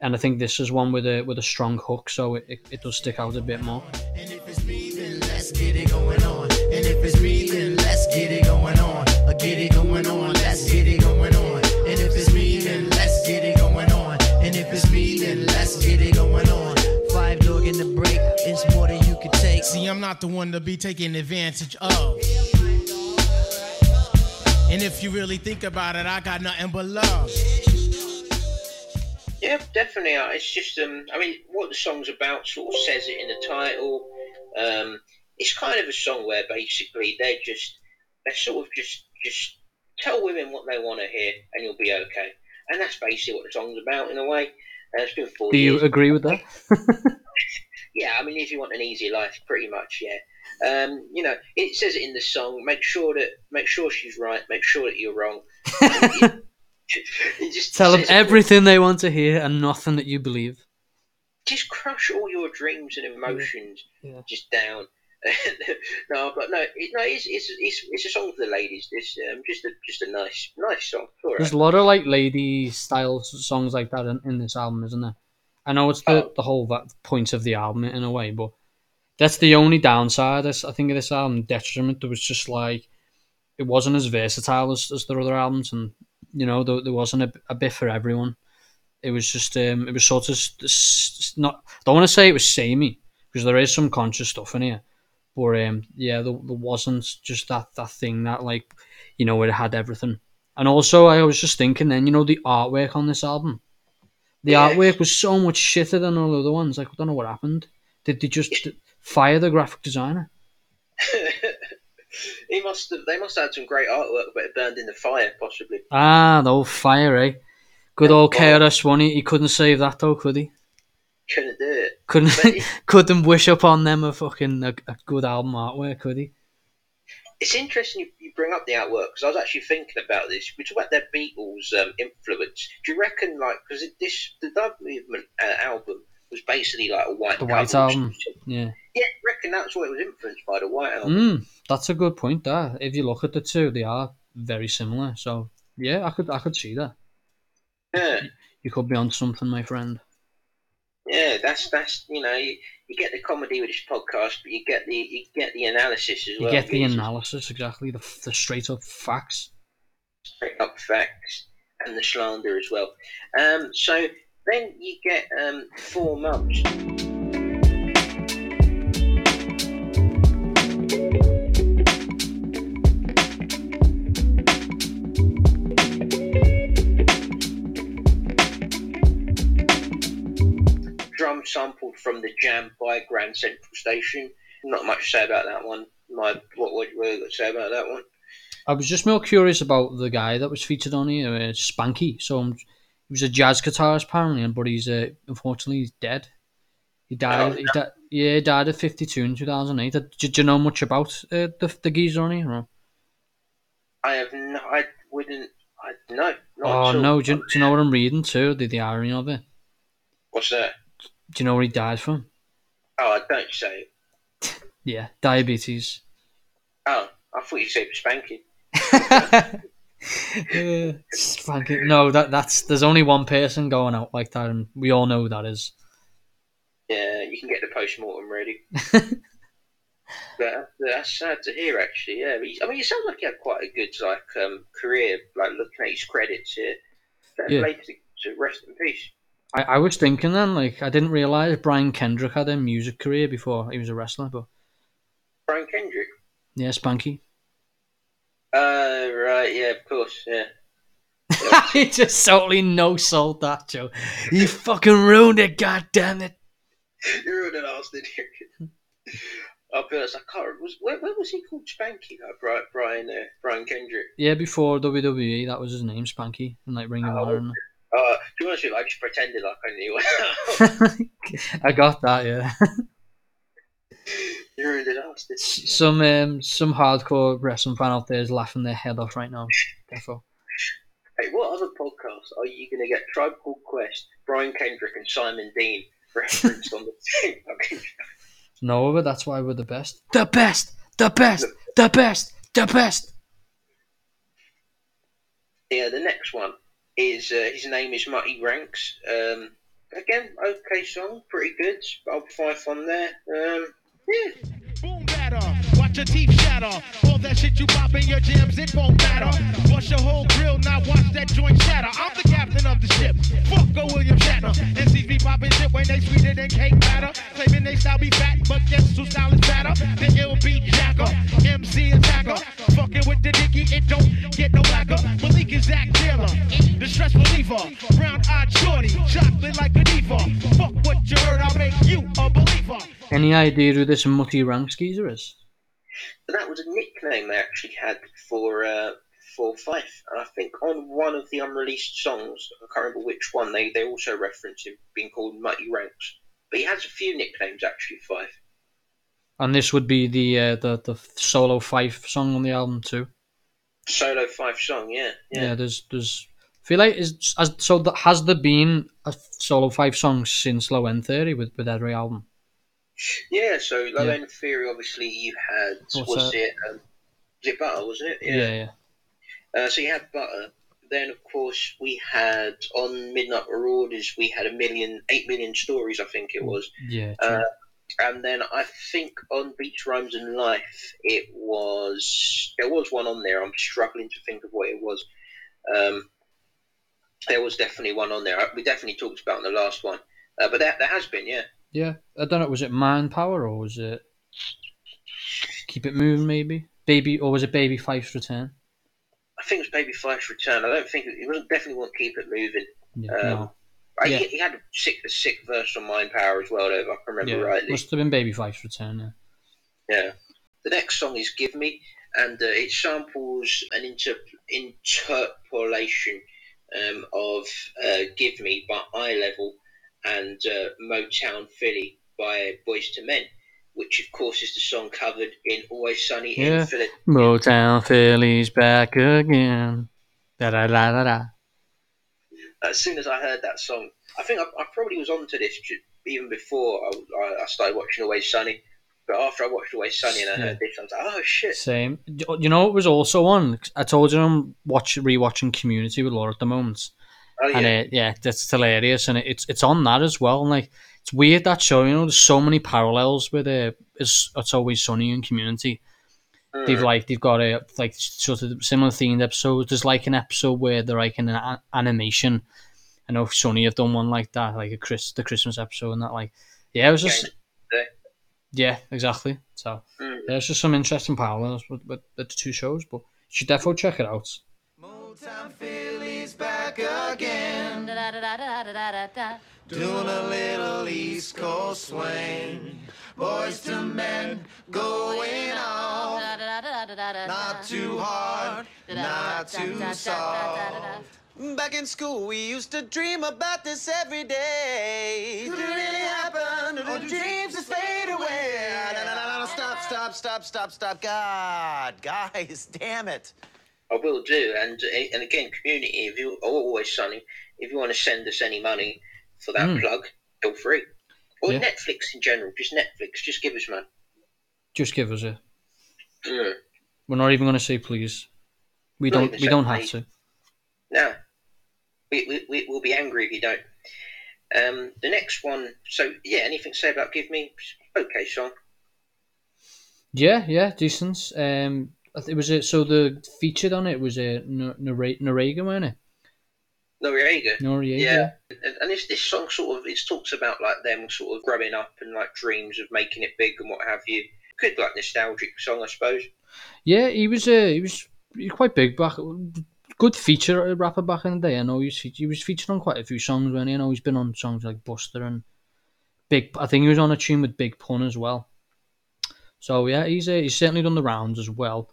And I think this is one with a with a strong hook, so it, it, it does stick out a bit more. And if it's breathing, Let's get it going on. And if it's me, then let's get it going on. Uh, get it going on. Let's get it going on. And if it's me, then let's get it going on. And if it's me, then let's get it going on. Phife Dawg in the break. It's more than you can take. See, I'm not the one to be taken advantage of. And if you really think about it, I got nothing but love. Yeah, definitely. uh, It's just, um, I mean, what the song's about sort of says it in the title. Um, it's kind of a song where basically they're just, they sort of just, just tell women what they want to hear, and you'll be okay. And that's basically what the song's about in a way. Uh, it's been four Do you years. agree with that? Yeah, I mean, if you want an easy life, pretty much, yeah. Um, you know, it says it in the song. Make sure that, make sure she's right. Make sure that you're wrong. It just Tell them everything they want to hear and nothing that you believe. just crush all your dreams and emotions Yeah. just down. no, but no, it, no, it's, it's it's it's a song for the ladies. This um, just a just a nice nice song. All There's a lot of like lady style songs like that in, in this album, isn't there? I know it's the, the whole va- point of the album in a way, but that's the only downside. I think of this album detriment. There was just like it wasn't as versatile as, as their other albums, and you know there, there wasn't a, a bit for everyone. It was just um, it was sort of not. I don't want to say it was samey because there is some conscious stuff in here, but um, yeah, there, there wasn't just that that thing that like you know it had everything. And also, I was just thinking then, you know, the artwork on this album. The Yeah. artwork was so much shitter than all the other ones. Like, I don't know what happened. Did they just fire the graphic designer? he must have. They must have had some great artwork, but it burned in the fire, possibly. Ah, the old fire, eh? Good old KRS One. He he couldn't save that though, could he? Couldn't do it. Couldn't it- couldn't wish upon them a fucking a, a good album artwork, could he? It's interesting you, you bring up the artwork because I was actually thinking about this. We talk about their Beatles um, influence. Do you reckon, like, because this the Dub Movement uh, album was basically like a white The White album. Yeah. Yeah, I reckon that's what it was influenced by the White Album. Mm, that's a good point. There, if you look at the two, they are very similar. So yeah, I could I could see that. Yeah, You could be on something, my friend. yeah, that's that's you know you, you get the comedy with this podcast, but you get the you get the analysis as You well. get the analysis exactly, the, the straight up facts. straight up facts and the slander as well. Um, so then you get um, four months. Drum sampled from the Jam by Graham Central Station. Not much to say about that one. My what what you say about that one? I was just more curious about the guy that was featured on here, uh, Spanky. So um, He was a jazz guitarist apparently, but he's uh, unfortunately he's dead. He died. Oh, he di- yeah, he died at fifty two in two thousand eight. Did, did you know much about uh, the the geezer on here? I have no. I wouldn't. I no. Not Oh all. no! Do you, do you know what I'm reading too? The, the irony of it. What's that? Do you know where he died from? Oh, I don't say. it. Yeah, diabetes. Oh, I thought you said spanking. Uh, it's no, that that's there's only one person going out like that, and we all know who that is. Yeah, you can get the post mortem ready. but that's sad to hear, actually. Yeah, he, I mean, it sounds like he had quite a good like um, career. Like looking at his credits here. Fair Yeah. play to, to rest in peace. I, I was thinking then, like, I didn't realize Brian Kendrick had a music career before he was a wrestler, but Brian Kendrick. yeah, Spanky. Uh, right. Yeah, of course. Yeah. he just totally no sold that Joe. You fucking ruined it, god damn it. You're an bastard. I'll be honest. I can't. remember- Was where, where was he called Spanky? Like Brian Brian uh, Brian Kendrick. Yeah, before WWE, that was his name, Spanky, and like Ring of Honor. And... Uh, to be honest with you, I just pretended like I knew. I got that, yeah. Bastard. some um, some hardcore wrestling fan out there is laughing their head off right now. Therefore, Hey, what other podcasts are you going to get Tribe Called Quest, Brian Kendrick, and Simon Dean referenced on the same fucking show? no, but that's why we're the best. The best, the best, the best, the best. Yeah, the next one is uh, his name is Mutty Ranks. Um, again, okay song, pretty good. Bob Phife on there. Um. Boom batter, watch your teeth shatter. All that shit you pop in your jams, it won't matter. Bust your whole grill, now watch that joint shatter. I'm the captain of the ship. Fuck go William Shatner. MCs be popping shit when they sweeter than cake batter. Claiming they style be fat, but guess who style is fatter? Ill beat jacker, MC attacker. Fucking with the dicky, it don't get no blacker. Malik Izaak Taylor, the stress reliever. Brown eyed shorty, chocolate like a diva. Fuck what you heard, I'll make you a believer. Any idea who this Mutty Ranks geezer is? That was a nickname they actually had for uh, for Phife, and I think on one of the unreleased songs, I can't remember which one, they they also reference him being called Mutty Ranks. But he has a few nicknames actually, Phife. And this would be the uh, the the solo Phife song on the album too. Solo Phife song, yeah, Yeah, yeah. there's there's. I feel like is as so that has there been a solo Phife song since Low End Theory with with every album? Yeah, so Low Yeah. End Theory, obviously, you had, What's was that? it, um, was it Butter, wasn't it? Yeah, yeah. Uh, so you had Butter. Then, of course, we had on Midnight Marauders, we had a million, eight million stories, I think it was. Yeah, Uh, and then I think on Beats, Rhymes and Life, it was there was one on there. I'm struggling to think of what it was. Um, there was definitely one on there. We definitely talked about in the last one, uh, but there, there has been, yeah. Yeah, I don't know. Was it Mind Power or was it Keep It Moving? Maybe Baby or was it Baby Phife's Return? I think it was Baby Phife's return. I don't think it, it wasn't definitely won't keep it moving. Yeah, Um, no. I, Yeah. he, he had a sick, a sick verse on Mind Power as well, though, if I can remember yeah, rightly. must have been Baby Phife's Return. Yeah. Yeah. The next song is "Give Me," and uh, it samples an inter- interpolation um, of uh, "Give Me" by Eye Level and uh, "Motown Philly" by Boyz II Men, which of course is the song covered in "Always Sunny Yeah. in Philadelphia." Motown Philly's back again. Da da da da da. As soon as I heard that song, I think I, I probably was onto this even before I, I, started watching Always Sunny. But after I watched Always Sunny and I Yeah. heard this, I was like, "Oh shit!" Same. You know it was also on? I told you I'm watch rewatching Community with Laura at the moment. Oh yeah. And uh, yeah, that's hilarious, and it's it's on that as well. And like, it's weird that show. You know, there's so many parallels with uh, it's it's always sunny in Community. They've Mm. like they've got a like sort of similar themed episodes. There's like an episode where they're like in an a- animation. I know Sunny have done one like that, like a Chris the Christmas episode and that. Like, yeah, it was just Yeah. yeah, exactly. So Mm. there's just some interesting parallels with, with the two shows, but you should definitely check it out. Back again. Doing a little East Coast swing. Boyz II Men going on. Not too hard, not too soft. Back in school, we used to dream about this every day. Could it really happen? Or do dreams just fade away? No, no, no, no, stop, stop, stop, stop, stop. God, guys, damn it. I will do. And uh, and again, community, if you are always sunny, if you want to send us any money for that Mm. plug, feel free. Or Yeah. Netflix in general, just Netflix, just give us money. Just give us it. Mm. We're not even going to say please. We Not don't. We don't have please. to. No, we, we, we we'll be angry if you don't. Um, the next one. So yeah, anything to say about "Give Me"? Okay, song. Yeah, yeah, decent. Um, it was a, so the featured on it was a N- Nore- Noreaga, wasn't it? Noreaga. Noreaga. Yeah, and, this this song sort of it talks about like them sort of growing up and like dreams of making it big and what have you. Good like nostalgic song, I suppose. Yeah, he was. Uh, he was quite big back. Good feature rapper back in the day. I know he was, he was featured on quite a few songs. When I know he's been on songs like Busta and Big. I think he was on a tune with Big Pun as well. So yeah, he's uh, he's certainly done the rounds as well.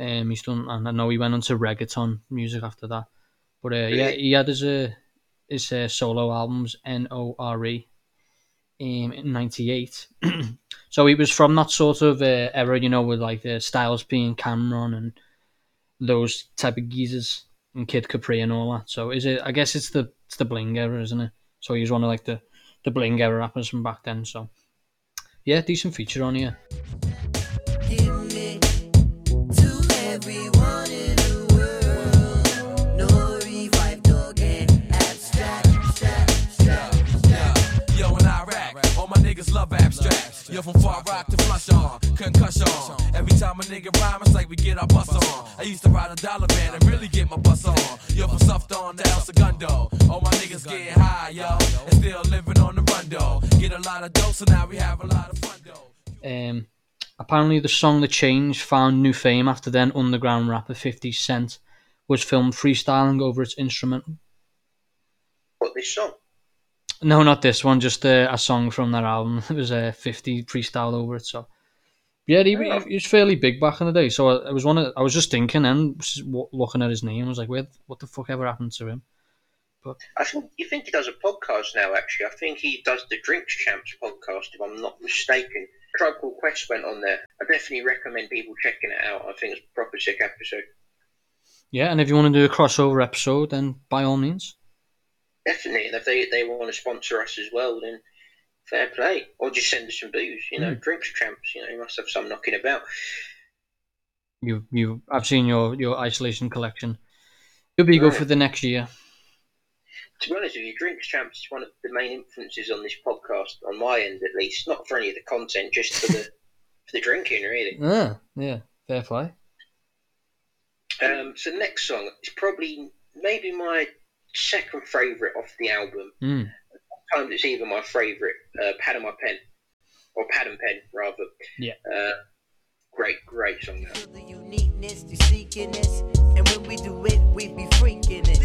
Um, he's done, and I know he went on to reggaeton music after that. But uh, yeah, he had his uh, his uh, solo albums N O R E um, in '98. so he was from that sort of uh, era, you know, with like the Styles P and Cam'ron and those type of geezers and Kid Capri and all that. So is it? I guess it's the it's the bling era, isn't it? So he's one of like the the bling era rappers from back then. So yeah, decent feature on here. Everyone in the world. No revive dog and abstract, abstract, abstract. Yo, in Iraq, all my niggas love abstract. Yo, from far rock to flush on, concussion. Every time a nigga rhyme, it's like we get our bus on. I used to ride a dollar van and really get my bus on. Yo, from Stuffed to El Segundo. All my niggas getting high, yo, and still living on the run, though. Get a lot of dough, so now we have a lot of fun, though. Um, apparently, the song "The Change" found new fame after then underground rapper Fifty Cent was filmed freestyling over its instrumental. What this song? No, not this one. Just uh, a song from that album. It was a uh, fifty freestyle over it. So yeah, he, he, he was fairly big back in the day. So I, I was one. Of, I was just thinking and looking at his name. I was like, "Where? What the fuck ever happened to him?" But I think you think he does a podcast now. Actually, I think he does the Drinks Champs podcast. If I'm not mistaken, Tribe Called Quest went on there. I definitely recommend people checking it out. I think it's a proper sick episode. Yeah, and if you want to do a crossover episode, then by all means. Definitely, and if they they want to sponsor us as well, then fair play. Or just send us some booze. You know, Mm. Drinks Champs. You know, you must have some knocking about. You, you. I've seen your your isolation collection. You'll be good for the next year. To be honest with you, Drinks Champs is one of the main influences on this podcast, on my end at least. Not for any of the content, just for the for the drinking, really. Ah, yeah, fair play. Um, so the next song is probably maybe my second favourite off the album. Mm. Sometimes it's even my favourite, uh, Pad and My Pen, or Pad and Pen rather. Yeah. Uh, great, great song. That. The uniqueness, the seekiness, and when we do it, we be freaking it.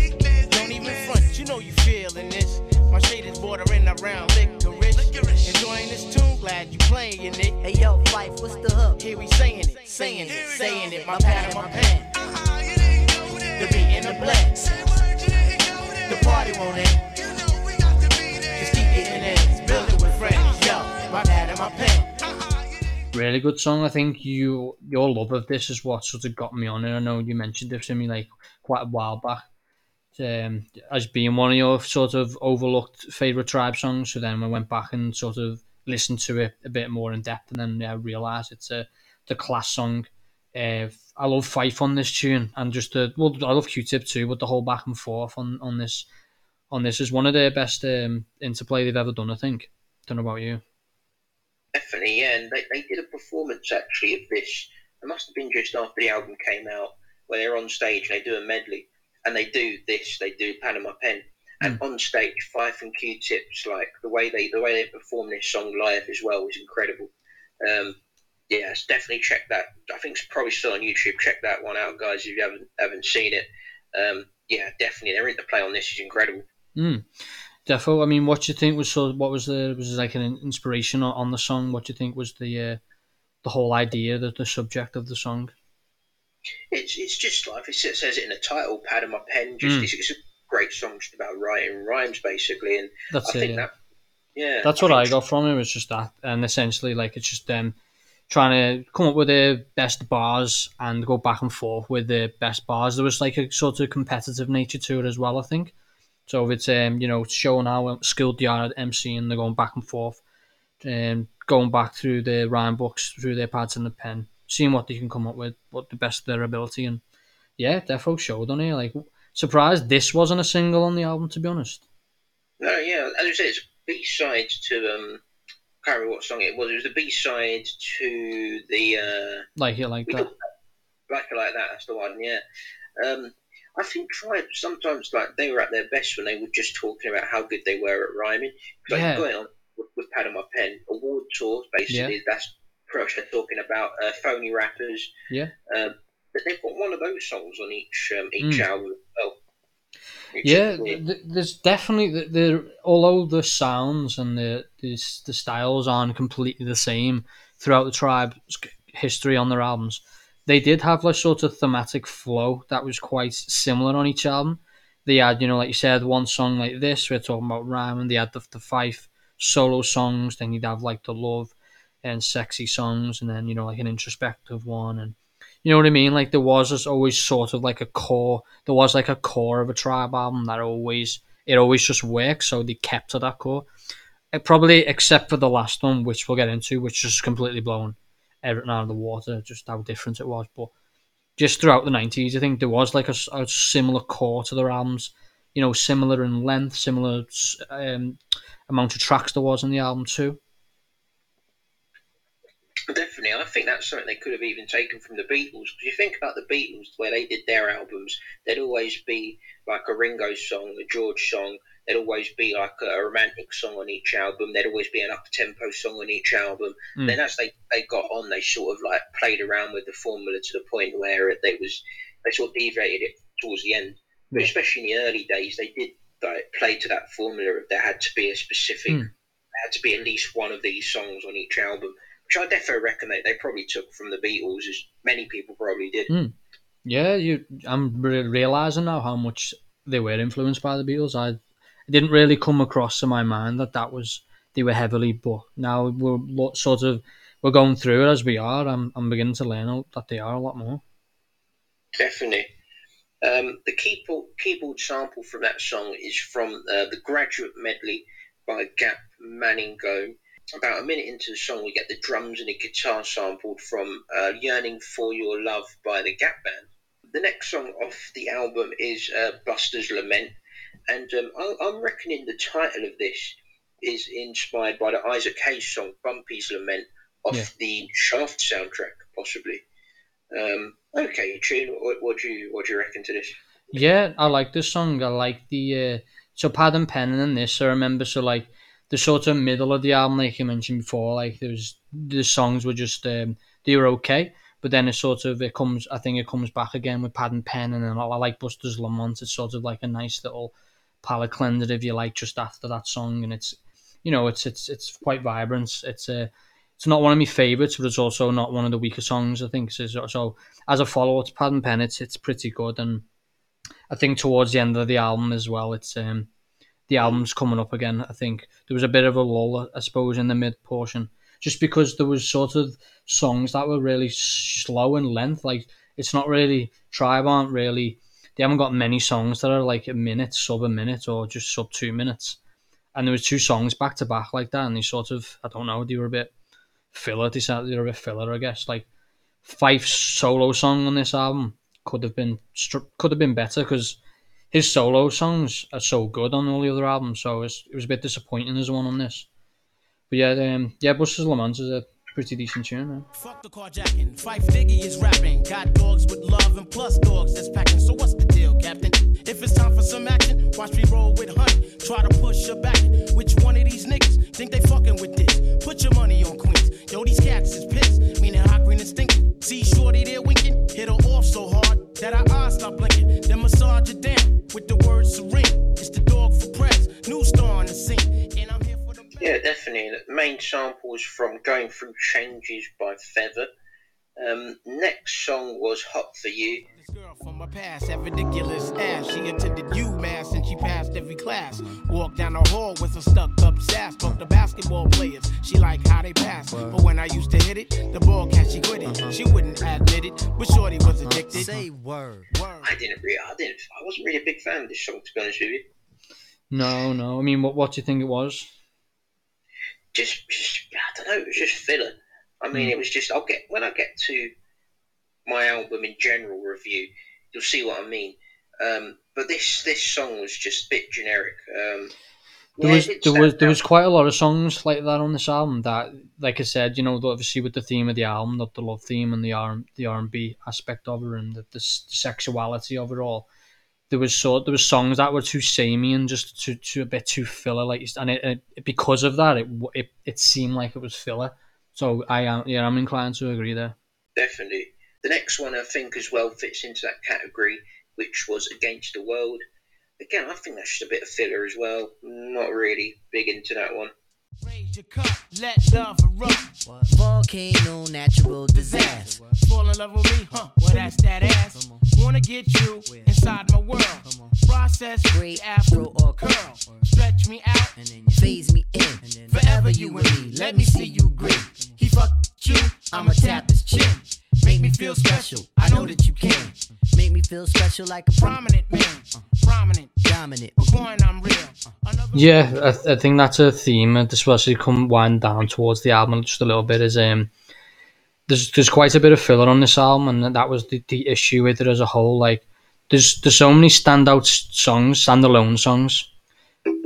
Don't even front, you know you feeling this. My shade is bordering around licorice. Enjoying this tune, glad you playing it. Hey yo, Phife, what's the hook? Here we saying it, saying it, saying it. My pad and my pen. The beat in the blend. The party won't end. Just keep getting in, build it with friends. Yo, my pad and my pen. really good song. I think you your love of this is what sort of got me on it. I know you mentioned it to me like quite a while back, um, as being one of your sort of overlooked favorite tribe songs. So then I went back and sort of listened to it a bit more in depth, and then yeah, I realised it's a the class song. Uh, I love Phife on this tune, and just the well, I love Q-Tip too, but the whole back and forth on on this on this is one of their best um, interplay they've ever done. I think. Don't know about you. Definitely, yeah. And they, they did a performance actually of this. It must have been just after the album came out, where they're on stage and they do a medley, and they do this. They do Panama Pen, and on stage, Phife and Q-Tips, like the way they the way they perform this song live as well was incredible. Um, yeah, definitely check that. I think it's probably still on YouTube. Check that one out, guys, if you haven't haven't seen it. Um, yeah, definitely, their interplay on this is incredible. Mm. Defo, I mean, what do you think was so? what was the was like an inspiration on, on the song? What do you think was the uh, the whole idea, the, the subject of the song? It's it's just like it says it in the title, pad and my pen. Just Mm. it's, it's a great songs about writing rhymes, basically. And That's I it, think yeah. that, yeah, That's what I got from it. Was just that, and essentially, like it's just them trying to come up with the best bars and go back and forth with the best bars. There was like a sort of competitive nature to it as well. I think. So it's um you know showing how skilled they are at MC and they're going back and forth, um going back through the rhyme books, through their pads and the pen, seeing what they can come up with, what the best of their ability, and yeah, defo showed on here. Like surprised this wasn't a single on the album to be honest. No, yeah, as you said, it's B side to um, I can't remember what song it was. It was the B side to the uh, Like it like that. Like It Like That. That's the one. Yeah. Um, I think Tribe sometimes like they were at their best when they were just talking about how good they were at rhyming. Like Yeah. going on with, with Pad on My Pen, award tours basically. Yeah. That's they're talking about uh, phony rappers. Yeah. Um, but they've got one of those songs on each um, each Mm. album as well. Yeah, th- there's definitely th- there. Although the sounds and the the, the styles aren't completely the same throughout the tribe's history on their albums, they did have like sort of thematic flow that was quite similar on each album. They had, you know, like you said, one song like this. We're talking about rhyming. They had the, the Phife solo songs. Then you'd have like the love and sexy songs, and then you know like an introspective one, and you know what I mean? Like there was just always sort of like a core. There was like a core of a tribe album that always it always just worked. So they kept to that core. It probably except for the last one, which we'll get into, which just completely blown everything out of the water. Just how different it was. But just throughout the nineties, I think there was like a similar core to their albums. You know, similar in length, similar um, amount of tracks there was in the album too. Definitely, I think that's something they could have even taken from the Beatles. Because you think about the Beatles, where they did their albums, there'd always be like a Ringo song, a George song. There'd always be like a, romantic song on each album. There'd always be an up tempo song on each album. Mm. Then as they, they got on, they sort of like played around with the formula to the point where it, they was they sort of deviated it towards the end. But Yeah. especially in the early days, they did like play to that formula. Of there had to be a specific Mm. there had to be at least one of these songs on each album, which I definitely reckon that they probably took from the Beatles, as many people probably did. Mm. Yeah, you. I'm re- realizing now how much they were influenced by the Beatles. I it didn't really come across to my mind that that was they were heavily, but now we're sort of we're going through it as we are. I'm I'm beginning to learn that they are a lot more. Definitely. Um, the keyboard, keyboard sample from that song is from uh, the Graduate Medley by Gap Mangione. About a minute into the song, we get the drums and the guitar sampled from uh, Yearning for Your Love by the Gap Band. The next song off the album is uh, Busta's Lament, and um, I, I'm reckoning the title of this is inspired by the Isaac Hayes song Bumpy's Lament off Yeah. the Shaft soundtrack, possibly. Um, okay, Tune, what, what do you what do you reckon to this? Yeah, I like this song. I like the uh, so pad and pen and this. I remember so like the sort of middle of the album, like you mentioned before, like there was the songs were just um, they were okay, but then it sort of it comes. I think it comes back again with pad and pen, and then I like Busta's Lament. It's sort of like a nice little palate cleanser if you like just after that song, and it's you know it's it's it's quite vibrant. It's a it's not one of my favorites, but it's also not one of the weaker songs. I think so. So as a follow up to Pad and Pen, it's it's pretty good, and I think towards the end of the album as well, it's um the album's coming up again. I think there was a bit of a lull, I suppose, in the mid portion, just because there was sort of songs that were really slow in length. Like it's not really Tribe aren't really they haven't got many songs that are like a minute, sub a minute, or just sub two minutes. And there was two songs back to back like that, and they sort of I don't know, they were a bit filler. They they were a bit filler, I guess. Like Phife's solo song on this album could have been could have been better because his solo songs are so good on all the other albums. So it was, it was a bit disappointing as one on this. But yeah, um, yeah, Busta's Lament is a pretty decent tune. Man. Fuck the carjacking. Phife Diggy is rapping. Got dogs with love and plus dogs that's packing. So what's the deal, Captain? If it's time for some action, watch me roll with honey. Try to push her back. Which one of these niggas think they fucking with this? Put your money on Queens. Yo, these cats is pissed. Meaning hot green and stinking. See Shorty there winking. Hit her off so hard that her eyes stop blinking. Down with the word serene. It's the dog for press. New star on the scene. The Yeah, definitely. The main samples from Going Through Changes by Feather. Um, next song was Hot for You. This girl from my past had ridiculous ass. She attended UMass and she she passed every class. Walked down the hall with some stuck up sass. Talk to basketball players, she like how they pass. But when I used to hit it, the ball catch she quit it. She wouldn't admit it, but Shorty was addicted. Say word. I didn't really, I didn't, I wasn't really a big fan of this song to be honest with you. No, no. I mean, what what do you think it was? Just, just I don't know, it was just filler. I mean, Mm. it was just. I'll get when I get to my album in general review, you'll see what I mean. Um, but this this song was just a bit generic. Um, There yeah, was there was there was quite a lot of songs like that on this album that, like I said, you know, obviously with the theme of the album, the, the love theme and the R the R and B aspect of it and the, the, s- sexuality of it all. There was sort there was songs that were too samey and just too, too a bit too filler, like and it, it because of that, it it it seemed like it was filler. So I am yeah, I'm inclined to agree there. Definitely. The next one I think as well fits into that category, which was Against the World. Again, I think that's just a bit of filler as well. Not really big into that one. Raise your cup, let love erupt. Volcano, natural disaster. Fall in love with me, huh? Well, that's that ass. Wanna get you inside my world. Process Great afro or curl. Stretch me out and then you phase me in. Forever you and me, let me see you special like a Prominent man, prominent, dominant. I'm real. Yeah, I, th- I think that's a theme, and especially come wind down towards the album just a little bit. Is um, there's there's quite a bit of filler on this album, and that was the, the issue with it as a whole. Like, there's there's so many standout songs, standalone songs,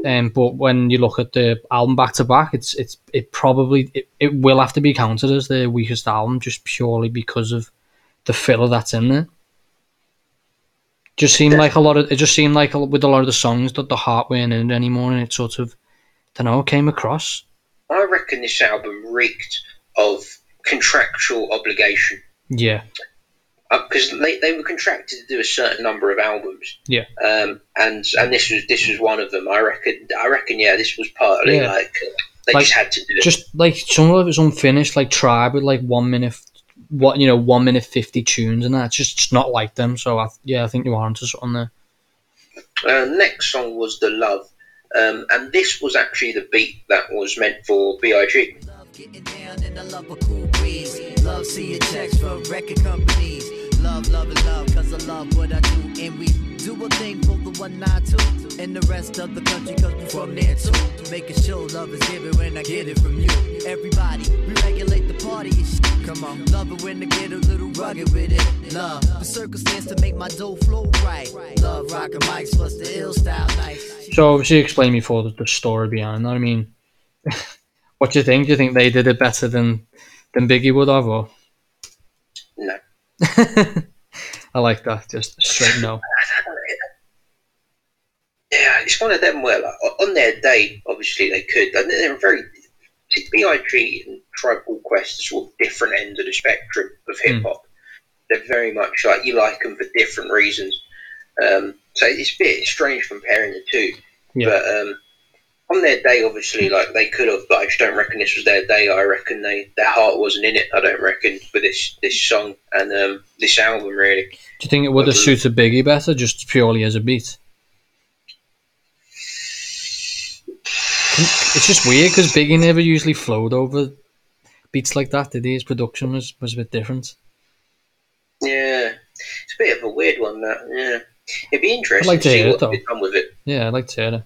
um, but when you look at the album back to back, it's it's it probably it, it will have to be counted as the weakest album just purely because of the filler that's in there. Just seemed like a lot of it. Just seemed like a, with a lot of the songs that the heart weren't in it anymore, and it sort of, don't know, came across. I reckon this album reeked of contractual obligation Yeah, because they, they were contracted to do a certain number of albums, yeah, um, and and this was this was one of them. I reckon. I reckon. Yeah, this was partly Yeah. like uh, they Like, just had to do it. just like some of it was unfinished, like Tribe with like one minute, what you know, one minute fifty tunes, and that's just it's not like them. So I, yeah, I think you are onto something there. Uh, next song was The Love. Um, and this was actually the beat that was meant for B.I.G. Getting down in the love of cool breeze. Love checks from record companies. Love, love, and love, cause I love what I do. And we do a thing for the 192 and the rest of the country, cause we from there too. Making sure love is given when I get it from you. Everybody, we regulate the party and shit. Come on, love it when I get a little rugged with it. Love, the circumstance to make my dough flow right. Love rockin' mics plus the ill style nice. So obviously, explain me for the, the story behind that. I mean, what do you think? Do you think they did it better than than Biggie would have? Or No. I like that. Just straight no. It's one of them where, like, on their day, obviously they could. And they're very. B.I.G. and Tribe Called Quest are sort of different ends of the spectrum of hip hop. They're very much like you like them for different reasons. Um, so it's a bit strange comparing the two. Yeah. But um, on their day, obviously, like they could have, but I just don't reckon this was their day. I reckon they their heart wasn't in it. I don't reckon with this this song and um, this album really. Do you think it would have suited Biggie better, just purely as a beat? It's just weird because Biggie never usually flowed over beats like that, did he? His production was, was a bit different. Yeah, it's a bit of a weird one. That yeah, it'd be interesting I'd like to to see it, what they've done with it. Yeah, I'd like to hear it.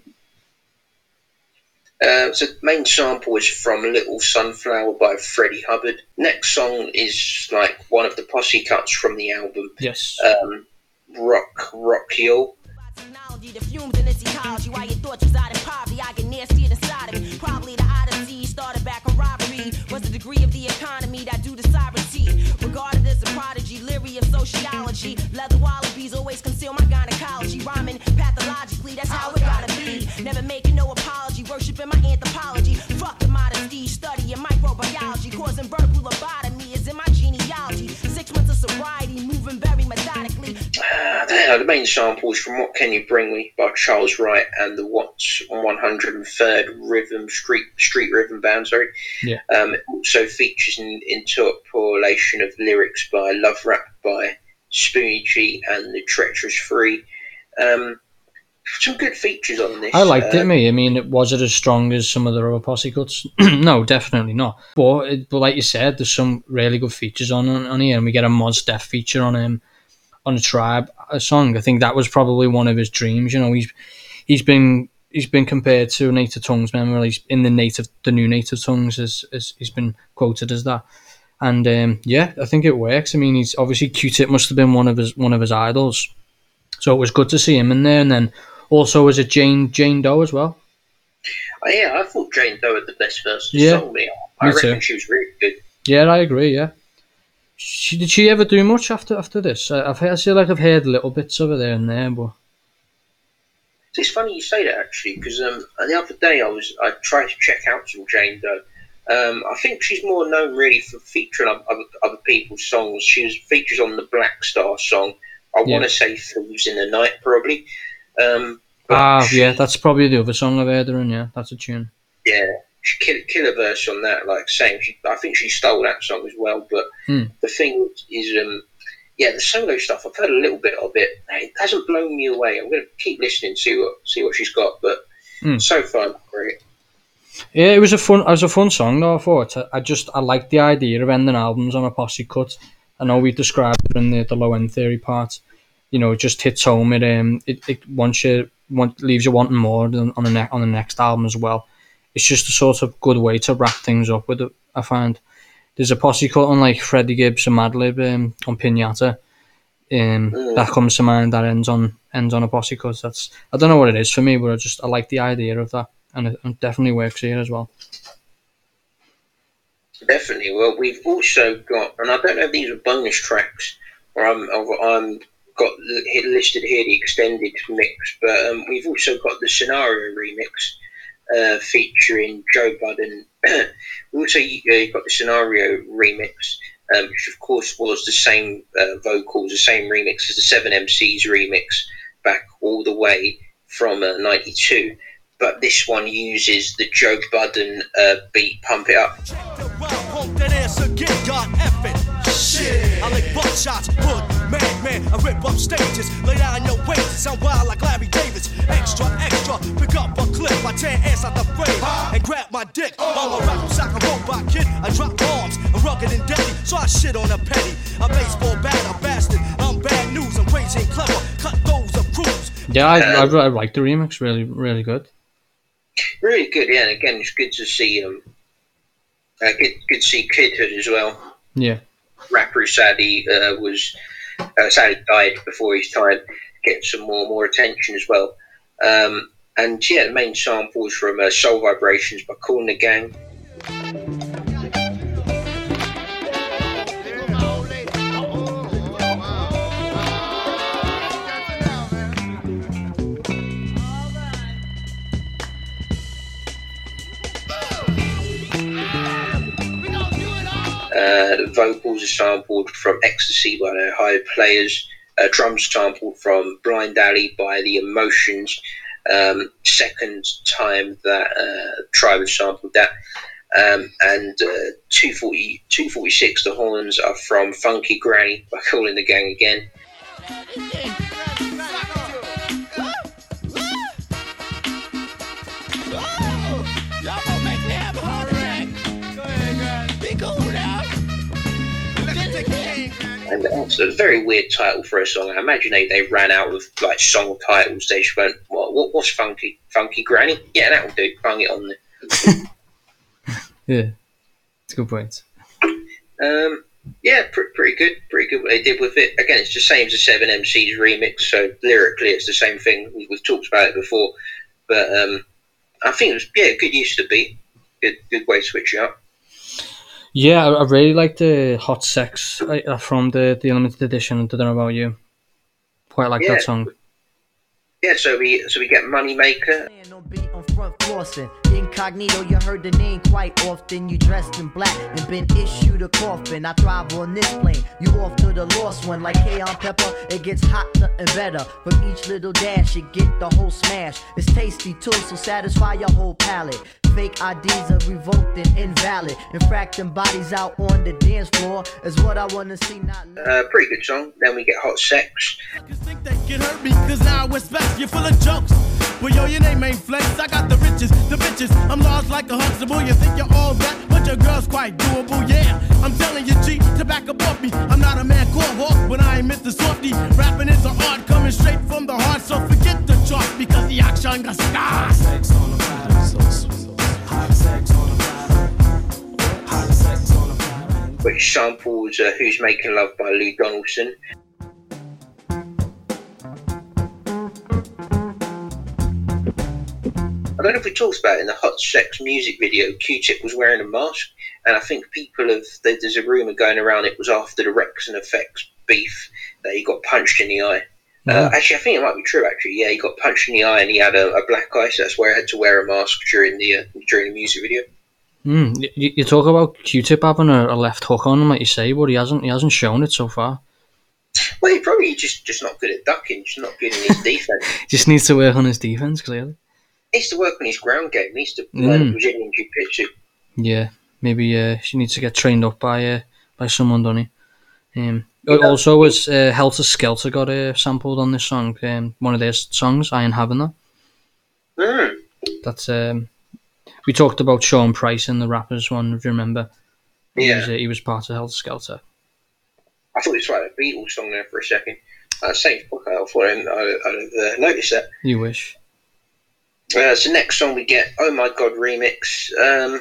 Uh, so the main sample is from Little Sunflower by Freddie Hubbard. Next song is like one of the posse cuts from the album. Yes. Um, Rock Rock Yo. The fumes in this ecology, why you thought you was out in poverty, I get nasty inside of. Probably the odyssey started back on robbery. Was the degree of the economy that due to sovereignty. Regarded as a prodigy, leery of sociology. Leather wallabies always conceal my gynecology. Rhyming pathologically, that's how it gotta be. Never making no apology, worshiping my anthropology. Fuck the modesty, studying microbiology. Causing verbal lobotomy is in my genealogy. Six months of sobriety, moving very methodically. Uh, the the main samples from What Can You Bring Me by Charles Wright and the Watts 103rd Rhythm Street Street Rhythm Band. Sorry. Yeah. Um, it also features an interpolation of lyrics by Love Rap by Spoonie G and the Treacherous Free. Um, some good features on this. I liked uh, it, me. I mean, it- was it as strong as some of the other posse cuts? no, definitely not. But, it, but like you said, there's some really good features on on here, and we get a Mos Def feature on him on a tribe a song. I think that was probably one of his dreams. You know, he's he's been he's been compared to Native Tongues member. He's in the native the new Native Tongues as, as he's been quoted as that. And um, yeah, I think it works. I mean, he's obviously Q-Tip must have been one of his one of his idols. So it was good to see him in there, and then also was it Jane Jane Doe as well. Oh, yeah, I thought Jane Doe had the best verse of Yeah, song. I me reckon too. she was really good. Yeah, I agree. Yeah, she, did she ever do much after after this? I, I've heard, I feel like I've heard little bits of her there and there, but it's funny you say that actually, because um, the other day I was I tried to check out some Jane Doe. Um, I think she's more known really for featuring other, other, other people's songs. She was features on the Black Star song. I Yeah. want to say "Thieves in the Night" probably. Um, ah, she- yeah, that's probably the other song I've heard her in. Yeah, that's a tune. yeah, she kill, killer verse on that. Like saying, she, I think she stole that song as well. But Hmm. the thing is, um, yeah, the solo stuff. I've heard a little bit of it. It hasn't blown me away. I'm going to keep listening, see what see what she's got. But Hmm. so far, great. Yeah, it was a fun. It was a fun song though. I thought. I, just I liked the idea of ending albums on a posse cut. I know we described it in the, the low end theory part. You know, it just hits home. It um it, it once you want leaves you wanting more than on the ne- on the next album as well. It's just a sort of good way to wrap things up with it. I find there's a posse cut on like Freddie Gibbs and Madlib um, on Pinata. Um, that comes to mind. That ends on ends on a posse cut. That's I don't know what it is for me, but I just I like the idea of that, and it, it definitely works here as well. Definitely. Well, we've also got, and I don't know if these are bonus tracks, or I'm, I'm got listed here the extended mix, but um, we've also got the scenario remix uh, featuring Joe Budden. we also uh, got the scenario remix, um, which of course was the same uh, vocals, the same remix as the Seven MCs remix back all the way from uh, '92. But this one uses the Joe Budden uh, beat, pump it up. Pump that ass again, God effing. Shit. I like buckshots, hood, madman. I rip up stages, lay down your waist. Sound wild like Larry Davis. Extra, extra, pick up a clip. I tear ass out the frame and grab my dick. I'm a rap sack, a robot kid. I drop bombs, I'm rugged and deadly, so I shit on a petty. I'm baseball bat, a bastard. I'm bad news, I'm crazy and clever. Cut those of crews. Yeah, I, I, I like the remix. Really, really good. Really good, yeah. And again, it's good to see um, uh, good, good to see Kid Hood as well. Yeah. Rapper who sadly uh, was uh, sadly died before his time, getting some more more attention as well. Um, and yeah, the main sample is from uh, Soul Vibrations by Kool and the Gang. Uh, vocals are sampled from Ecstasy by the Ohio Players. Uh, drums sampled from Blind Alley by the Emotions. Um, second time that uh, Tribe has sampled that. Um, and uh, 240, 246, the horns are from Funky Granny by Kool and the Gang again. And also, a very weird title for a song. I imagine they, they ran out of like song titles. They just went, what, what what's funky? Funky Granny? Yeah, that will do. Bung it on there. Yeah, it's a good point. Um, yeah, pr- pretty good. Pretty good what they did with it. Again, it's the same as the Seven MCs remix. So lyrically, it's the same thing. We, we've talked about it before, but um, I think it was yeah, good use of the beat. Good good way to switch it up. Yeah, I, I really like the Hot Sex uh, from the the limited edition. I don't know about you. Quite like Yeah. that song. Yeah, so we so we get Moneymaker. front flossing. Incognito, you heard the name quite often. You dressed in black and been issued a coffin. I thrive on this plane. You off to the lost one like K on pepper. It gets hot, nothing better. From each little dash, you get the whole smash. It's tasty too, so satisfy your whole palate. Fake IDs are revoked and invalid. Infracting bodies out on the dance floor is what I wanna see, not Uh, pretty good song. Then we get Hot Sex. Can hurt me, cause now I expect you're full of jokes. Well, yo, your name ain't Flex. I got the riches, the bitches. I'm large like a Huxtable. You think you're all that, but your girl's quite doable. Yeah, I'm telling you, G, to back up off me. I'm not a man called Hawk, but I ain't Mr. Softy. Rapping is an art coming straight from the heart, so forget the chart because the action got scars. Which samples uh, Who's Making Love by Lou Donaldson. I don't know if we talked about it in the Hot Sex music video. Q-Tip was wearing a mask, and I think people have. There's a rumor going around it was after the Wreckx-N-Effect beef that he got punched in the eye. Uh, actually, I think it might be true. Actually, yeah, he got punched in the eye and he had a, a black eye, so that's why he had to wear a mask during the uh, during the music video. Mm, you, you talk about Q-Tip having a, a left hook on him, like you say, but he hasn't. He hasn't shown it so far. Well, he probably just just not good at ducking, just not good in his defense. Just needs to work on his defense, clearly. needs to work on his ground game. He Needs to learn Mm. Brazilian jiu-jitsu. Yeah, maybe uh, she needs to get trained up by uh, by someone, he? Um, Also, was uh, Heltah Skeltah got uh, sampled on this song? Um, one of their songs, "I Ain't Having That." Mm. That's um, we talked about Sean Price in the rappers one. If you remember, he Yeah. was, uh, he was part of Heltah Skeltah. I thought it was like a Beatles song there for a second. Uh, same book. I thought I'd, I'd have uh, noticed that. You wish. Uh, so next song we get "Oh My God" remix. Um,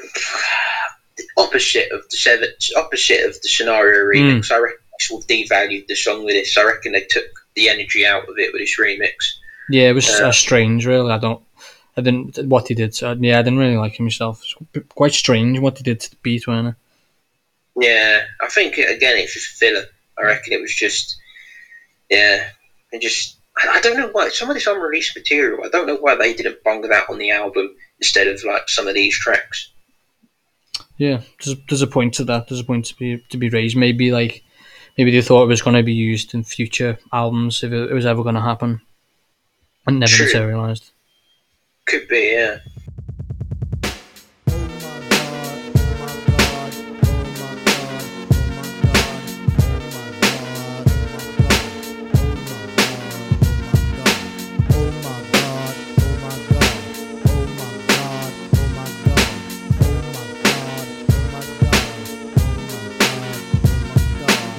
the opposite of the seven, opposite of the scenario remix. I reckon they sort of devalued the song with this. I reckon they took the energy out of it with this remix. Yeah, it was Uh, uh, strange, really. I don't, I didn't what he did. So, yeah, I didn't really like it myself. It's quite strange what he did to the beat, wasn't? Yeah, I think again it's just filler. I reckon it was just, yeah, and just I don't know why some of this unreleased material. I don't know why they didn't bung that on the album instead of like some of these tracks. Yeah, there's, there's a point to that. There's a point to be to be raised. Maybe like maybe they thought it was going to be used in future albums if it, it was ever going to happen, and never True. materialized. Could be, yeah.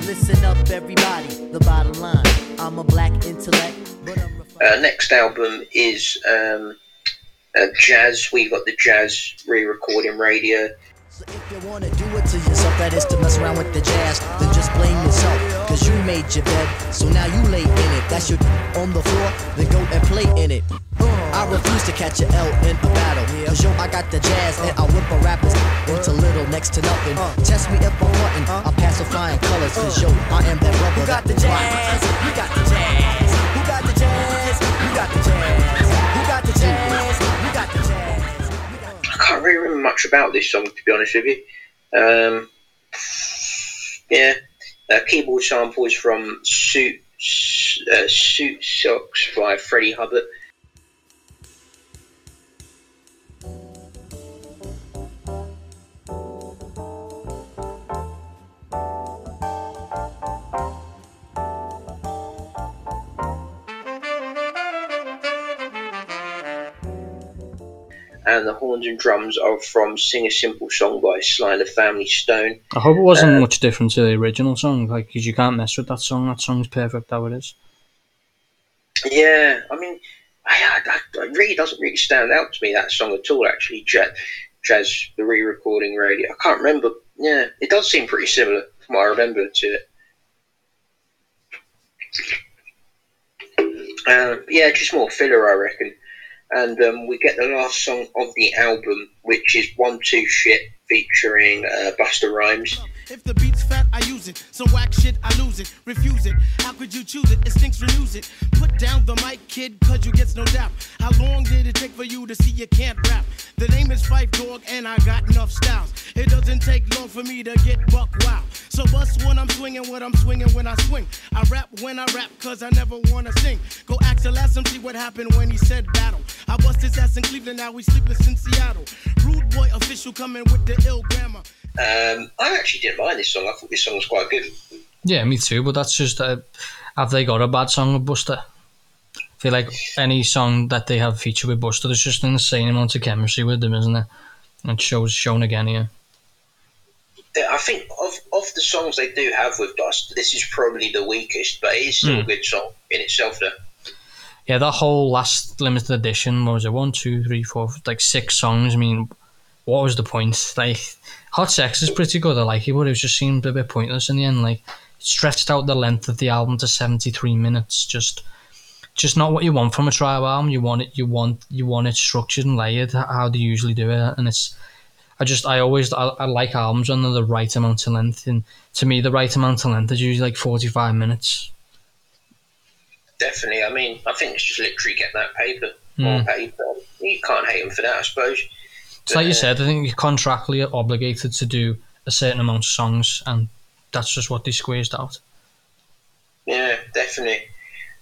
Listen up, everybody. The bottom line. I'm a black intellect. Uh, next album is um, uh, Jazz. We got the Jazz re-recording radio. If you wanna do it to yourself, that is to mess around with the jazz, then just blame yourself. Cause you made your bed, so now you lay in it. That's your on the floor, then go and play in it. I refuse to catch a L in a battle. Cause yo, I got the jazz, and I whip a rapper's into little next to nothing. Test me if I'm wanting, I'll pass with flying colors. Cause yo, I am that rubber. Who got the jazz? Who got the jazz? Who got the jazz? I can't really remember much about this song, to be honest with you. Um, yeah, uh, keyboard samples from Suit uh, Suit Socks by Freddie Hubbard. And the horns and drums are from Sing a Simple Song by Sly and the Family Stone. I hope it wasn't Uh, much different to the original song, like because you can't mess with that song. That song's perfect how it is. Yeah, I mean, I, I, I- it really doesn't really stand out to me that song at all. Actually, Jazz, Jazz the re-recording radio. I can't remember. Yeah, it does seem pretty similar from what I remember to it. Um, yeah, just more filler, I reckon. And um, we get the last song of the album, which is One Two Shit featuring uh, Busta Rhymes. If the beat's fat, I use it. Some whack shit, I lose it. Refuse it. How could you choose it? It stinks, renews it. Put down the mic, kid, cause you gets no doubt. How long did it take for you to see you can't rap? The name is Phife Dawg, and I got enough styles. It doesn't take long for me to get buck wow. So bust when I'm swinging, what I'm swinging when I swing. I rap when I rap, cause I never wanna sing. Go ask the last MC what happened when he said battle. I bust his ass in Cleveland, now we sleeping in Seattle. Rude boy official coming with the ill grammar. Um, I actually didn't this song. I thought this song was quite good. Yeah, me too. But that's just uh, have they got a bad song with Busta? I feel like any song that they have featured with Busta, there's just an insane amount of chemistry with them, isn't there? And it shows shown again here. Yeah, I think of of the songs they do have with Dust, this is probably the weakest, but it is still a Hmm. good song in itself. Though. Yeah, that whole last limited edition, what was it? One, two, three, four, like six songs. I mean, what was the point? Like, Hot Sex is pretty good. I like it, but it just seemed a bit pointless in the end. Like, it stretched out the length of the album to seventy three minutes. Just, just not what you want from a tribe album. You want it. You want. You want it structured and layered. How they usually do it, and it's. I just. I always. I, I like albums under the right amount of length, and to me, the right amount of length is usually like forty five minutes. Definitely. I mean, I think it's just literally getting that paper, more Mm. paper. You can't hate them for that, I suppose. It's like you said, I think you're contractually obligated to do a certain amount of songs, and that's just what they squeezed out. Yeah, definitely.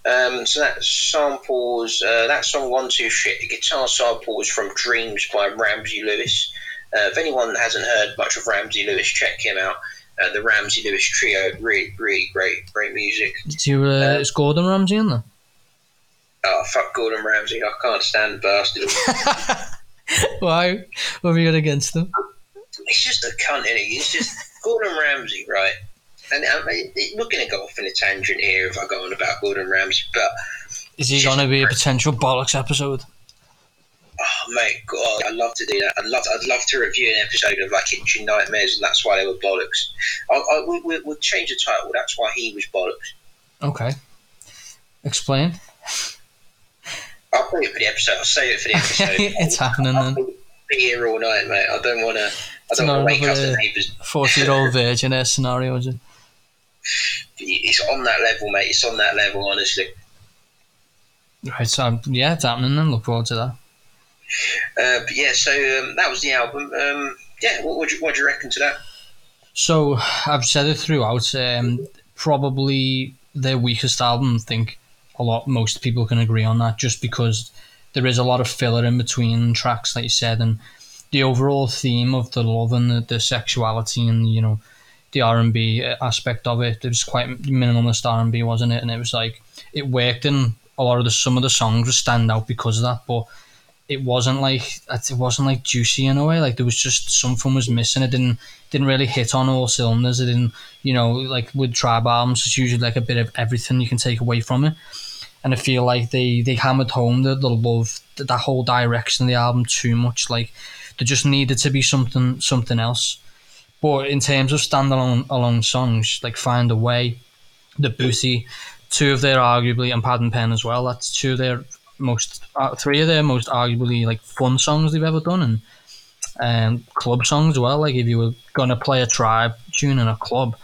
Um, so that samples uh, that song "One Two Shit." The guitar sample was from "Dreams" by Ramsey Lewis. Uh, if anyone hasn't heard much of Ramsey Lewis, check him out. Uh, the Ramsey Lewis Trio, really, really great, great music. Do you, uh, is Gordon Ramsay in there? Oh fuck Gordon Ramsay! I can't stand the bastard. Why? What have you got against them? He's just a cunt, is he? He's just Gordon Ramsay, right? And I mean, we're going to go off in a tangent here if I go on about Gordon Ramsay, but Is he going to be a potential bollocks episode? Oh mate, God, I'd love to do that. I'd love, I'd love to review an episode of like Kitchen Nightmares, and that's why they were bollocks. I, I, we, we, we'll change the title. That's why he was bollocks. Okay. Explain. I'll put it for the episode. I'll save it for the episode. it's happening then. Be here all night, mate. I don't want to. I don't want to wake up the neighbours. 40 year old virgin air scenario, is it? It's on that level, mate. It's on that level, honestly. Right, so um, yeah, it's happening then. Look forward to that. Uh, but yeah, so um, that was the album. Um, yeah, what would you, what do you reckon to that? So I've said it throughout. Um, probably their weakest album. I think a lot. Most people can agree on that, just because there is a lot of filler in between tracks, like you said, and the overall theme of the love and the, the sexuality and you know the R and B aspect of it. It was quite minimalist R and B, wasn't it? And it was like it worked in a lot of the some of the songs would stand out because of that, but it wasn't like it wasn't like juicy in a way. Like there was just something was missing. It didn't didn't really hit on all cylinders. It didn't, you know, like with tribe albums, it's usually like a bit of everything you can take away from it. And I feel like they they hammered home the, the love, that whole direction of the album too much. Like there just needed to be something something else. But in terms of standalone alone songs, like Find a Way, The Booty, two of their arguably and Pad and Pen as well. That's two of their most uh, three of their most arguably like fun songs they've ever done and um, club songs as well. Like if you were gonna play a tribe tune in a club,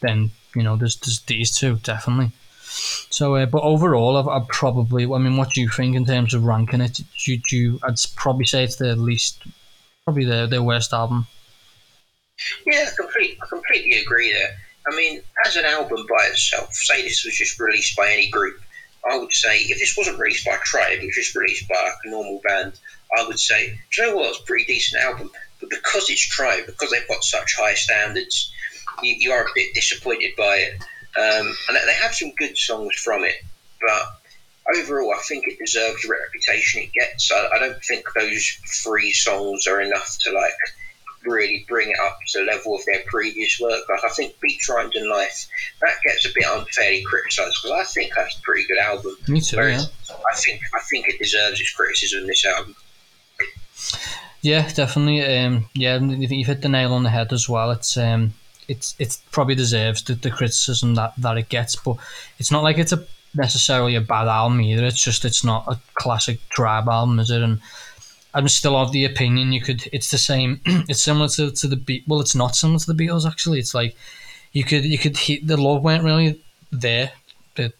then you know there's, there's these two definitely. So, uh, but overall, I've, I've probably. I mean, what do you think in terms of ranking it? Do do you, I'd probably say it's their least, probably their their worst album. Yeah, I complete, I completely agree there. I mean, as an album by itself, say this was just released by any group, I would say if this wasn't released by Tribe, it was just released by a normal band, I would say, do you know what, it's a pretty decent album. But because it's Tribe, because they've got such high standards, you, you are a bit disappointed by it. Um, and they have some good songs from it, but overall, I think it deserves the reputation it gets. I, I don't think those three songs are enough to like really bring it up to the level of their previous work. Like I think Beats, Rhymes and Life that gets a bit unfairly criticised because I think that's a pretty good album. Me too. Whereas Yeah. I think I think it deserves its criticism. This album. Yeah, definitely. Um, yeah, I think you've hit the nail on the head as well. It's um, it's it probably deserves the, the criticism that, that it gets, but it's not like it's a necessarily a bad album either. It's just it's not a classic tribe album, is it? And I'm still of the opinion you could. It's the same. it's similar to, to the beat. Well, it's not similar to the Beatles actually. It's like you could you could hit the love weren't really there. The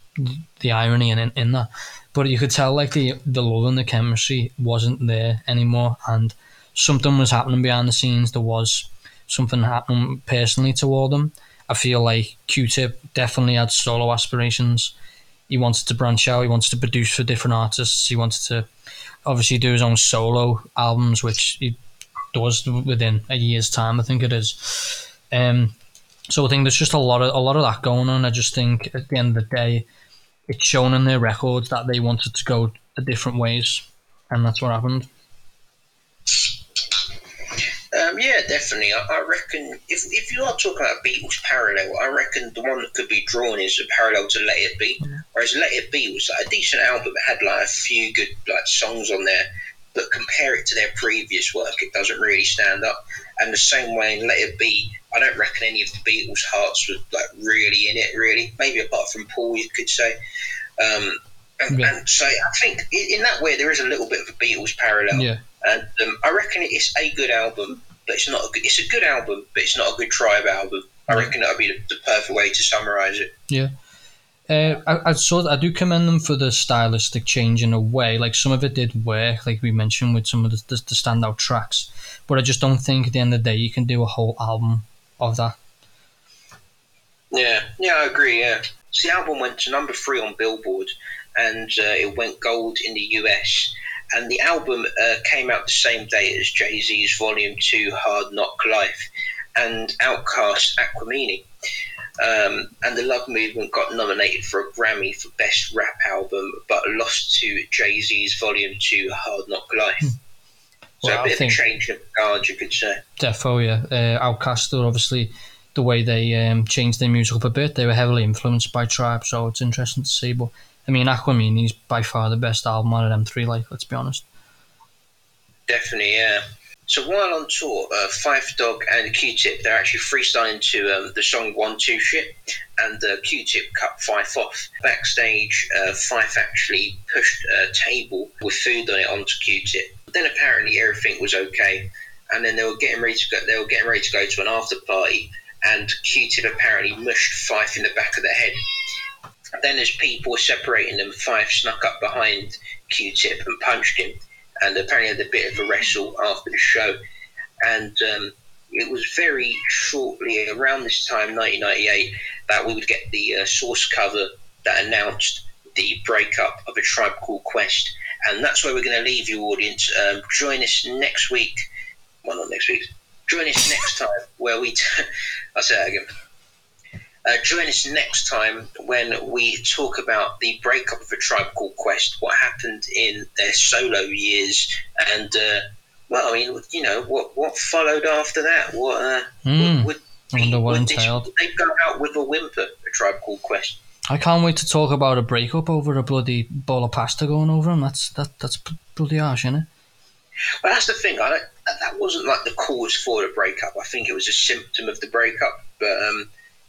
the irony in in that, but you could tell like the the love and the chemistry wasn't there anymore, and something was happening behind the scenes. There was something happening personally toward them, I feel like Q-Tip definitely had solo aspirations. He wanted to branch out. He wanted to produce for different artists. He wanted to obviously do his own solo albums, which he does within a year's time. I think it is. Um, so I think there's just a lot of a lot of that going on. I just think at the end of the day, it's shown in their records that they wanted to go a different ways, and that's what happened. Um, yeah, definitely. I, I reckon if, if you are talking about Beatles parallel, I reckon the one that could be drawn is a parallel to Let It Be. Whereas Let It Be was like a decent album. It had like a few good like songs on there, but compare it to their previous work, it doesn't really stand up. And the same way in Let It Be, I don't reckon any of the Beatles' hearts were like really in it. Really, maybe apart from Paul, you could say. Um, and, and so I think in, that way there is a little bit of a Beatles parallel. Yeah. And um, I reckon it's a good album, but it's not a good. It's a good album, but it's not a good tribe album. I reckon that would be the, the perfect way to summarize it. Yeah. Uh, I, I sort I do commend them for the stylistic change in a way. Like some of it did work, like we mentioned with some of the, the, the standout tracks. But I just don't think at the end of the day you can do a whole album of that. Yeah, yeah, I agree. Yeah, so the album went to number three on Billboard, and uh, it went gold in the US. And the album uh, came out the same day as Jay Z's Volume Two, Hard Knock Life, and OutKast Aquemini. Um, and the Love Movement got nominated for a Grammy for Best Rap Album, but lost to Jay Z's Volume Two, Hard Knock Life. So Well, a I bit of a change of guard, you could say. Defo, yeah. Uh, obviously the way they um, changed their music up a bit. They were heavily influenced by Tribe, so it's interesting to see. But I mean, Aquemini's by far the best album out of them three. Like, let's be honest. Definitely, yeah. So while on tour, uh, Phife Dawg and Q-Tip, they're actually freestyling to um, the song One Two Shit, and uh, Q-Tip cut Phife off. Backstage, uh, Phife actually pushed a table with food on it onto Q-Tip. Then apparently everything was okay, and then they were getting ready to go. They were getting ready to go to an after party, and Q-Tip apparently mushed Phife in the back of the head. Then, as people were separating them, Phife snuck up behind Q-Tip and punched him, and apparently had a bit of a wrestle after the show. And um, it was very shortly around this time, 1998, that we would get the uh, source cover that announced the breakup of a tribe called Quest. And that's where we're going to leave you, audience. Um, join us next week. Well, not next week. Join us next time where we. T- I'll say that again. Uh, join us next time when we talk about the breakup of a tribe called Quest, what happened in their solo years, and uh, well, I mean, you know, what what followed after that? What uh, Mm. would, I wonder what would, this, entailed. would they go out with a whimper? A tribe called Quest. I can't wait to talk about a breakup over a bloody bowl of pasta going over him. That's that that's bloody harsh, isn't it? But that's the thing. I that wasn't like the cause for the breakup. I think it was a symptom of the breakup. But um,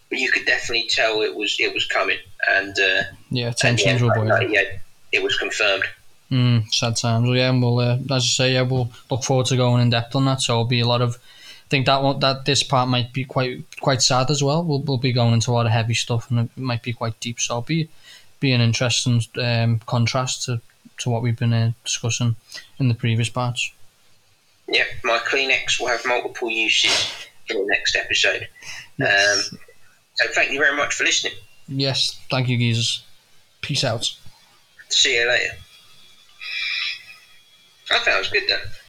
but you could definitely tell it was it was coming, and uh, Yeah, and tensions yeah, were boiling. yeah, it was confirmed. Mm, sad times. Well, yeah, and we'll, uh, as I say, yeah, we'll look forward to going in depth on that. So it'll be a lot of. I think that one, that this part might be quite quite sad as well. We'll, we'll be going into a lot of heavy stuff, and it might be quite deep. So it'll be be an interesting um, contrast to, to what we've been uh, discussing in the previous parts. Yep, my Kleenex will have multiple uses in the next episode. Um, so thank you very much for listening. Yes, thank you, geezers. Peace out. See you later. I thought it was good though.